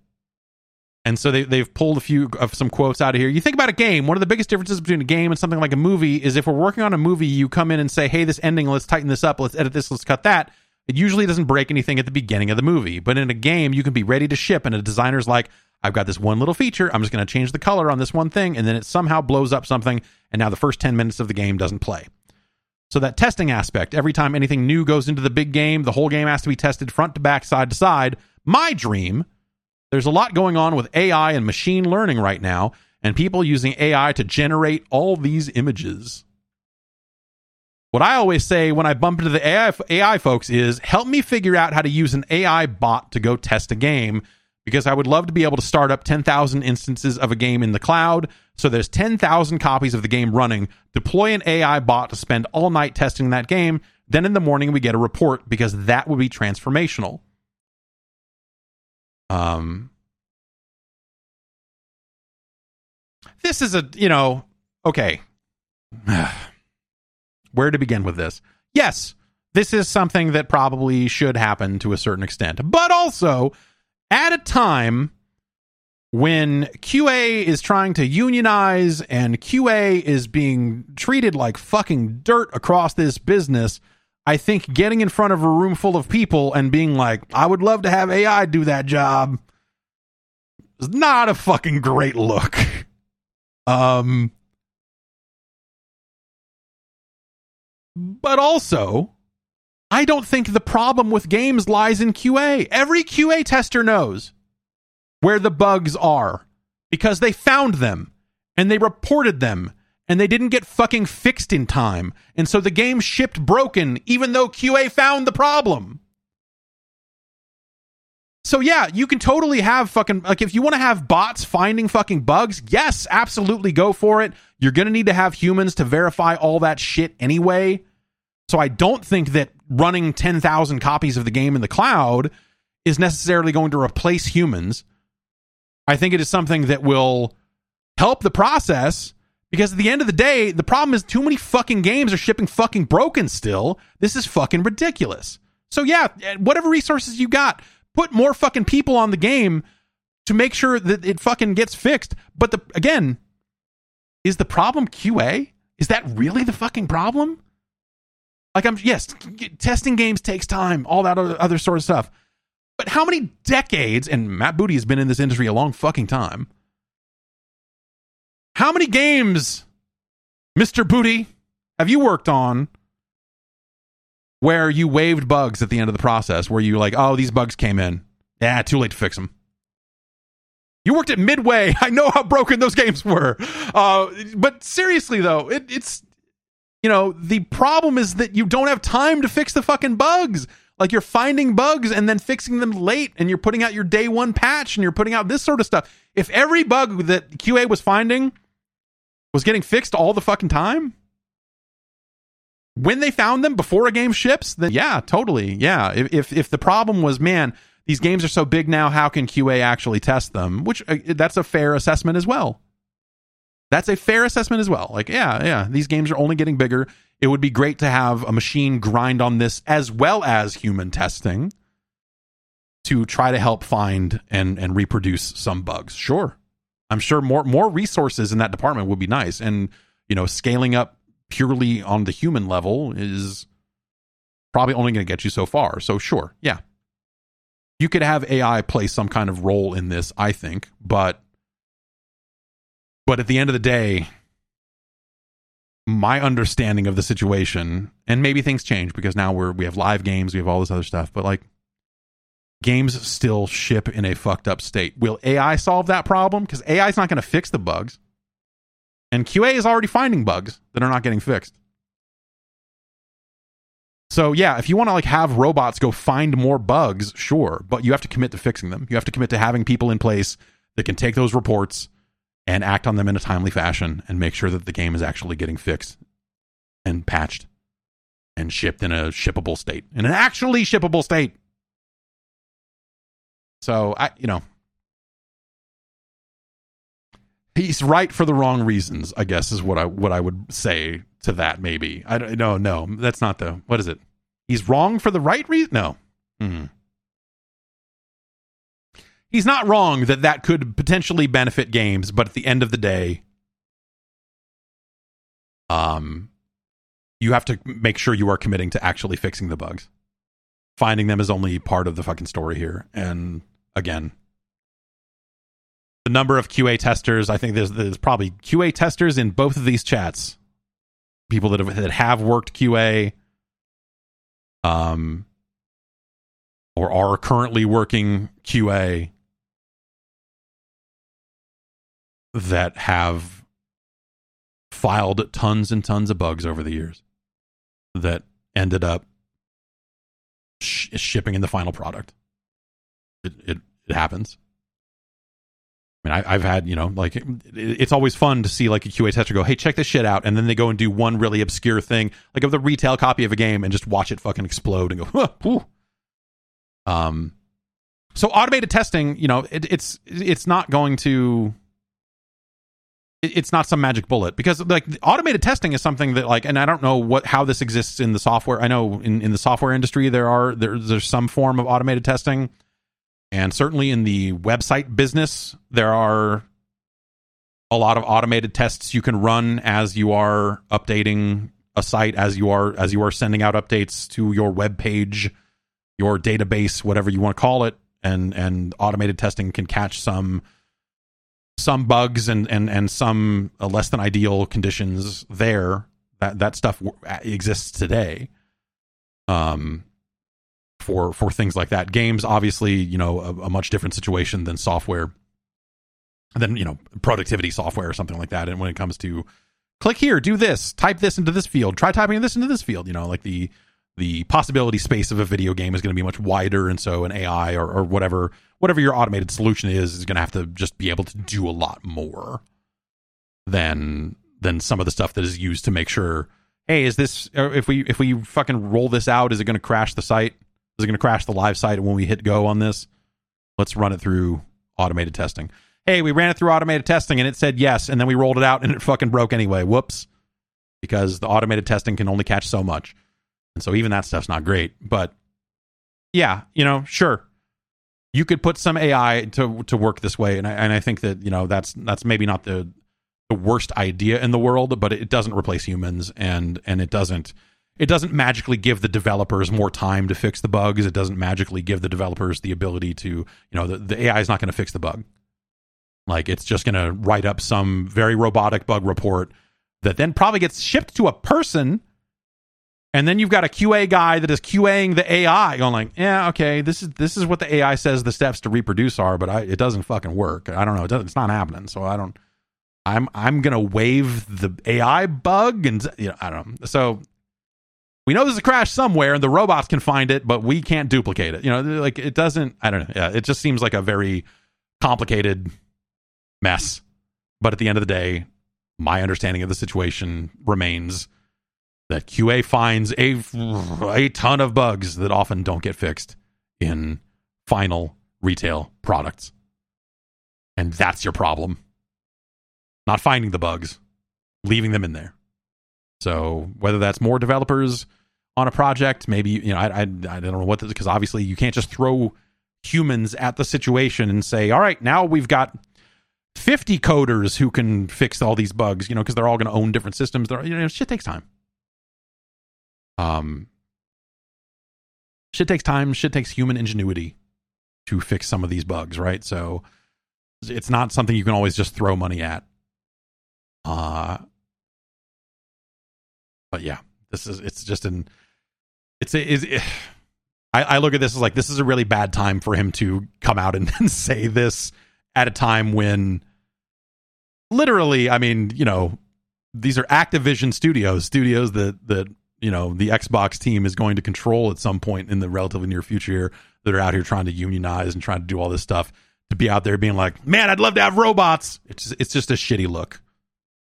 and so they, they've pulled a few of some quotes out of here. You think about a game, one of the biggest differences between a game and something like a movie is if we're working on a movie, you come in and say, hey, this ending, let's tighten this up, let's edit this, let's cut that. It usually doesn't break anything at the beginning of the movie. But in a game, you can be ready to ship, and a designer's like, I've got this one little feature, I'm just going to change the color on this one thing, and then it somehow blows up something, and now the first 10 minutes of the game doesn't play. So that testing aspect, every time anything new goes into the big game, the whole game has to be tested front to back, side to side. My dream there's a lot going on with AI and machine learning right now, and people using AI to generate all these images. What I always say when I bump into the AI, AI folks is help me figure out how to use an AI bot to go test a game because I would love to be able to start up 10,000 instances of a game in the cloud. So there's 10,000 copies of the game running. Deploy an AI bot to spend all night testing that game. Then in the morning, we get a report because that would be transformational. Um, this is a, you know, okay. Where to begin with this? Yes, this is something that probably should happen to a certain extent, but also at a time when QA is trying to unionize and QA is being treated like fucking dirt across this business I think getting in front of a room full of people and being like, I would love to have AI do that job is not a fucking great look. Um, but also, I don't think the problem with games lies in QA. Every QA tester knows where the bugs are because they found them and they reported them and they didn't get fucking fixed in time. And so the game shipped broken, even though QA found the problem. So yeah, you can totally have fucking like if you want to have bots finding fucking bugs, yes, absolutely go for it. You're going to need to have humans to verify all that shit anyway. So I don't think that running 10,000 copies of the game in the cloud is necessarily going to replace humans. I think it is something that will help the process because at the end of the day, the problem is too many fucking games are shipping fucking broken still. This is fucking ridiculous. So yeah, eh, whatever resources you got, put more fucking people on the game to make sure that it fucking gets fixed. But the again, is the problem QA? Is that really the fucking problem? Like I'm yes, testing games takes time, all that other, other sort of stuff. But how many decades and Matt Booty has been in this industry a long fucking time how many games, Mr. Booty, have you worked on where you waived bugs at the end of the process, where you like, oh, these bugs came in. Yeah, too late to fix them. You worked at Midway. I know how broken those games were. Uh, but seriously, though, it, it's you know the problem is that you don't have time to fix the fucking bugs. Like you're finding bugs and then fixing them late, and you're putting out your day one patch, and you're putting out this sort of stuff. If every bug that QA was finding was getting fixed all the fucking time? When they found them before a game ships, then yeah, totally. Yeah. If, if, if the problem was, man, these games are so big now, how can QA actually test them? Which uh, that's a fair assessment as well. That's a fair assessment as well. Like, yeah, yeah, these games are only getting bigger. It would be great to have a machine grind on this as well as human testing to try to help find and and reproduce some bugs. Sure. I'm sure more more resources in that department would be nice. And you know, scaling up purely on the human level is probably only going to get you so far. So sure, yeah, you could have AI play some kind of role in this. I think, but but at the end of the day, my understanding of the situation, and maybe things change because now we're we have live games, we have all this other stuff, but like games still ship in a fucked up state. Will AI solve that problem? Because AI is not going to fix the bugs. And QA is already finding bugs that are not getting fixed. So yeah, if you want to like have robots go find more bugs, sure, but you have to commit to fixing them. You have to commit to having people in place that can take those reports and act on them in a timely fashion and make sure that the game is actually getting fixed and patched and shipped in a shippable state. In an actually shippable state. So I, you know, he's right for the wrong reasons. I guess is what I what I would say to that. Maybe I don't. No, no, that's not the. What is it? He's wrong for the right reason. No. Mm. He's not wrong that that could potentially benefit games, but at the end of the day, um, you have to make sure you are committing to actually fixing the bugs. Finding them is only part of the fucking story here. And again, the number of QA testers, I think there's, there's probably QA testers in both of these chats. People that have, that have worked QA, um, or are currently working QA that have filed tons and tons of bugs over the years that ended up sh- shipping in the final product. It it, it happens. I mean, I, have had you know like it, it's always fun to see like a QA tester go, "Hey, check this shit out," and then they go and do one really obscure thing, like of the retail copy of a game, and just watch it fucking explode and go, huh, Um, so automated testing, you know, it, it's it's not going to it's not some magic bullet. Because like automated testing is something that like and i don't know what how this exists in the software. I know in, in the software industry there are there, there's some form of automated testing. And certainly in the website business there are a lot of automated tests you can run as you are updating a site as you are as you are sending out updates to your web page your database whatever you want to call it. And and automated testing can catch some some bugs and and and some uh, less than ideal conditions there. That that stuff w- exists today. Um, for for things like that, games obviously you know a, a much different situation than software, than you know productivity software or something like that. And when it comes to click here, do this, type this into this field, try typing this into this field, you know, like the the possibility space of a video game is going to be much wider, and so an AI or, or whatever whatever your automated solution is is going to have to just be able to do a lot more than than some of the stuff that is used to make sure hey is this uh, if we if we fucking roll this out is it going to crash the site? Is it going to crash the live site when we hit go on this? Let's run it through automated testing. Hey we ran it through automated testing and it said yes and then we rolled it out and it fucking broke anyway. Whoops. Because the automated testing can only catch so much. And so even that stuff's not great but yeah you know sure you could put some AI to to work this way, and I, and I think that you know that's that's maybe not the the worst idea in the world, but it doesn't replace humans, and and it doesn't it doesn't magically give the developers more time to fix the bugs. It doesn't magically give the developers the ability to you know the, the AI is not going to fix the bug. Like it's just going to write up some very robotic bug report that then probably gets shipped to a person and then you've got a QA guy that is QAing the AI, going like, yeah, okay, this is this is what the AI says the steps to reproduce are, but I, it doesn't fucking work. I don't know, it it's not happening. So I don't. I'm I'm gonna wave the AI bug, and you know, I don't know. So we know there's a crash somewhere, and the robots can find it, but we can't duplicate it. You know, like it doesn't. I don't know. Yeah, it just seems like a very complicated mess. But at the end of the day, my understanding of the situation remains that QA finds a, a ton of bugs that often don't get fixed in final retail products. And that's your problem. Not finding the bugs, leaving them in there. So whether that's more developers on a project, maybe you know I I, I don't know what because obviously you can't just throw humans at the situation and say, all right, now we've got 50 coders who can fix all these bugs, you know, because they're all going to own different systems. They're, you know, shit takes time. Um, shit takes time. Shit takes human ingenuity to fix some of these bugs, right? So it's not something you can always just throw money at. Uh, but yeah, this is it's just an it's a, is it, I, I look at this as like this is a really bad time for him to come out and, and say this at a time when literally, I mean, you know, these are Activision studios, studios that that you know the Xbox team is going to control at some point in the relatively near future here that are out here trying to unionize and trying to do all this stuff to be out there being like, man, I'd love to have robots. It's just, it's just a shitty look.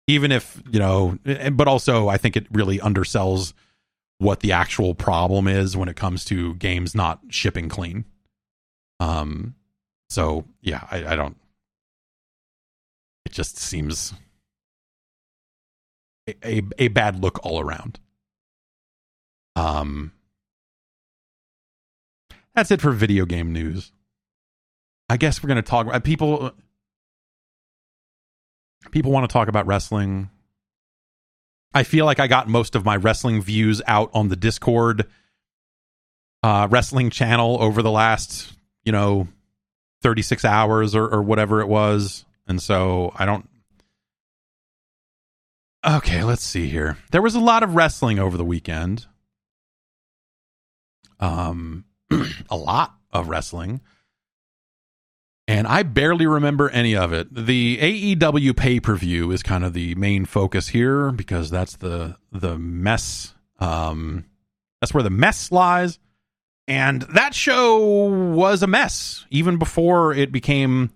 Even if you know, but also I think it really undersells what the actual problem is when it comes to games not shipping clean. Um, so yeah, I, I don't. it just seems a, a, a bad look all around. Um, that's it for video game news. I guess we're going to talk about people. People want to talk about wrestling. I feel like I got most of my wrestling views out on the Discord uh, wrestling channel over the last, you know, 36 hours or, or whatever it was. And so I don't. Okay, let's see here. There was a lot of wrestling over the weekend. Um, a lot of wrestling. And I barely remember any of it. The AEW pay per view is kind of the main focus here because that's the the mess. Um, that's where the mess lies. And that show was a mess even before it became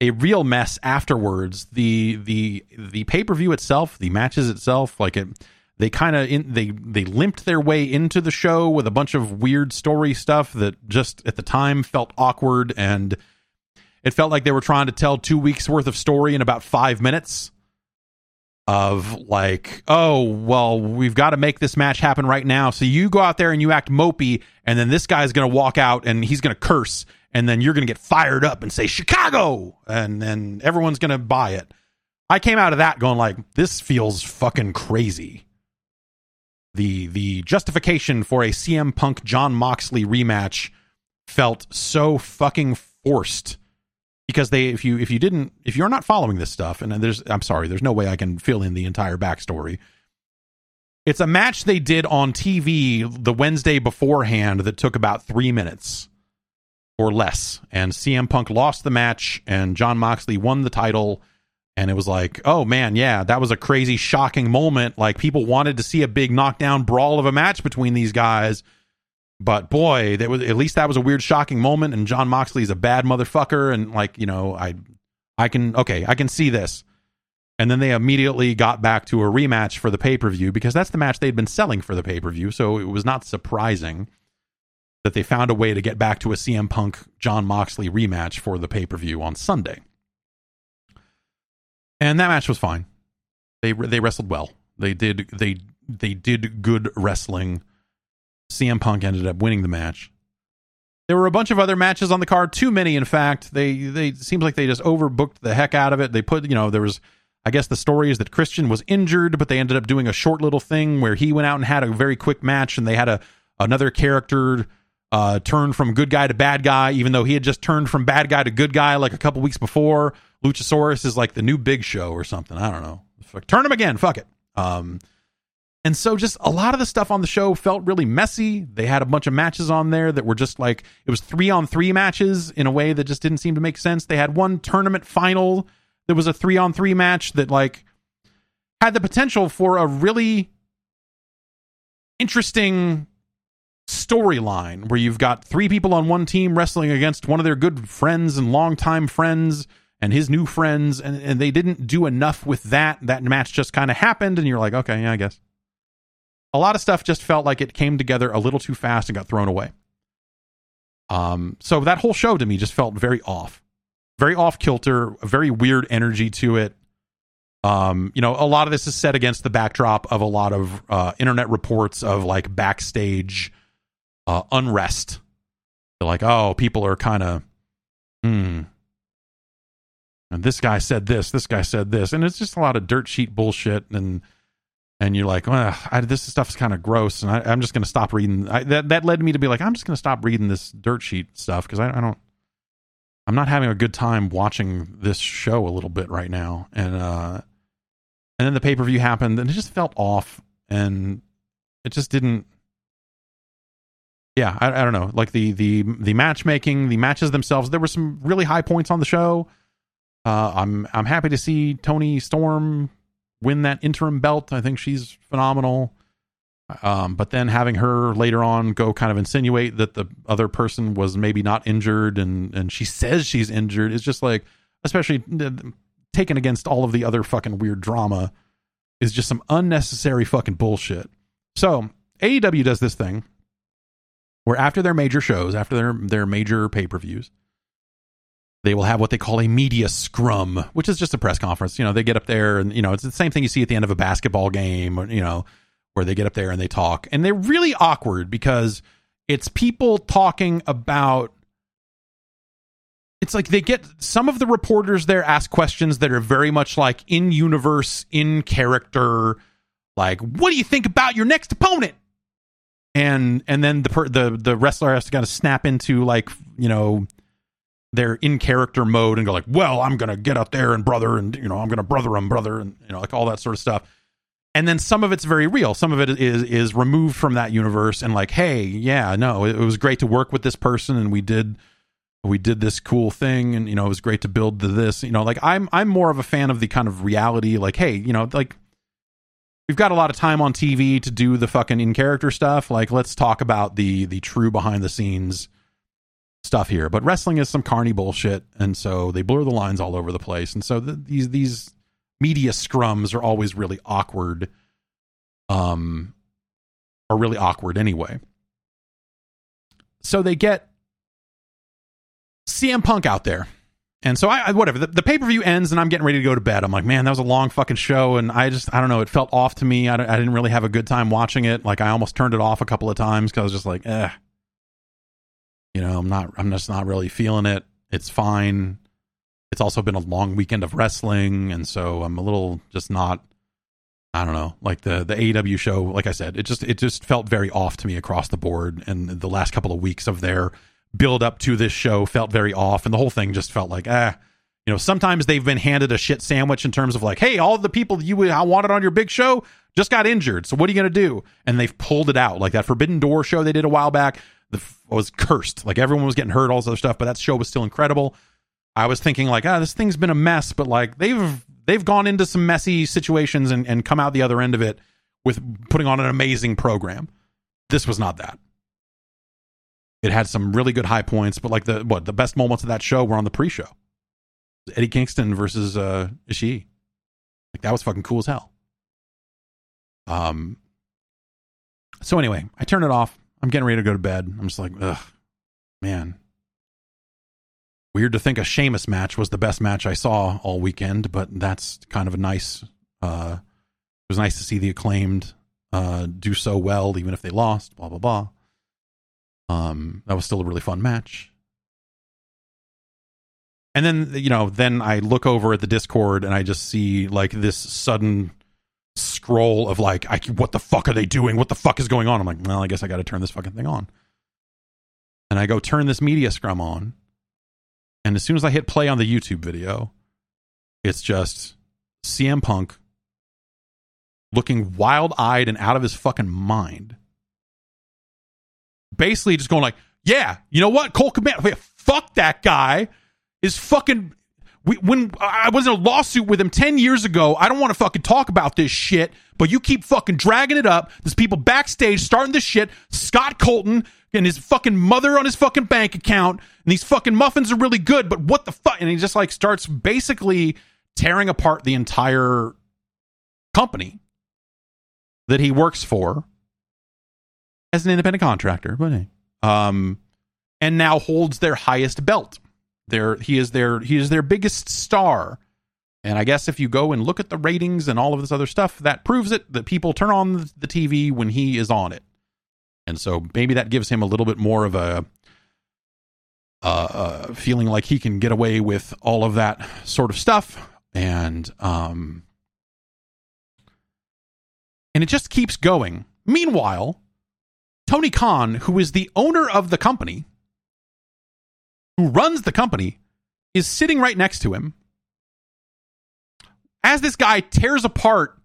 a real mess afterwards. The the the pay per view itself, the matches itself, like it they kind of they they limped their way into the show with a bunch of weird story stuff that just at the time felt awkward and it felt like they were trying to tell two weeks worth of story in about five minutes of like oh well we've got to make this match happen right now. So you go out there and you act mopey and then this guy's going to walk out and he's going to curse and then you're going to get fired up and say chicago! And then everyone's going to buy it. I came out of that going like this feels fucking crazy the the justification for a CM Punk Jon Moxley rematch felt so fucking forced because they if you if you didn't if you're not following this stuff and there's I'm sorry there's no way I can fill in the entire backstory. It's a match they did on TV the Wednesday beforehand that took about three minutes or less, and CM Punk lost the match, and Jon Moxley won the title and it was like, oh man, yeah, that was a crazy, shocking moment. Like people wanted to see a big knockdown brawl of a match between these guys, but boy, that was at least that was a weird, shocking moment. And Jon Moxley's a bad motherfucker, and like you know, I, I can okay, I can see this. And then they immediately got back to a rematch for the pay per view because that's the match they'd been selling for the pay per view. So it was not surprising that they found a way to get back to a CM Punk Jon Moxley rematch for the pay per view on Sunday and that match was fine. They they wrestled well. They did they they did good wrestling. CM Punk ended up winning the match. There were a bunch of other matches on the card, too many in fact. They they seems like they just overbooked the heck out of it. They put, you know, there was I guess the story is that Christian was injured, but they ended up doing a short little thing where he went out and had a very quick match and they had a another character uh turn from good guy to bad guy even though he had just turned from bad guy to good guy like a couple weeks before. Luchasaurus is like the new Big Show or something. I don't know. Fuck, turn him again. Fuck it. Um, and so just a lot of the stuff on the show felt really messy. They had a bunch of matches on there that were just like it was three on three matches in a way that just didn't seem to make sense. They had one tournament final that was a three on three match that like had the potential for a really interesting storyline where you've got three people on one team wrestling against one of their good friends and longtime friends and his new friends, and, and they didn't do enough with that. That match just kind of happened, and you're like, okay, yeah, I guess. A lot of stuff just felt like it came together a little too fast and got thrown away. Um, so that whole show to me just felt very off, very off kilter, a very weird energy to it. Um, you know, a lot of this is set against the backdrop of a lot of uh, internet reports of like backstage uh, unrest. They're like, oh, people are kind of, hmm, and this guy said this, this guy said this, and it's just a lot of dirt sheet bullshit, and and you're like, well, I, this stuff is kind of gross, and I, am just going to stop reading. I, that that led me to be like, I'm just going to stop reading this dirt sheet stuff because I, I don't, I'm not having a good time watching this show a little bit right now, and uh, and then the pay per view happened, and it just felt off, and it just didn't. Yeah, I, I don't know. Like the the the matchmaking, the matches themselves, there were some really high points on the show uh, I'm I'm happy to see Toni Storm win that interim belt. I think she's phenomenal. Um, but then having her later on go kind of insinuate that the other person was maybe not injured and and she says she's injured is just like especially taken against all of the other fucking weird drama is just some unnecessary fucking bullshit. So AEW does this thing where after their major shows, after their their major pay per views, they will have what they call a media scrum, which is just a press conference. You know, they get up there and, you know, it's the same thing you see at the end of a basketball game, or, you know, where they get up there and they talk. And they're really awkward because it's people talking about it's like they get some of the reporters there ask questions that are very much like in universe, in character, like what do you think about your next opponent? And and then the per, the the wrestler has to kind of snap into like you know their in character mode and go like, well, I'm gonna get out there and brother and you know I'm gonna brother him brother and you know like all that sort of stuff. And then some of it's very real. Some of it is is removed from that universe and like, hey, yeah, no, it, it was great to work with this person and we did we did this cool thing and you know it was great to build the this you know like i'm i'm more of a fan of the kind of reality like hey you know like we've got a lot of time on tv to do the fucking in character stuff. Like let's talk about the the true behind the scenes stuff here. But wrestling is some carny bullshit and so they blur the lines all over the place. And so the, these these media scrums are always really awkward um are really awkward anyway. So they get CM Punk out there. And so I, I whatever the, the pay per view ends and I'm getting ready to go to bed. I'm like, man, that was a long fucking show, and I just I don't know, it felt off to me. I, I didn't really have a good time watching it. Like I almost turned it off a couple of times because I was just like, eh, you know, I'm not, I'm just not really feeling it. It's fine. It's also been a long weekend of wrestling, and so I'm a little just not. I don't know, like the the AEW show. Like I said, it just it just felt very off to me across the board, and the last couple of weeks of their build up to this show felt very off, and the whole thing just felt like ah. You know, sometimes they've been handed a shit sandwich in terms of like, hey, all the people you wanted on your big show just got injured. So what are you going to do? And they've pulled it out. Like that Forbidden Door show they did a while back the, was cursed. Like everyone was getting hurt, all this other stuff, but that show was still incredible. I was thinking like, ah, this thing's been a mess, but like they've they've gone into some messy situations and, and come out the other end of it with putting on an amazing program. This was not that. It had some really good high points, but like the what the best moments of that show were on the pre-show. Eddie Kingston versus uh Ishii. Like that was fucking cool as hell. Um so anyway, I turn it off. I'm getting ready to go to bed. I'm just like, ugh, man. Weird to think a Sheamus match was the best match I saw all weekend, but that's kind of a nice uh it was nice to see the acclaimed uh do so well even if they lost, blah blah blah. Um, that was still a really fun match. And then you know, then I look over at the Discord and I just see like this sudden scroll of like, I, what the fuck are they doing? What the fuck is going on? I'm like, well, I guess I got to turn this fucking thing on. And I go turn this media scrum on, and as soon as I hit play on the YouTube video, it's just CM Punk looking wild eyed and out of his fucking mind basically just going like, yeah, you know what? Colt Cabana, fuck that guy is fucking. We, when I was in a lawsuit with him 10 years ago, I don't want to fucking talk about this shit, but you keep fucking dragging it up. There's people backstage starting this shit. Scott Colton and his fucking mother on his fucking bank account, and these fucking muffins are really good, but what the fuck? And he just like starts basically tearing apart the entire company that he works for as an independent contractor, but hey, um, and now holds their highest belt. There, he is their he is their biggest star. And I guess if you go and look at the ratings and all of this other stuff, that proves it that people turn on the TV when he is on it. And so maybe that gives him a little bit more of a uh, uh, feeling like he can get away with all of that sort of stuff. And um, and it just keeps going. Meanwhile, Tony Khan, who is the owner of the company, who runs the company, is sitting right next to him. As this guy tears apart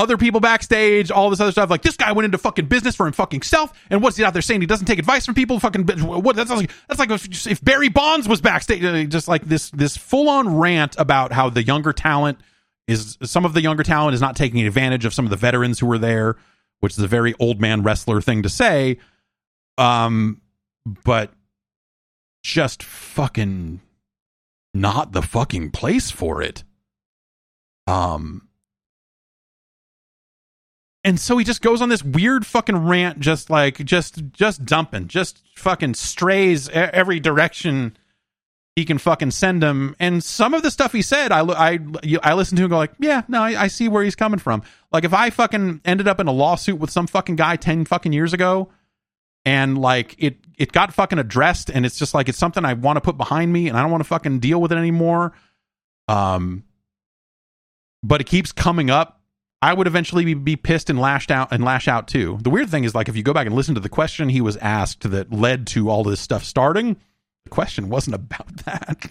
other people backstage, all this other stuff. Like this guy went into fucking business for him fucking self, and what's he out there saying? He doesn't take advice from people. Fucking what? That's like that's like if, if Barry Bonds was backstage, uh, just like this this full on rant about how the younger talent is some of the younger talent is not taking advantage of some of the veterans who were there which is a very old man wrestler thing to say. Um, but just fucking not the fucking place for it. Um, and so he just goes on this weird fucking rant, just like just just dumping, just fucking strays every direction he can fucking send him. And some of the stuff he said, I I I listened to and go like, yeah, no, I, I see where he's coming from. Like if I fucking ended up in a lawsuit with some fucking guy ten fucking years ago, and like it it got fucking addressed, and it's just like it's something I want to put behind me, and I don't want to fucking deal with it anymore. Um, but it keeps coming up. I would eventually be, be pissed and lashed out and lash out too. The weird thing is like if you go back and listen to the question he was asked that led to all this stuff starting question wasn't about that.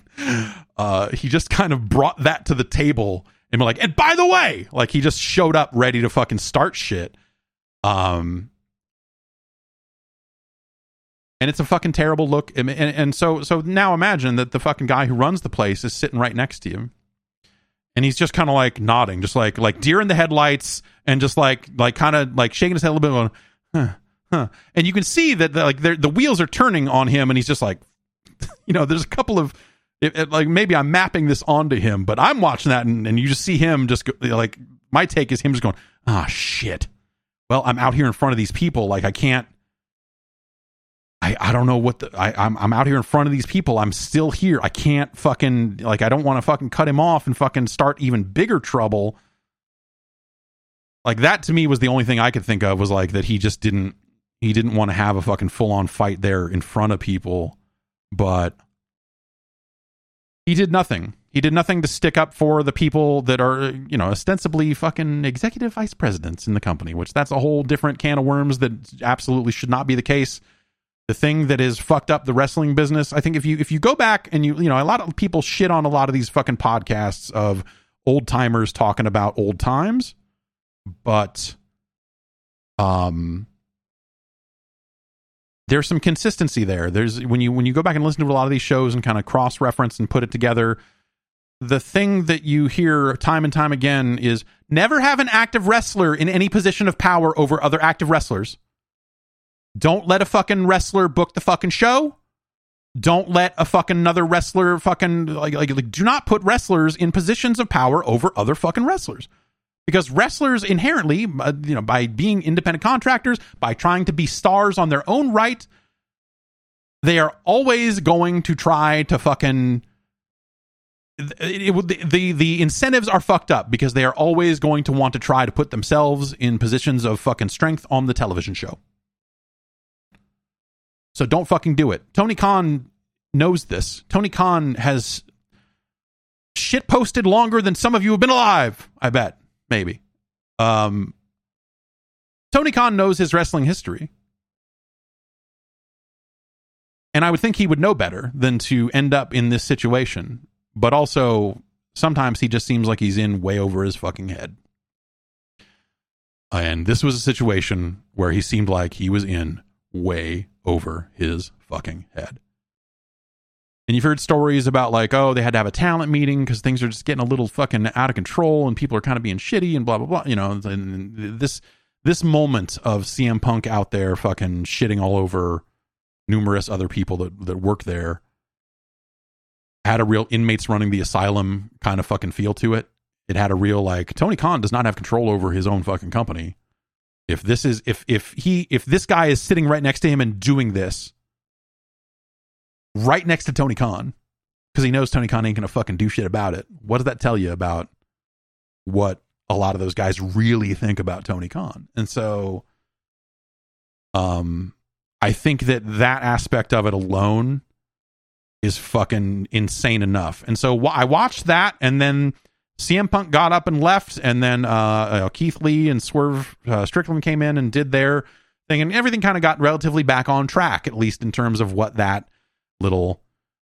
Uh, he just kind of brought that to the table and like, and by the way, like he just showed up ready to fucking start shit. Um, and it's a fucking terrible look. And, and, and so, so now imagine that the fucking guy who runs the place is sitting right next to you, and he's just kind of like nodding, just like like deer in the headlights, and just like like kind of like shaking his head a little bit, going, huh, huh. And you can see that the, like the wheels are turning on him, and he's just like, you know, there's a couple of it, it, like maybe I'm mapping this onto him, but I'm watching that and, and you just see him just go, like my take is him just going, ah, oh, shit. Well, I'm out here in front of these people. Like I can't. I, I don't know what the I, I'm I'm out here in front of these people. I'm still here. I can't fucking like I don't want to fucking cut him off and fucking start even bigger trouble. Like that to me was the only thing I could think of was like that he just didn't he didn't want to have a fucking full on fight there in front of people but he did nothing. He did nothing to stick up for the people that are, you know, ostensibly fucking executive vice presidents in the company, which that's a whole different can of worms that absolutely should not be the case. The thing that is fucked up the wrestling business, I think if you if you go back and you you know, a lot of people shit on a lot of these fucking podcasts of old timers talking about old times, but um there's some consistency there. There's when you when you go back and listen to a lot of these shows and kind of cross reference and put it together, the thing that you hear time and time again is never have an active wrestler in any position of power over other active wrestlers. Don't let a fucking wrestler book the fucking show. Don't let a fucking another wrestler fucking like, like, like do not put wrestlers in positions of power over other fucking wrestlers because wrestlers inherently, uh, you know, by being independent contractors, by trying to be stars on their own right, they are always going to try to fucking. It, it, the, the the incentives are fucked up because they are always going to want to try to put themselves in positions of fucking strength on the television show. So don't fucking do it. Tony Khan knows this. Tony Khan has shit posted longer than some of you have been alive. I bet maybe. Um, Tony Khan knows his wrestling history. And I would think he would know better than to end up in this situation. But also, sometimes he just seems like he's in way over his fucking head. And this was a situation where he seemed like he was in way over his fucking head. And you've heard stories about like, oh, they had to have a talent meeting because things are just getting a little fucking out of control and people are kind of being shitty and blah blah blah. You know, and this this moment of CM Punk out there fucking shitting all over numerous other people that that work there had a real inmates running the asylum kind of fucking feel to it. It had a real like Tony Khan does not have control over his own fucking company. If this is if if he if this guy is sitting right next to him and doing this right next to Tony Khan because he knows Tony Khan ain't gonna fucking do shit about it. What does that tell you about what a lot of those guys really think about Tony Khan? And so, um, I think that that aspect of it alone is fucking insane enough. And so I watched that, and then CM Punk got up and left, and then uh, uh, Keith Lee and Swerve uh, Strickland came in and did their thing, and everything kind of got relatively back on track, at least in terms of what that little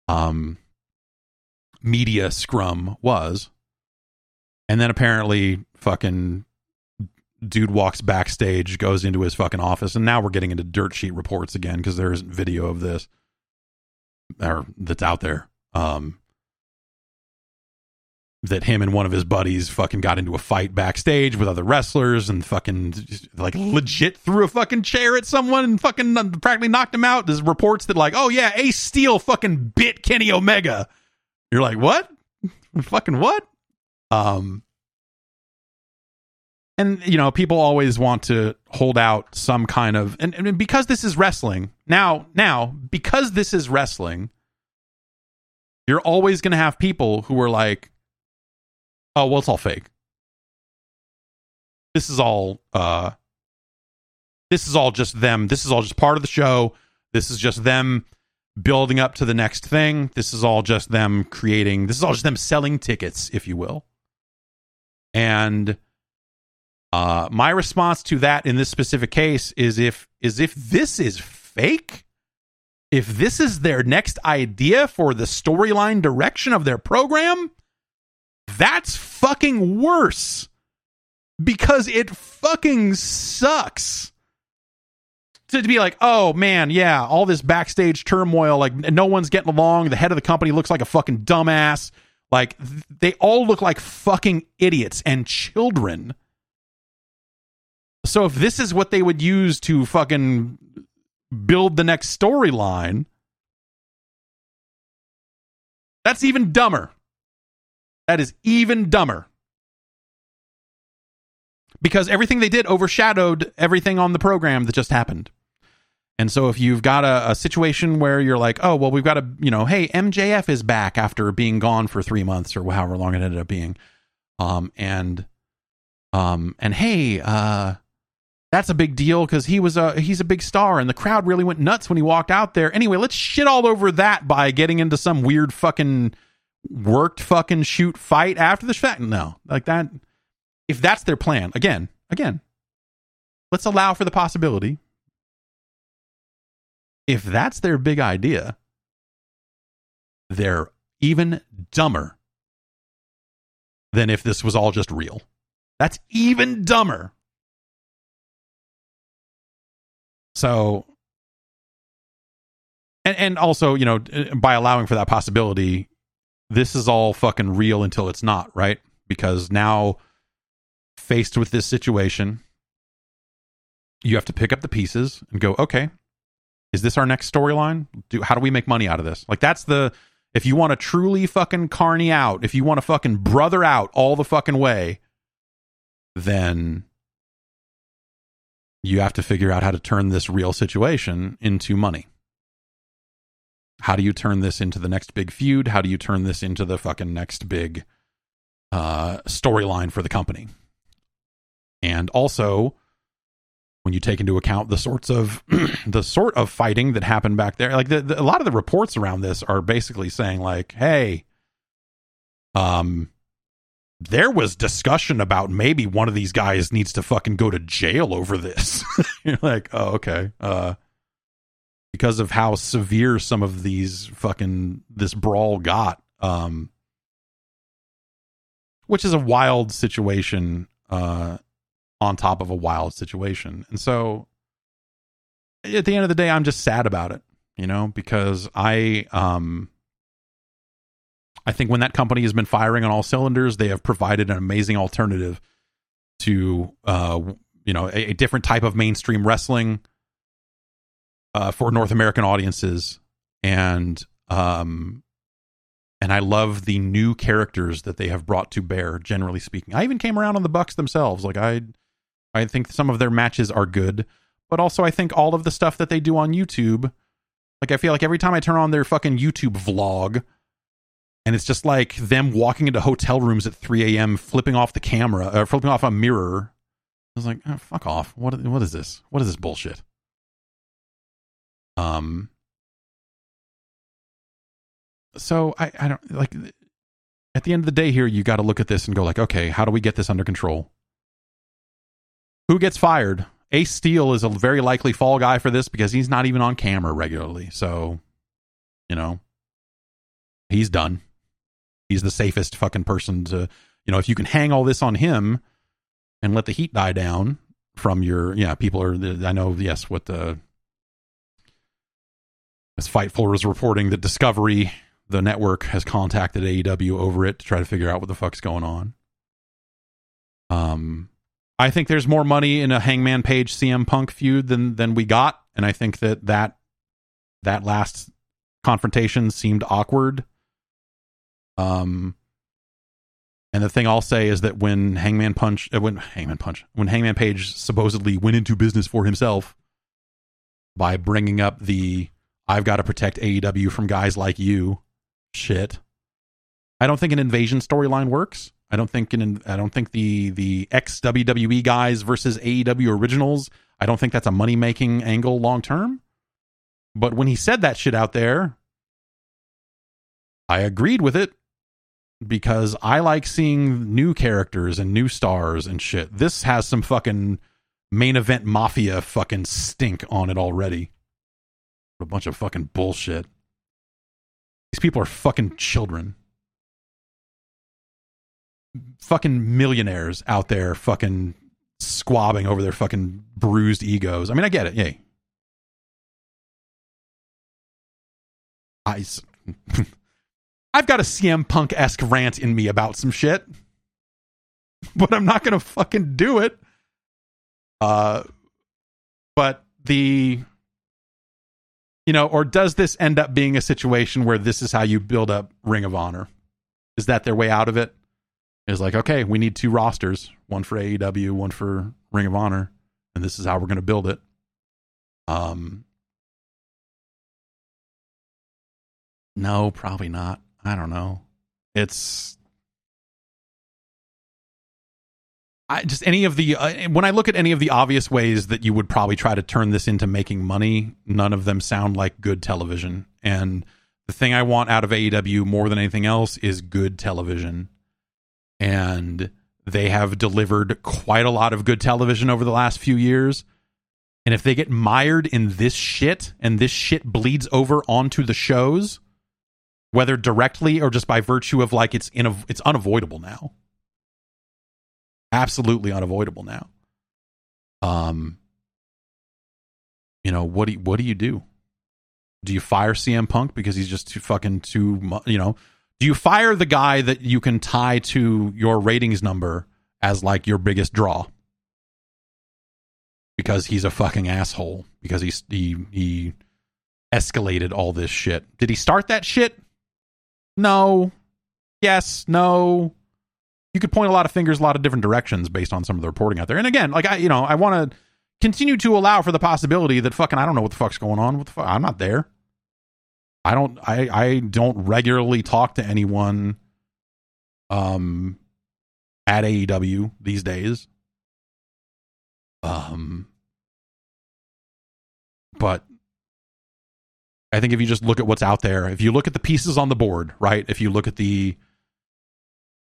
um media scrum was. And then apparently fucking dude walks backstage, goes into his fucking office, and now we're getting into dirt sheet reports again because there isn't video of this or that's out there. Um that him and one of his buddies fucking got into a fight backstage with other wrestlers and fucking like legit threw a fucking chair at someone and fucking practically knocked him out. There's reports that like, oh yeah, Ace Steel fucking bit Kenny Omega. You're like, what? fucking what? Um, and you know, people always want to hold out some kind of and, and because this is wrestling now. Now because this is wrestling You're always going to have people who are like, "Oh, well, it's all fake. This is all uh this is all just them. This is all just part of the show. This is just them building up to the next thing. This is all just them creating. This is all just them selling tickets, if you will." And uh, my response to that in this specific case is if is if this is fake, if this is their next idea for the storyline direction of their program, that's fucking worse because it fucking sucks. To be like, oh man, yeah, all this backstage turmoil, like no one's getting along. The head of the company looks like a fucking dumbass. Like they all look like fucking idiots and children. So if this is what they would use to fucking build the next storyline, that's even dumber. That is even dumber. Because everything they did overshadowed everything on the program that just happened. And so if you've got a, a, situation where you're like, oh, well, we've got a, you know, hey, MJF is back after being gone for three months or however long it ended up being. Um, and, um, and hey, uh, that's a big deal because he was a he's a big star and the crowd really went nuts when he walked out there. Anyway, let's shit all over that by getting into some weird fucking worked fucking shoot fight after the fact. No, like that. If that's their plan, again, again, let's allow for the possibility. If that's their big idea, they're even dumber than if this was all just real. That's even dumber. So, and and also, you know, by allowing for that possibility, this is all fucking real until it's not, right? Because now, faced with this situation, you have to pick up the pieces and go, okay, is this our next storyline? Do how do we make money out of this? Like that's the if you want to truly fucking carny out, if you want to fucking brother out all the fucking way, then you have to figure out how to turn this real situation into money. How do you turn this into the next big feud? How do you turn this into the fucking next big uh, storyline for the company? And also, when you take into account the sorts of the sort of fighting that happened back there, like the, the, a lot of the reports around this are basically saying like, "Hey, um, there was discussion about maybe one of these guys needs to fucking go to jail over this. You're like, oh, okay. Uh, because of how severe some of these fucking this brawl got. Um, which is a wild situation, uh, on top of a wild situation. And so at the end of the day, I'm just sad about it, you know, because I, um, I think when that company has been firing on all cylinders, they have provided an amazing alternative to uh, you know a, a, different type of mainstream wrestling uh, for North American audiences, and um, and I love the new characters that they have brought to bear. Generally speaking, I even came around on the Bucks themselves. Like I, I think some of their matches are good, but also I think all of the stuff that they do on YouTube. Like I feel like every time I turn on their fucking YouTube vlog, and it's just like them walking into hotel rooms at 3 a.m., flipping off the camera, or uh, flipping off a mirror. I was like, oh, fuck off. What, what is this? What is this bullshit? Um, so I, I don't like at the end of the day here, you got to look at this and go like, okay, how do we get this under control? Who gets fired? Ace Steel is a very likely fall guy for this because he's not even on camera regularly. So, you know, he's done he's the safest fucking person to you know if you can hang all this on him and let the heat die down from your yeah people are i know yes what the as fightful is reporting that discovery the network has contacted aew over it to try to figure out what the fuck's going on. Um i think there's more money in a hangman page cm punk feud than than we got and i think that that that last confrontation seemed awkward. Um, and the thing I'll say is that when Hangman Punch, uh, when Hangman Punch, when Hangman Page supposedly went into business for himself by bringing up the "I've got to protect AEW from guys like you" shit, I don't think an invasion storyline works. I don't think an I don't think the the ex WWE guys versus AEW originals. I don't think that's a money making angle long term. But when he said that shit out there, I agreed with it because I like seeing new characters and new stars and shit. This has some fucking main event mafia fucking stink on it already. A bunch of fucking bullshit. These people are fucking children. Fucking millionaires out there fucking squabbing over their fucking bruised egos. I mean, I get it. Yay. I, I've got a CM Punk esque rant in me about some shit, but I'm not gonna fucking do it. Uh, but the, you know, or does this end up being a situation where this is how you build up Ring of Honor? Is that their way out of it? Is like, okay, we need two rosters, one for AEW, one for Ring of Honor, and this is how we're going to build it. Um, no, probably not. I don't know. It's I just any of the uh, when I look at any of the obvious ways that you would probably try to turn this into making money, none of them sound like good television. And the thing I want out of AEW more than anything else is good television. And they have delivered quite a lot of good television over the last few years. And if they get mired in this shit and this shit bleeds over onto the shows, whether directly or just by virtue of like it's in a, it's unavoidable now absolutely unavoidable now. Um, you know what do you, what do you do? Do you fire CM Punk because he's just too fucking too you know? Do you fire the guy that you can tie to your ratings number as like your biggest draw? Because he's a fucking asshole. Because he he escalated all this shit. Did he start that shit? No. Yes. No you could point a lot of fingers a lot of different directions based on some of the reporting out there. And again, like I, you know, I want to continue to allow for the possibility that fucking I don't know what the fuck's going on. What the fuck? I'm not there. I don't. I I don't regularly talk to anyone. Um, at AEW these days. Um, but I think if you just look at what's out there, if you look at the pieces on the board, right? If you look at the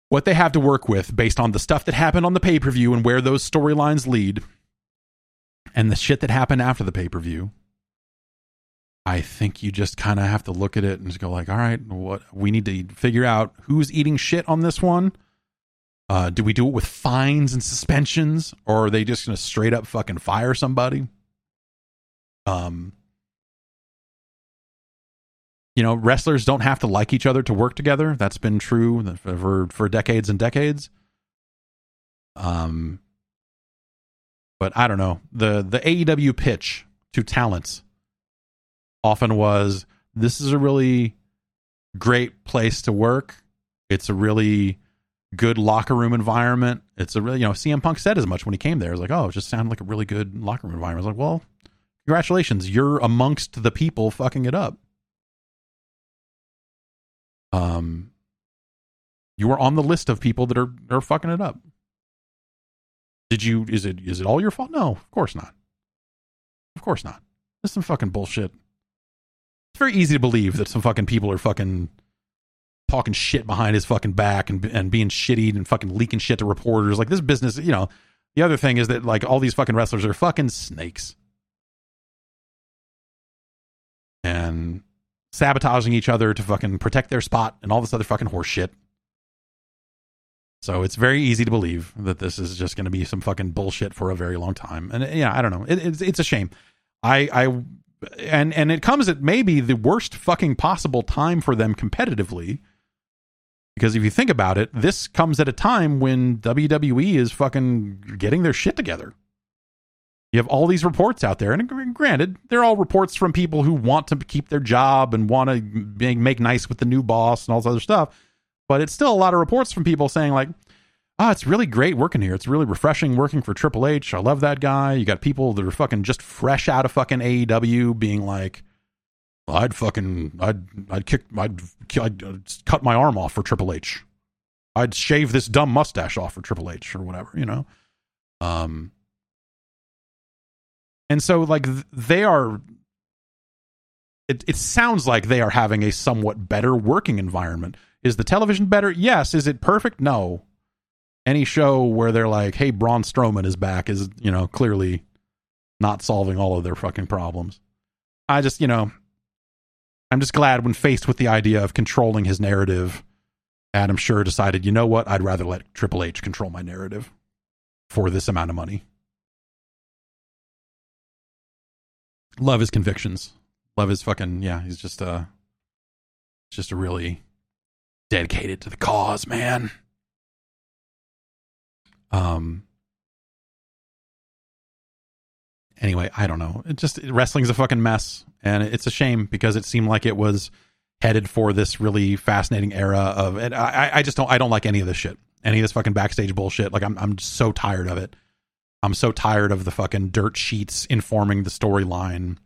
what they have to work with based on the stuff that happened on the pay per view and where those storylines lead, and the shit that happened after the pay per view. I think you just kind of have to look at it and just go like, all right, what we need to figure out who's eating shit on this one. Uh, do we do it with fines and suspensions, or are they just going to straight up fucking fire somebody? Um, you know, wrestlers don't have to like each other to work together. That's been true for for decades and decades. Um, but I don't know the the AEW pitch to talents often was this is a really great place to work. It's a really good locker room environment. It's a really, you know, CM Punk said as much when he came there. It was like, oh, it just sounded like a really good locker room environment. I was like, well, congratulations. You're amongst the people fucking it up. Um, you are on the list of people that are are fucking it up. Did you? Is it is it all your fault? No, of course not. Of course not. This is some fucking bullshit. It's very easy to believe that some fucking people are fucking talking shit behind his fucking back and and being shitty and fucking leaking shit to reporters. Like this business, you know. The other thing is that like all these fucking wrestlers are fucking snakes. And sabotaging each other to fucking protect their spot and all this other fucking horse shit. So it's very easy to believe that this is just going to be some fucking bullshit for a very long time. And uh, yeah, I don't know. It, it's it's a shame. I I and and it comes at maybe the worst fucking possible time for them competitively. Because if you think about it, this comes at a time when WWE is fucking getting their shit together. You have all these reports out there, and granted, they're all reports from people who want to keep their job and want to make nice with the new boss and all this other stuff. But it's still a lot of reports from people saying like, "Ah, oh, it's really great working here. It's really refreshing working for Triple H. I love that guy." You got people that are fucking just fresh out of fucking AEW, being like, I'd fucking I'd I'd kick I'd, I'd cut my arm off for Triple H. I'd shave this dumb mustache off for Triple H or whatever, you know. Um and so like they are it, it sounds like they are having a somewhat better working environment. Is the television better? Yes. Is it perfect? No. Any show where they're like, hey, Braun Strowman is back is, you know, clearly not solving all of their fucking problems. I just, you know, I'm just glad when faced with the idea of controlling his narrative, Adam Scherr decided, you know what, I'd rather let Triple H control my narrative for this amount of money. Love his convictions. Love his fucking yeah, he's just uh just a really dedicated to the cause, man. Um anyway, I don't know. It just wrestling's a fucking mess, and it's a shame because it seemed like it was headed for this really fascinating era of it. I, I just don't I don't like any of this shit. Any of this fucking backstage bullshit. Like I'm I'm so tired of it. I'm so tired of the fucking dirt sheets informing the storyline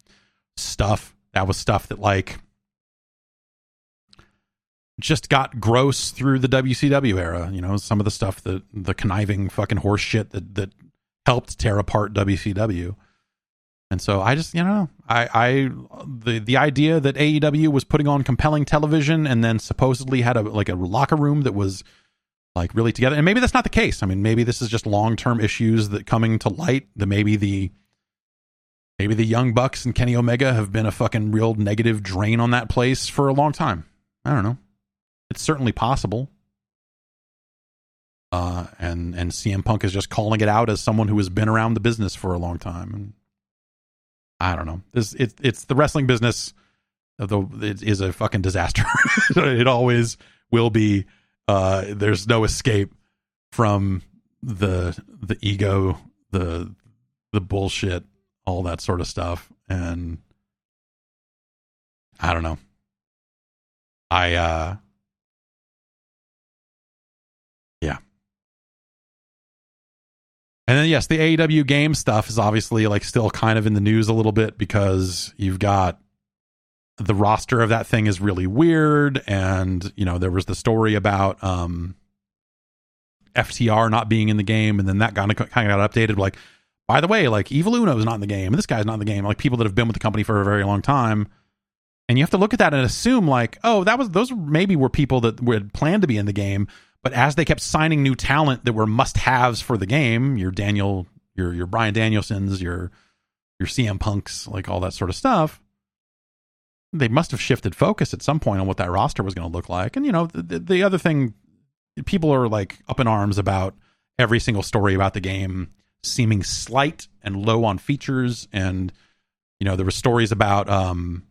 stuff. That was stuff that like just got gross through the WCW era. You know, some of the stuff that the conniving fucking horse shit that that helped tear apart WCW. And so I just, you know, I, I, the the idea that AEW was putting on compelling television and then supposedly had a like a locker room that was like really together, and maybe that's not the case. I mean, maybe this is just long term issues that coming to light. That maybe the maybe the Young Bucks and Kenny Omega have been a fucking real negative drain on that place for a long time. I don't know. It's certainly possible. Uh, and and CM Punk is just calling it out as someone who has been around the business for a long time. And I don't know. This it's it's the wrestling business. Though it is a fucking disaster. it always will be. Uh, there's no escape from the the ego, the the bullshit, all that sort of stuff, and I don't know. I uh yeah. And then yes, the AEW game stuff is obviously like still kind of in the news a little bit because you've got the roster of that thing is really weird. And you know there was the story about um FTR not being in the game. And then that kind of kind of got updated. Like by the way like Evil is not in the game. And this guy's not in the game. Like people that have been with the company for a very long time. And you have to look at that and assume like oh that was those maybe were people that had planned to be in the game. But as they kept signing new talent that were must-haves for the game, your Daniel, your your Bryan Danielsons, your your CM Punks, like all that sort of stuff, they must have shifted focus at some point on what that roster was going to look like. And you know, the, the other thing, people are like up in arms about every single story about the game seeming slight and low on features, and you know, there were stories about um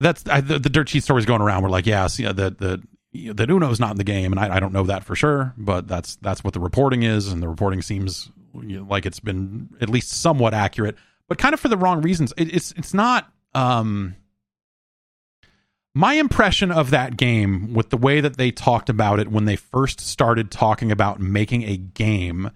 that's I, the, the dirt sheet stories going around were like, yeah, see, the the that Uno's not in the game, and I, I, don't know that for sure, but that's that's what the reporting is, and the reporting seems like it's been at least somewhat accurate, but kind of for the wrong reasons. It, it's it's not. Um, my impression of that game, with the way that they talked about it when they first started talking about making a game,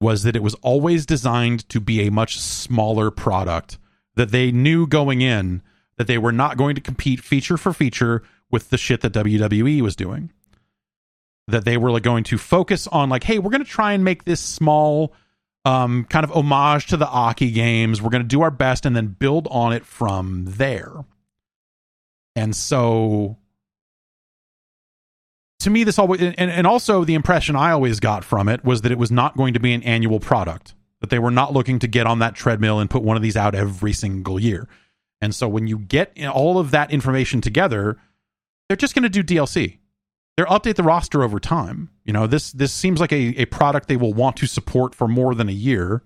was that it was always designed to be a much smaller product. That they knew going in that they were not going to compete feature for feature with the shit that WWE was doing. That they were like going to focus on like, hey, we're going to try and make this small um, kind of homage to the Aki games. We're going to do our best and then build on it from there. And so to me this always and, and also the impression I always got from it was that it was not going to be an annual product. That they were not looking to get on that treadmill and put one of these out every single year. And so when you get all of that information together, they're just going to do DLC. They'll update the roster over time. You know, this this seems like a, a product they will want to support for more than a year,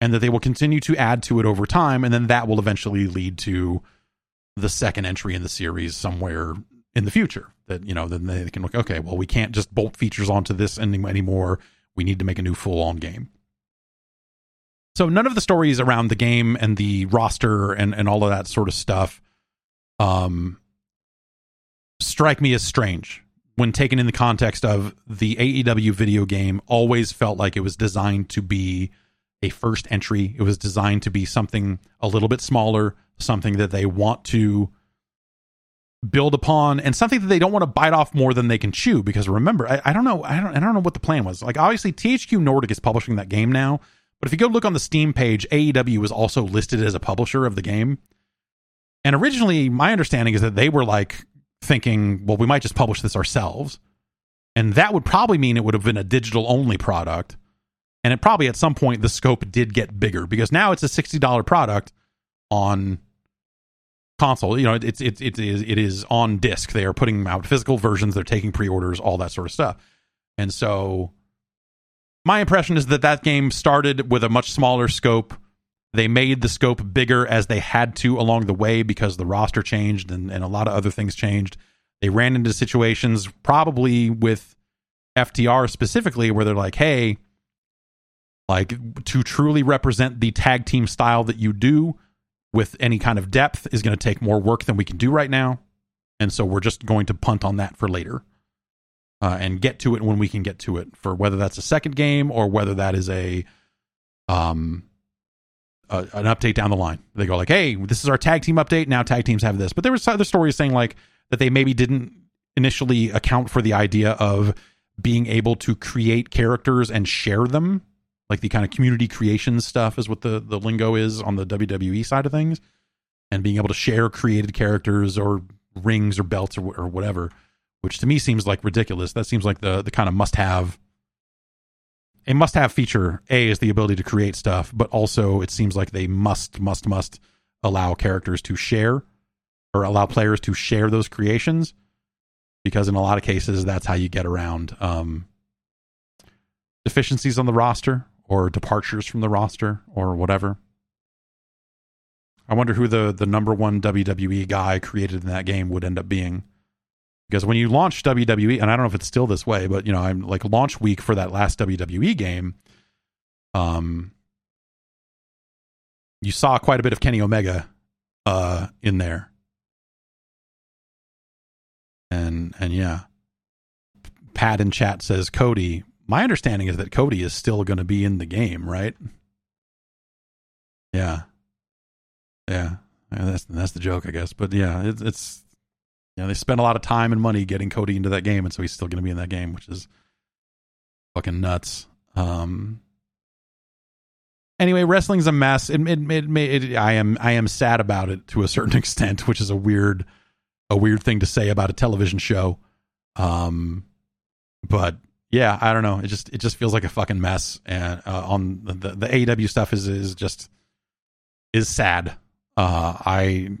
and that they will continue to add to it over time, and then that will eventually lead to the second entry in the series somewhere in the future. That you know, then they can look. Okay, well, we can't just bolt features onto this anymore. We need to make a new full on game. So none of the stories around the game and the roster and and all of that sort of stuff um strike me as strange when taken in the context of the AEW video game always felt like it was designed to be a first entry. It was designed to be something a little bit smaller, something that they want to build upon, and something that they don't want to bite off more than they can chew. Because remember, I, I don't know, I don't, I don't know what the plan was. Like obviously, THQ Nordic is publishing that game now, but if you go look on the Steam page, AEW was also listed as a publisher of the game. And originally, my understanding is that they were like thinking, well, we might just publish this ourselves. And that would probably mean it would have been a digital only product. And it probably at some point the scope did get bigger because now it's a $60 product on console. You know, it's it's it is it is on disc. They are putting out physical versions, they're taking pre-orders, all that sort of stuff. And so my impression is that that game started with a much smaller scope. They made the scope bigger as they had to along the way because the roster changed and, and a lot of other things changed. They ran into situations, probably with FTR specifically, where they're like, hey, like to truly represent the tag team style that you do with any kind of depth is going to take more work than we can do right now. And so we're just going to punt on that for later uh, and get to it when we can get to it for whether that's a second game or whether that is a um a, an update down the line. They go like, "Hey, this is our tag team update. Now tag teams have this." But there was other stories saying like that they maybe didn't initially account for the idea of being able to create characters and share them, like the kind of community creation stuff is what the the lingo is on the WWE side of things, and being able to share created characters or rings or belts or, or whatever which to me seems like ridiculous. That seems like the the kind of must have a must have feature. A is the ability to create stuff, but also it seems like they must must must allow characters to share or allow players to share those creations because in a lot of cases that's how you get around um, deficiencies on the roster or departures from the roster or whatever. I wonder who the the number one WWE guy created in that game would end up being because when you launch WWE, and I don't know if it's still this way, but you know, I'm like launch week for that last WWE game. Um, you saw quite a bit of Kenny Omega, uh, in there, and and yeah, Pat in chat says Cody. My understanding is that Cody is still going to be in the game, right? Yeah, yeah, that's that's the joke, I guess. But yeah, it, it's you know, they spent a lot of time and money getting Cody into that game, and so he's still going to be in that game, which is fucking nuts. Um. Anyway, wrestling's a mess. It, it, it, it, I am I am sad about it to a certain extent, which is a weird a weird thing to say about a television show. Um, but yeah, I don't know. It just it just feels like a fucking mess, and uh, on the, the the AEW stuff is is just is sad. Uh, I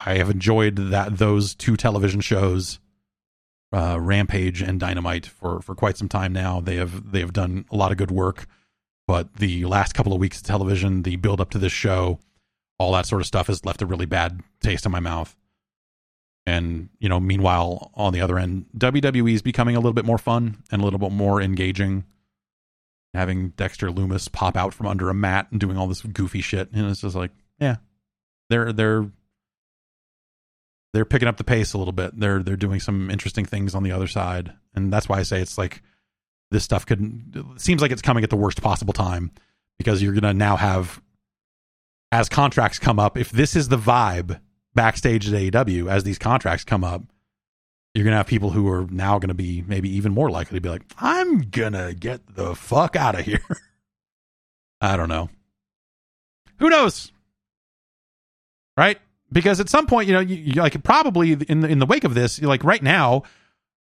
I have enjoyed that those two television shows, uh, Rampage and Dynamite, for for quite some time now. They have they have done a lot of good work, but the last couple of weeks of television, the build up to this show, all that sort of stuff has left a really bad taste in my mouth. And you know, meanwhile, on the other end, WWE is becoming a little bit more fun and a little bit more engaging. Having Dexter Lumis pop out from under a mat and doing all this goofy shit, and it's just like, yeah, they're they're they're picking up the pace a little bit. They're they're doing some interesting things on the other side, and that's why I say it's like this stuff could seems like it's coming at the worst possible time because you're gonna now have as contracts come up. If this is the vibe backstage at AEW as these contracts come up, you're gonna have people who are now gonna be maybe even more likely to be like, I'm gonna get the fuck out of here. I don't know. Who knows? Right? Because at some point, you know, you, you like probably in the in the wake of this, like right now,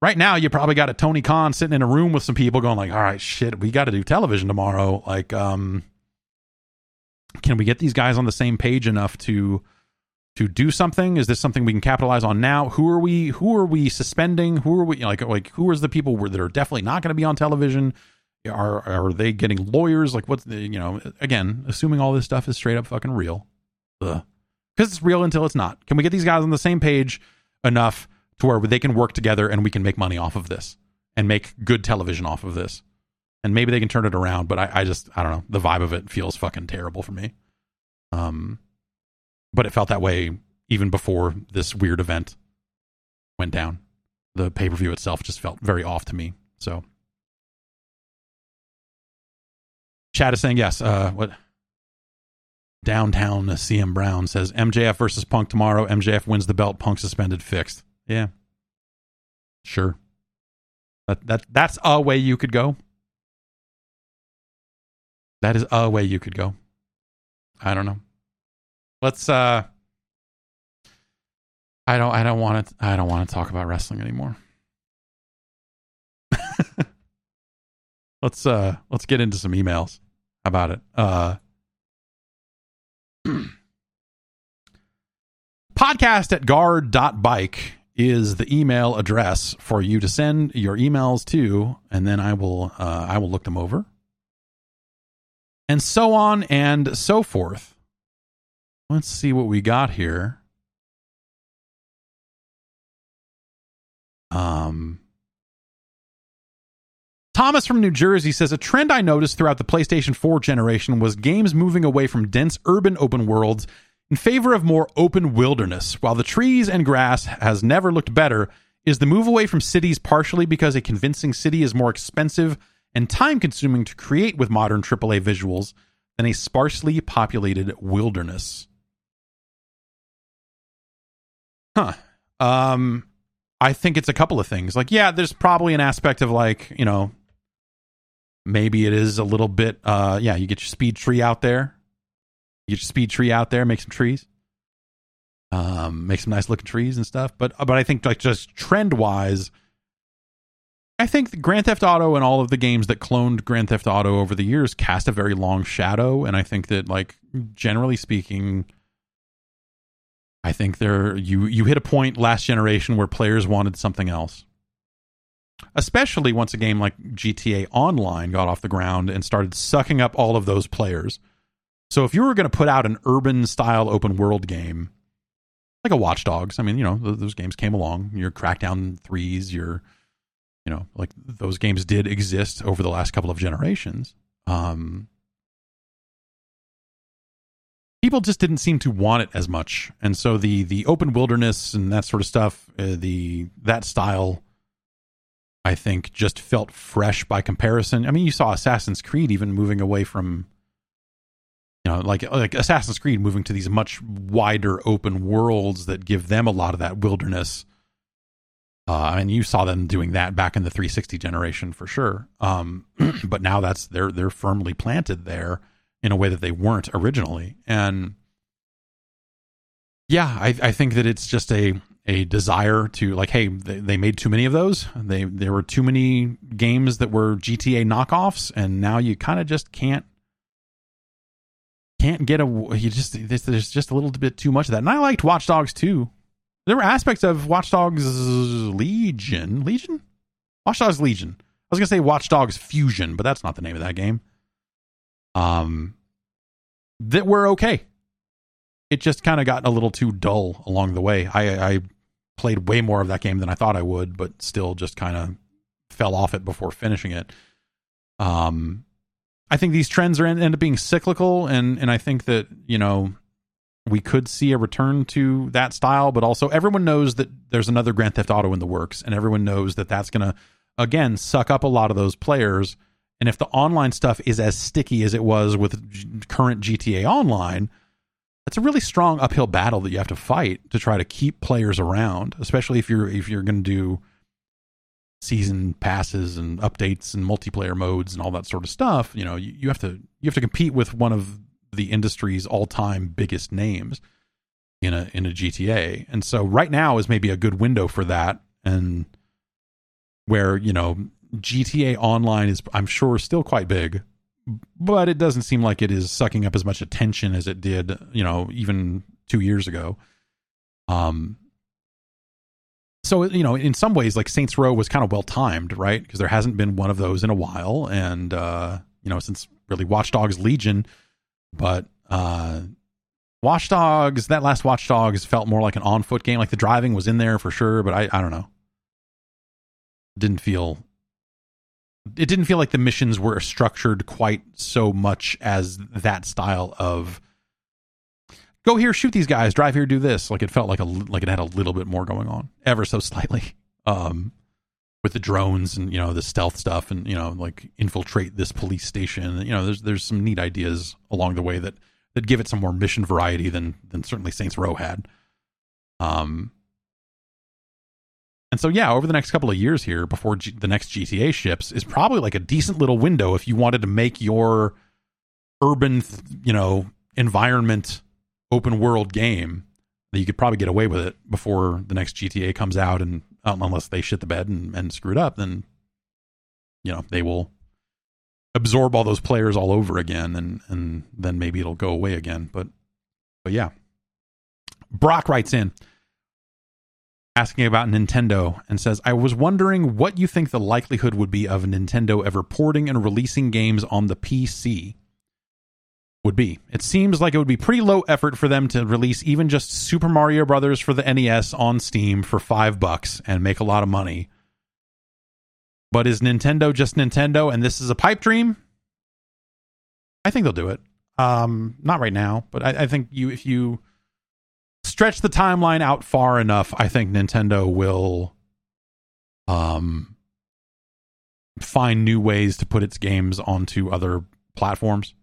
right now, you probably got a Tony Khan sitting in a room with some people going like, "All right, shit, we got to do television tomorrow." Like, um, can we get these guys on the same page enough to to do something? Is this something we can capitalize on now? Who are we? Who are we suspending? Who are we like? Like, who is the people that are definitely not going to be on television? Are are they getting lawyers? Like, what's the you know? Again, assuming all this stuff is straight up fucking real. Ugh because it's real until it's not. Can we get these guys on the same page enough to where they can work together and we can make money off of this and make good television off of this? And maybe they can turn it around, but I, I just I don't know. The vibe of it feels fucking terrible for me. Um, but it felt that way even before this weird event went down. The pay per view itself just felt very off to me. So Chad is saying yes. Uh, what? Downtown CM Brown says MJF versus Punk tomorrow. MJF wins the belt. Punk suspended. Fixed. Yeah. Sure. That that that's a way you could go. That is a way you could go. I don't know. Let's uh I don't I don't want to I don't want to talk about wrestling anymore. let's uh let's get into some emails. How about it? Uh podcast at guard.bike is the email address for you to send your emails to and then I will uh I will look them over. And so on and so forth. Let's see what we got here. Um, Thomas from New Jersey says a trend I noticed throughout the PlayStation 4 generation was games moving away from dense urban open worlds in favor of more open wilderness. While the trees and grass has never looked better, is the move away from cities partially because a convincing city is more expensive and time consuming to create with modern AAA visuals than a sparsely populated wilderness? Huh. Um I think it's a couple of things. Like, yeah, there's probably an aspect of like, you know, maybe it is a little bit uh yeah, you get your speed tree out there. You get your speed tree out there, make some trees. Um, make some nice looking trees and stuff. But but I think like just trend wise, I think Grand Theft Auto and all of the games that cloned Grand Theft Auto over the years cast a very long shadow, and I think that like generally speaking, I think there you you hit a point last generation where players wanted something else. Especially once a game like GTA Online got off the ground and started sucking up all of those players. So if you were going to put out an urban style open world game, like a Watch Dogs, I mean, you know, those games came along. Your Crackdown threes, your, you know, like those games did exist over the last couple of generations. Um, people just didn't seem to want it as much, and so the the open wilderness and that sort of stuff, uh, the that style, I think, just felt fresh by comparison. I mean, you saw Assassin's Creed even moving away from, you know, like like Assassin's Creed moving to these much wider open worlds that give them a lot of that wilderness. Uh, and you saw them doing that back in the 360 generation for sure. Um, but now that's they're they're firmly planted there in a way that they weren't originally. And yeah, I, I think that it's just a a desire to like, hey, they, they made too many of those. They there were too many games that were GTA knockoffs, and now you kind of just can't can't get a you just there's just a little bit too much of that. And I liked Watch Dogs too. There were aspects of Watch Dogs Legion, Legion, Watch Dogs Legion. I was gonna say Watch Dogs Fusion, but that's not the name of that game um, that were okay. It just kind of got a little too dull along the way. I, I played way more of that game than I thought I would, but still just kind of fell off it before finishing it. Um, I think these trends are end up being cyclical, and and I think that you know we could see a return to that style, but also everyone knows that there's another Grand Theft Auto in the works, and everyone knows that that's going to again suck up a lot of those players and if the online stuff is as sticky as it was with current GTA Online, that's a really strong uphill battle that you have to fight to try to keep players around, especially if you're if you're going to do season passes and updates and multiplayer modes and all that sort of stuff. You know, you, you have to you have to compete with one of the industry's all-time biggest names in a in a GTA. And so right now is maybe a good window for that and where, you know, GTA Online is, I'm sure, still quite big, but it doesn't seem like it is sucking up as much attention as it did, you know, even two years ago. Um, so you know, in some ways, like Saints Row was kind of well timed, right? Because there hasn't been one of those in a while, and uh, you know, since really Watch Dogs Legion, but uh, Watch Dogs, that last Watch Dogs felt more like an on foot game. Like the driving was in there for sure, but I, I don't know, didn't feel it didn't feel like the missions were structured quite so much as that style of go here shoot these guys drive here do this like it felt like a like it had a little bit more going on ever so slightly um with the drones and you know the stealth stuff and you know like infiltrate this police station. You know, there's there's some neat ideas along the way that that give it some more mission variety than than certainly Saints Row had. Um, and so yeah, over the next couple of years here, before G- the next GTA ships, is probably like a decent little window if you wanted to make your urban, you know, environment open world game that you could probably get away with it before the next GTA comes out and um, unless they shit the bed and, and screw it up, then you know they will absorb all those players all over again, and and then maybe it'll go away again. But but yeah, Brock writes in asking about Nintendo and says, I was wondering what you think the likelihood would be of Nintendo ever porting and releasing games on the PC would be. It seems like it would be pretty low effort for them to release even just Super Mario Brothers for the NES on Steam for 5 bucks and make a lot of money. But is Nintendo just Nintendo and this is a pipe dream? I think they'll do it. Um, not right now, but I, I think you if you stretch the timeline out far enough, I think Nintendo will um find new ways to put its games onto other platforms.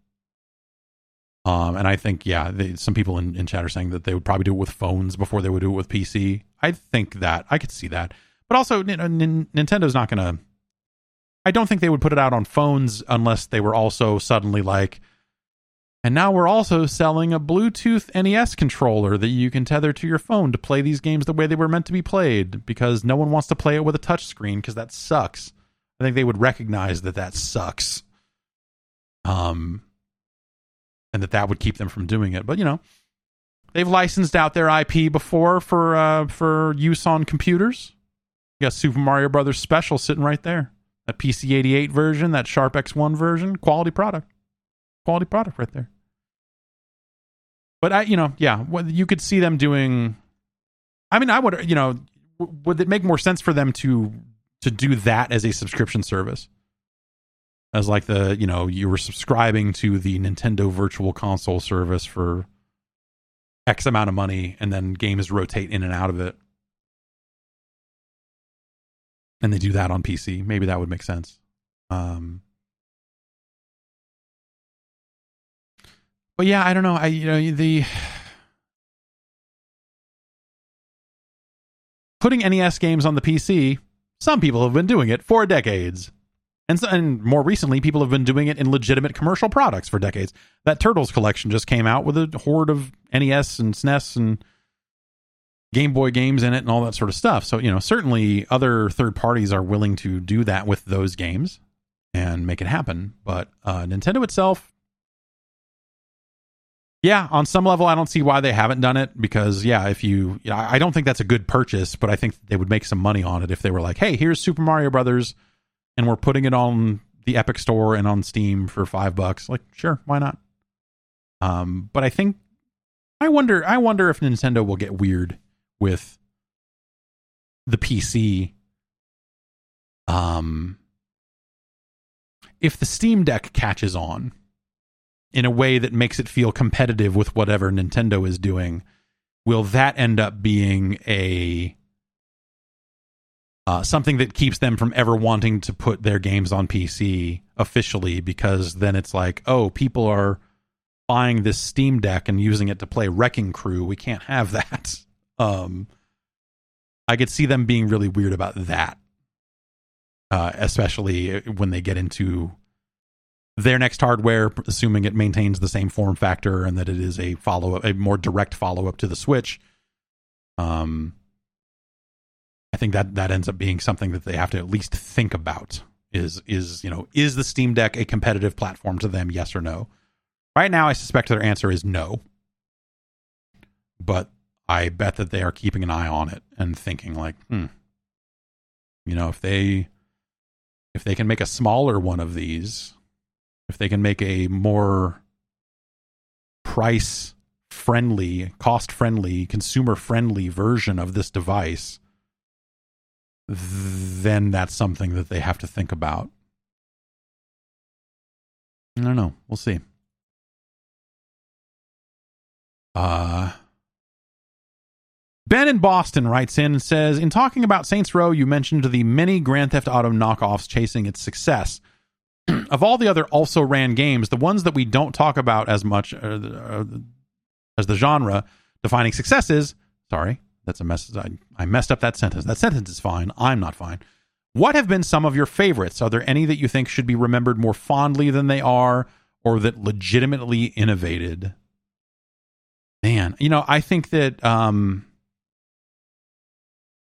Um, and I think, yeah, they, some people in, in chat are saying that they would probably do it with phones before they would do it with PC. I think that I could see that, but also you know, N- Nintendo's not going to. I don't think they would put it out on phones unless they were also suddenly like, and now we're also selling a Bluetooth NES controller that you can tether to your phone to play these games the way they were meant to be played because no one wants to play it with a touchscreen because that sucks. I think they would recognize that that sucks. Um, and that that would keep them from doing it. But you know, they've licensed out their IP before for uh, for use on computers. You got Super Mario Brothers Special sitting right there. That PC88 version, that Sharp X1 version, quality product, quality product right there. But I, you know, yeah, you could see them doing. I mean, I would, you know, would it make more sense for them to to do that as a subscription service? as like the you know you were subscribing to the Nintendo Virtual Console service for X amount of money, and then games rotate in and out of it, and they do that on PC. Maybe that would make sense. Um, but yeah, I don't know. I you know the putting NES games on the PC. Some people have been doing it for decades. And, so, and more recently, people have been doing it in legitimate commercial products for decades. That Turtles collection just came out with a horde of NES and SNES and Game Boy games in it and all that sort of stuff. So, you know, certainly other third parties are willing to do that with those games and make it happen. But uh, Nintendo itself, yeah, on some level, I don't see why they haven't done it because, yeah, if you, you know, I don't think that's a good purchase, but I think they would make some money on it if they were like, hey, here's Super Mario Brothers and we're putting it on the Epic Store and on Steam for five bucks, like sure, why not? Um, but I think I wonder I wonder if Nintendo will get weird with the PC. Um, if the Steam Deck catches on in a way that makes it feel competitive with whatever Nintendo is doing, will that end up being a uh, something that keeps them from ever wanting to put their games on PC officially because then it's like, oh, people are buying this Steam Deck and using it to play Wrecking Crew. We can't have that. Um, I could see them being really weird about that, uh, especially when they get into their next hardware, assuming it maintains the same form factor and that it is a follow up, a more direct follow up to the Switch. Um, I think that that ends up being something that they have to at least think about. Is is you know is the Steam Deck a competitive platform to them? Yes or no? Right now, I suspect their answer is no. But I bet that they are keeping an eye on it and thinking like, hmm, you know, if they if they can make a smaller one of these, if they can make a more price friendly, cost friendly, consumer friendly version of this device, then that's something that they have to think about. I don't know. We'll see. Uh Ben in Boston writes in and says, In talking about Saints Row, you mentioned the many Grand Theft Auto knockoffs chasing its success. of all the other also ran games, the ones that we don't talk about as much uh, as the genre defining successes, sorry, that's a mess. I, I messed up that sentence. That sentence is fine. I'm not fine. What have been some of your favorites? Are there any that you think should be remembered more fondly than they are, or that legitimately innovated? Man, you know, I think that um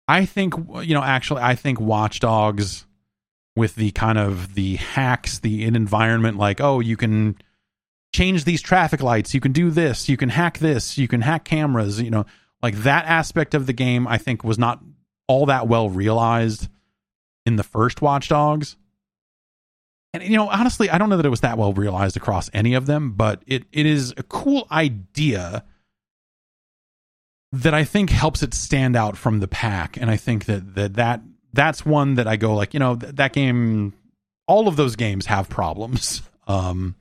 I think you know, actually I think Watch Dogs with the kind of the hacks, the in environment like, oh, you can change these traffic lights, you can do this, you can hack this, you can hack cameras, you know, like that aspect of the game I think was not all that well realized in the first Watch Dogs. And you know, honestly, I don't know that it was that well realized across any of them, but it it is a cool idea that I think helps it stand out from the pack. And I think that that that that's one that I go like, you know, th- that game all of those games have problems. Um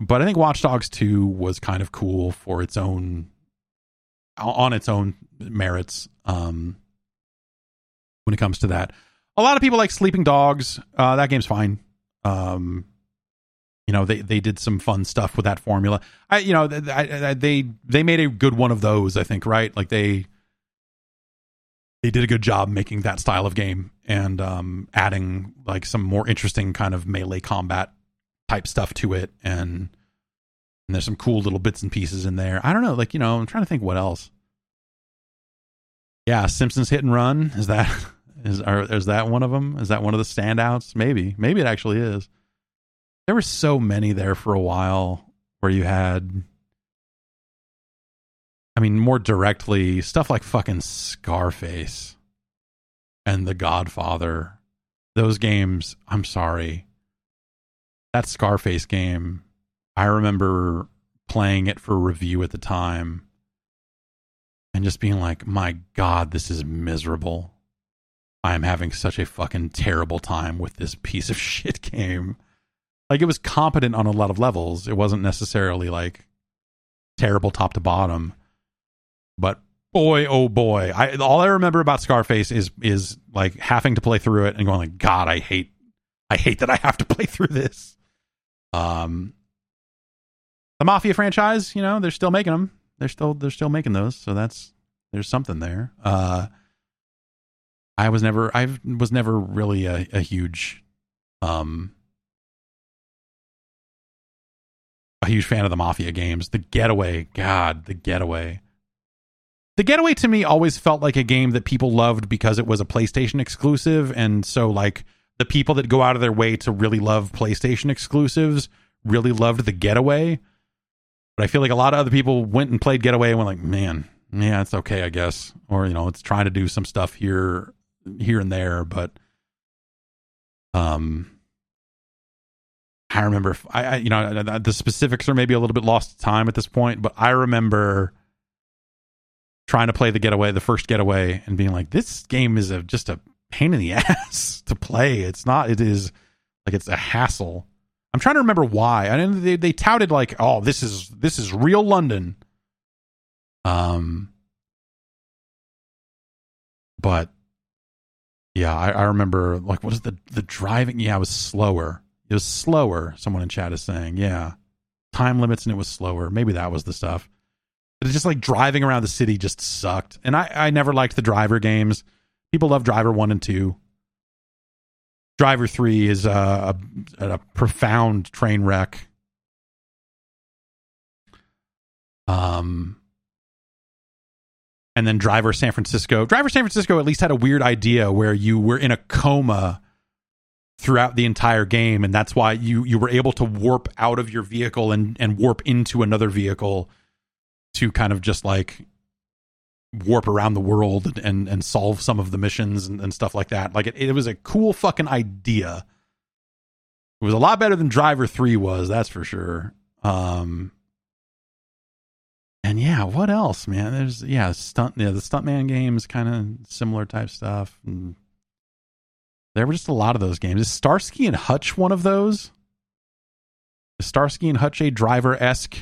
but I think Watch Dogs 2 was kind of cool for its own on its own merits um when it comes to that. A lot of people like Sleeping Dogs. Uh that game's fine. Um you know they they did some fun stuff with that formula. I you know I, I, they they made a good one of those. I think right like they they did a good job making that style of game and um, adding like some more interesting kind of melee combat type stuff to it. And and there's some cool little bits and pieces in there. I don't know like you know i'm trying to think what else. Yeah simpsons hit and run. Is that is are, is that one of them is that one of the standouts? Maybe. Maybe it actually is. There were so many there for a while where you had I mean, more directly, stuff like fucking Scarface and The Godfather. Those games, I'm sorry. That Scarface game, I remember playing it for review at the time and just being like, my God, this is miserable. I am having such a fucking terrible time with this piece of shit game. Like, it was competent on a lot of levels. It wasn't necessarily like terrible top to bottom but boy, oh boy, I all I remember about Scarface is is like having to play through it and going like, God, I hate, I hate that I have to play through this. Um, the Mafia franchise, you know, they're still making them. They're still they're still making those, so that's there's something there. Uh, I was never I was never really a, a huge um a huge fan of the Mafia games. The Getaway, God, the Getaway the Getaway to me always felt like a game that people loved because it was a PlayStation exclusive, and so like the people that go out of their way to really love PlayStation exclusives really loved the Getaway. But I feel like a lot of other people went and played Getaway and went like, man, yeah, it's okay, I guess, or you know, it's trying to do some stuff here, here and there, but um. I remember, I, I you know, the specifics are maybe a little bit lost to time at this point, but I remember trying to play the getaway, the first getaway, and being like, this game is a, just a pain in the ass to play. It's not. It is like it's a hassle. I'm trying to remember why. I mean, they they touted like, oh, this is this is real London. Um, but yeah, I, I remember like what is the the driving? Yeah, it was slower. It was slower. Someone in chat is saying, yeah, time limits and it was slower. Maybe that was the stuff. It's just like driving around the city just sucked. And I, I never liked the driver games. People love Driver 1 and 2. Driver 3 is a, a, a profound train wreck. Um, and then Driver San Francisco. Driver San Francisco at least had a weird idea where you were in a coma throughout the entire game, and that's why you you were able to warp out of your vehicle and and warp into another vehicle to kind of just like warp around the world and and solve some of the missions and, and stuff like that. Like it, it was a cool fucking idea. It was a lot better than Driver Three was, that's for sure. Um, and yeah, what else, man? There's yeah, stunt yeah, the stuntman games, kind of similar type stuff. And there were just a lot of those games. Is Starsky and Hutch one of those? Is Starsky and Hutch a driver esque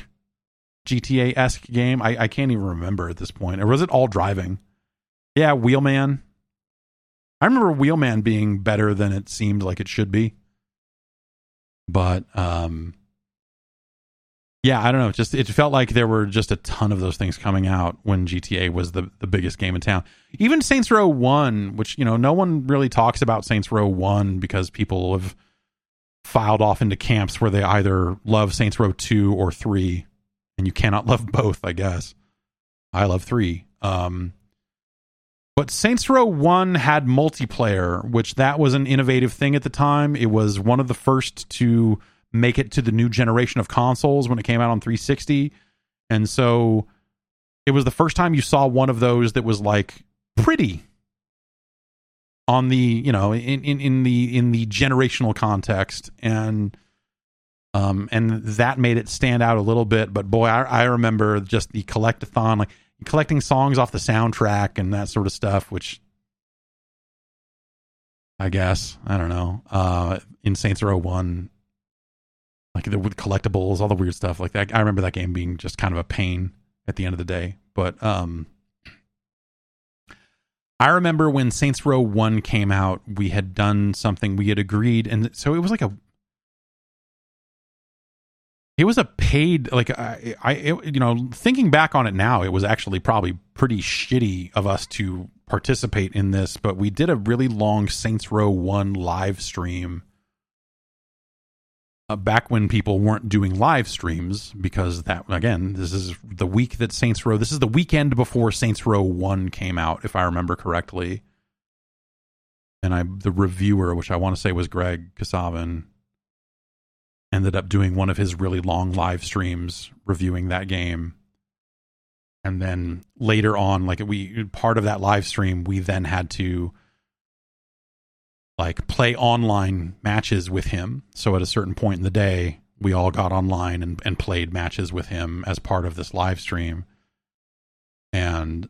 GTA esque game. I, I can't even remember at this point. Or was it all driving? Yeah, Wheelman. I remember Wheelman being better than it seemed like it should be. But um yeah, I don't know. Just it felt like there were just a ton of those things coming out when GTA was the the biggest game in town. Even Saints Row One, which you know no one really talks about Saints Row One because people have filed off into camps where they either love Saints Row Two or Three, and you cannot love both. I guess I love Three. Um, but Saints Row 1 had multiplayer, which that was an innovative thing at the time. It was one of the first to make it to the new generation of consoles when it came out on 360. And so it was the first time you saw one of those that was like pretty on the, you know, in, in, in the in the generational context and um and that made it stand out a little bit, but boy, I, I remember just the collectathon like collecting songs off the soundtrack and that sort of stuff, which I guess I don't know. Uh, in Saints Row One, like the, with collectibles, all the weird stuff like that. I remember that game being just kind of a pain at the end of the day. But um, I remember when Saints Row One came out, we had done something. We had agreed, and so it was like a it was a paid like I, I it, you know thinking back on it now, it was actually probably pretty shitty of us to participate in this, but we did a really long Saints Row One live stream uh, back when people weren't doing live streams because that again this is the week that Saints Row this is the weekend before Saints Row 1 came out if I remember correctly. And I the reviewer which I want to say was Greg Kasavin ended up doing one of his really long live streams reviewing that game and then later on like we part of that live stream we then had to like play online matches with him. So at a certain point in the day, we all got online and, and played matches with him as part of this live stream. And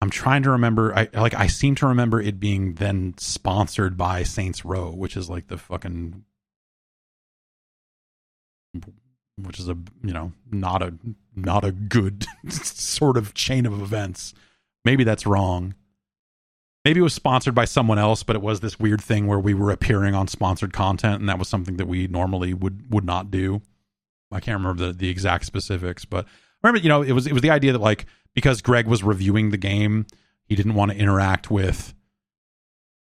I'm trying to remember I like I seem to remember it being then sponsored by Saints Row, which is like the fucking which is a you know not a not a good sort of chain of events. Maybe that's wrong maybe it was sponsored by someone else, but it was this weird thing where we were appearing on sponsored content, and that was something that we normally would would not do. I can't remember the, the exact specifics, but remember, you know, it was it was the idea that like because Greg was reviewing the game, he didn't want to interact with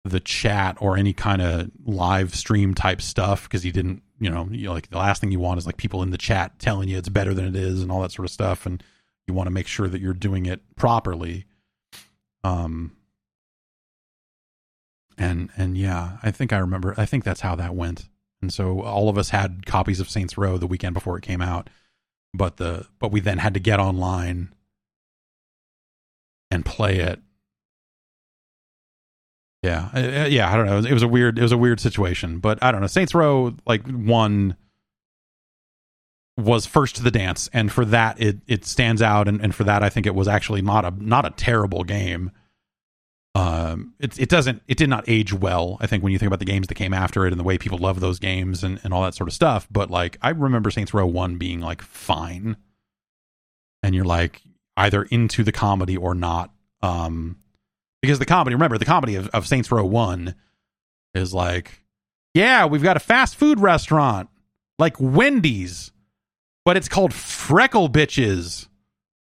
the chat or any kind of live stream type stuff because he didn't, you know, you know, like the last thing you want is like people in the chat telling you it's better than it is and all that sort of stuff, and you want to make sure that you're doing it properly. Um, and and yeah, I think I remember. I think that's how that went. And so all of us had copies of Saints Row the weekend before it came out, but the but we then had to get online and play it. Yeah, uh, uh, yeah. I don't know. It was a weird. It was a weird situation, but I don't know. Saints Row like one was first to the dance, and for that it it stands out, and, and for that I think it was actually not a not a terrible game um, it it doesn't it did not age well. I think when you think about the games that came after it and the way people love those games and, and all that sort of stuff. But like I remember Saints Row one being like fine, and you're like either into the comedy or not. Um, because the comedy, remember the comedy of, of Saints Row one is like, yeah, we've got a fast food restaurant like Wendy's, but it's called Freckle Bitches.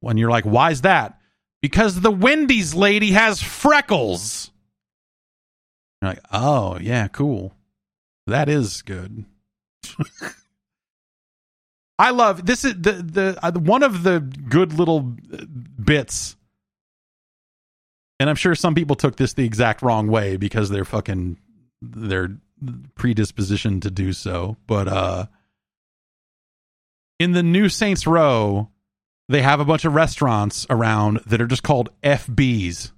When you're like, why's that? because the Wendy's lady has freckles. You're like, oh yeah, cool. That is good. I love this is the the uh, one of the good little bits, and I'm sure some people took this the exact wrong way because they're fucking their predisposition to do so. But uh, in the new Saints Row, they have a bunch of restaurants around that are just called FBs.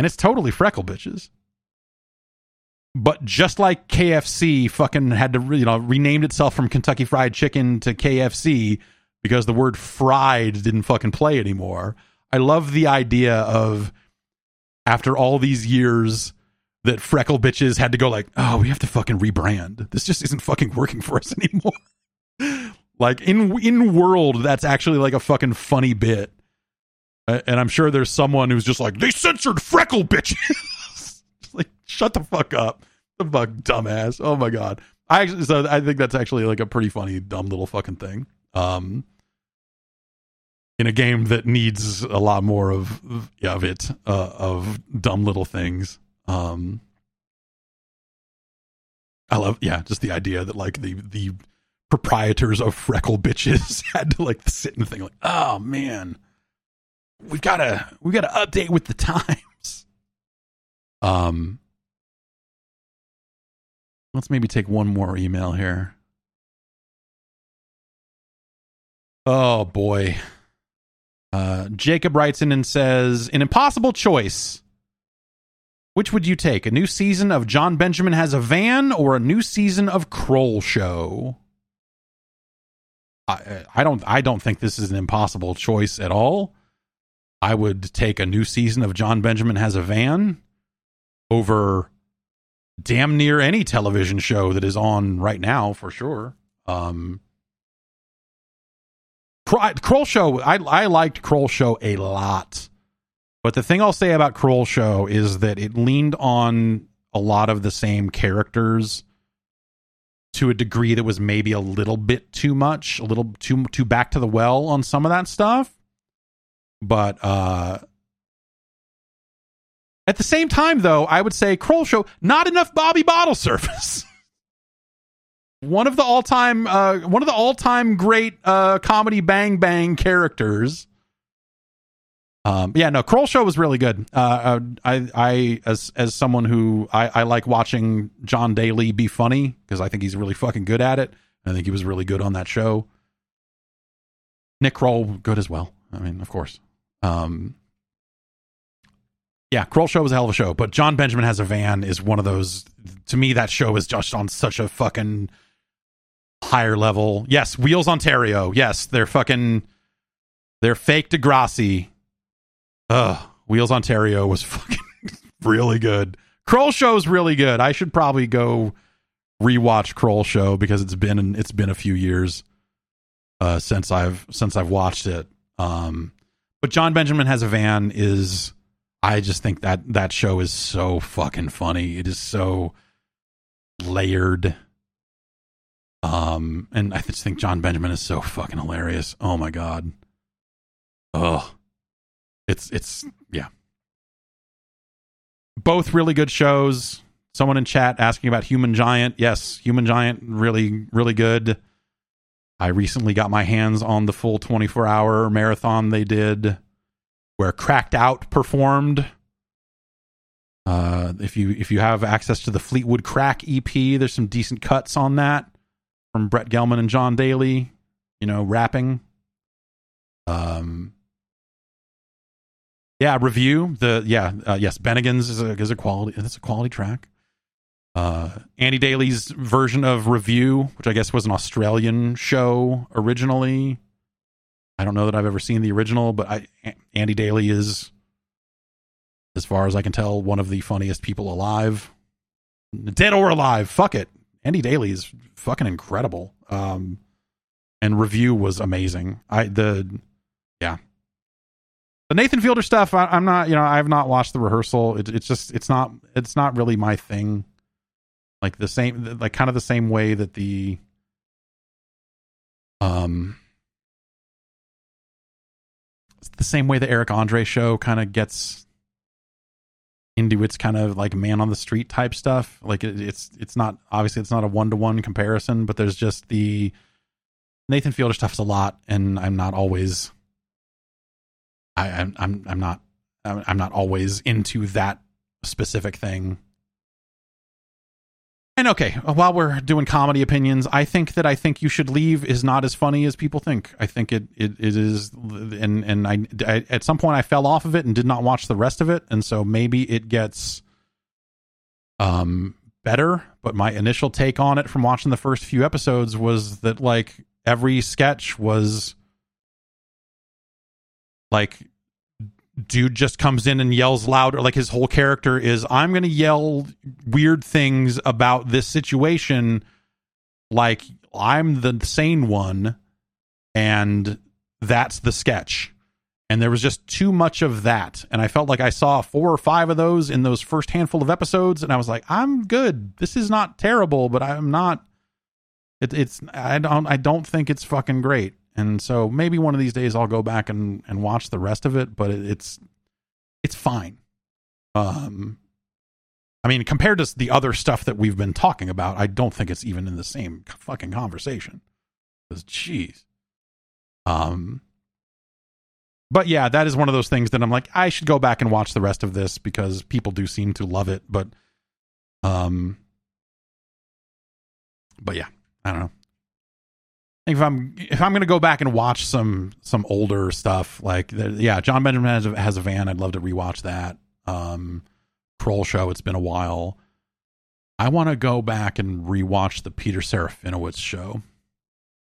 And it's totally freckle bitches. But just like KFC fucking had to, you know, renamed itself from Kentucky Fried Chicken to KFC because the word fried didn't fucking play anymore. I love the idea of after all these years that freckle bitches had to go like, oh, we have to fucking rebrand. This just isn't fucking working for us anymore Like in in world, that's actually like a fucking funny bit. And I'm sure there's someone who's just like they censored freckle bitches. like shut the fuck up, the fuck dumbass. Oh my god. I actually so I think that's actually like a pretty funny dumb little fucking thing. Um, in a game that needs a lot more of of it uh, of dumb little things. Um, I love yeah, just the idea that like the the proprietors of freckle bitches had to like sit and think like, oh man, we've got to we got to update with the times. Um, let's maybe take one more email here. Oh boy. Uh, Jacob writes in and says, "An impossible choice. Which would you take? A new season of Jon Benjamin Has a Van or a new season of Kroll Show?" I, I don't. I don't think this is an impossible choice at all. I would take a new season of Jon Benjamin Has a Van over damn near any television show that is on right now for sure. Um, Kroll Show, I I liked Kroll Show a lot, but the thing I'll say about Kroll Show is that it leaned on a lot of the same characters to a degree that was maybe a little bit too much, a little too too back to the well on some of that stuff. But uh at the same time though, I would say Kroll Show not enough Bobby Bottle Service. One of the all-time uh, one of the all-time great uh, comedy bang bang characters. Um, yeah no kroll show was really good. Uh, uh, i i as as someone who i i like watching jon daly be funny because i think he's really fucking good at it. I think he was really good on that show. Nick kroll good as well. I mean of course. Um yeah, Kroll Show was a hell of a show, but Jon Benjamin has a van is one of those. To me, that show is just on such a fucking higher level. Yes, Wheels Ontario. Yes, they're fucking they're fake Degrassi. Ugh, Wheels Ontario was fucking really good. Kroll Show's really good. I should probably go rewatch Kroll Show because it's been it's been a few years uh, since I've since I've watched it. Um, but Jon Benjamin has a van is I just think that that show is so fucking funny. It is so layered um, and I just think Jon Benjamin is so fucking hilarious. Oh my god. Oh, it's it's yeah. Both really good shows. Someone in chat asking about Human Giant. Yes, Human Giant really really good. I recently got my hands on the full 24 hour marathon they did where Cracked Out performed. Uh, if you if you have access to the Fleetwood Crack EP, there's some decent cuts on that from Brett Gelman and Jon Daly, you know, rapping. Um, yeah, review the yeah uh, yes Bennigan's is a is a quality that's a quality track. Uh, Andy Daly's version of Review, which I guess was an Australian show originally. I don't know that I've ever seen the original, but I Andy Daly is, as far as I can tell, one of the funniest people alive, dead or alive. Fuck it, Andy Daly is fucking incredible. Um, and review was amazing. I the yeah, the Nathan Fielder stuff. I, am not you know I have not watched the rehearsal. It, it's just it's not it's not really my thing. Like the same like kind of the same way that the um the same way the Eric Andre show kind of gets into its kind of like man on the street type stuff. Like it, it's it's not obviously it's not a one to one comparison, but there's just the Nathan Fielder stuff is a lot, and I'm not always. I, I'm I'm I'm not I'm not always into that specific thing. And okay, while we're doing comedy opinions, I think that I think you should leave is not as funny as people think. I think it it, it is, and and I, I at some point I fell off of it and did not watch the rest of it, and so maybe it gets um better. But my initial take on it from watching the first few episodes was that like every sketch was like dude just comes in and yells louder like his whole character is i'm going to yell weird things about this situation like i'm the sane one and that's the sketch. And there was just too much of that. And I felt like I saw four or five of those in those first handful of episodes. And I was like, I'm good. This is not terrible, but I'm not. It, it's I don't I don't think it's fucking great. And so maybe one of these days I'll go back and, and watch the rest of it, but it, it's it's fine. Um, I mean, compared to the other stuff that we've been talking about, I don't think it's even in the same fucking conversation. Because, jeez. Um, but yeah, that is one of those things that I'm like, I should go back and watch the rest of this because people do seem to love it. But, um, but yeah, I don't know. If I'm if I'm gonna go back and watch some some older stuff, like yeah, Jon Benjamin has a, has a van. I'd love to rewatch that. Um, Kroll show. It's been a while. I want to go back and rewatch the Peter Serafinowicz show.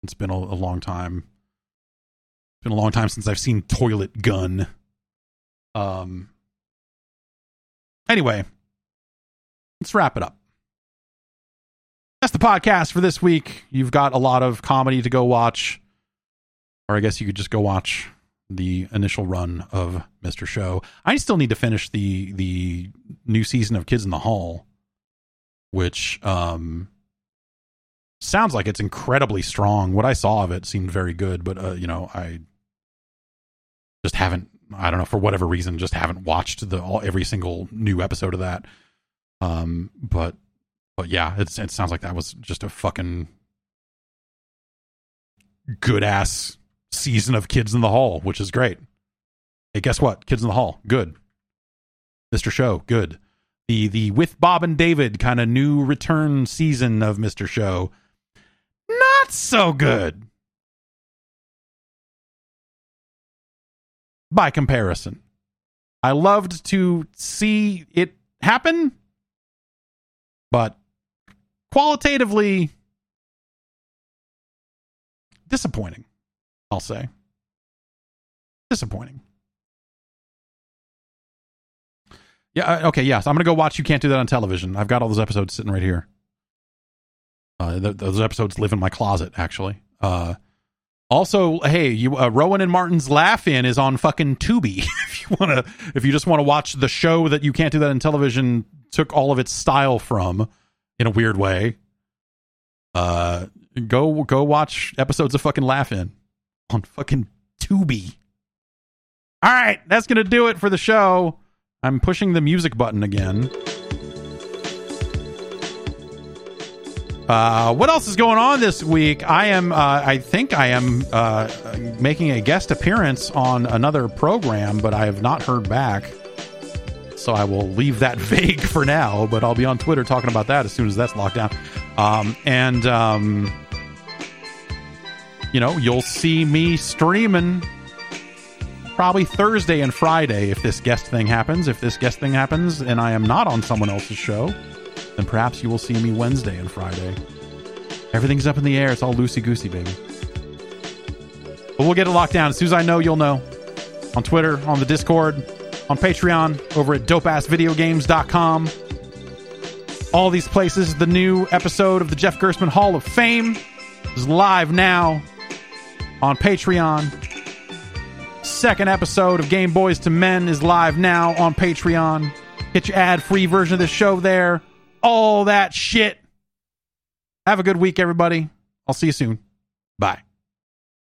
It's been a, a long time. It's been a long time since I've seen Toilet Gun. Um. Anyway, let's wrap it up. That's the podcast for this week. You've got a lot of comedy to go watch, or I guess you could just go watch the initial run of Mr. Show. I still need to finish the the new season of Kids in the Hall, which um sounds like it's incredibly strong. What I saw of it seemed very good, but uh, you know, I just haven't I don't know for whatever reason just haven't watched the all every single new episode of that. Um but but yeah, it it sounds like that was just a fucking good ass season of Kids in the Hall, which is great. Hey, guess what? Kids in the Hall, good. Mr. Show, good. The the with Bob and David kind of new return season of Mr. Show, not so good. By comparison, I loved to see it happen, but qualitatively disappointing. I'll say. Disappointing. Yeah, okay, yes. I'm going to go watch You Can't Do That on Television. I've got all those episodes sitting right here. Uh, th- those episodes live in my closet, actually. Uh, also, hey, you uh, Rowan and Martin's Laugh In is on fucking Tubi. if you want to, if you just want to watch the show that You Can't Do That on Television took all of its style from in a weird way, uh, go go watch episodes of fucking Laugh In on fucking Tubi. All right, that's to do it for the show. I'm pushing the music button again. Uh, what else is going on this week? I am, uh, I think I am uh, making a guest appearance on another program, but I have not heard back. So I will leave that vague for now, but I'll be on Twitter talking about that as soon as that's locked down. Um, and um, you know, you'll see me streaming probably Thursday and Friday if this guest thing happens. If this guest thing happens and I am not on someone else's show, then perhaps you will see me Wednesday and Friday. Everything's up in the air. It's all loosey goosey, baby. But we'll get it locked down. As soon as I know, you'll know. On Twitter, on the Discord, on Patreon, over at dopeassvideogames.com. All these places. The new episode of the Jeff Gerstmann Hall of Fame is live now on Patreon. Second episode of Game Boys to Men is live now on Patreon. Get your ad free version of the show there. All that shit. Have a good week, everybody. I'll see you soon. Bye.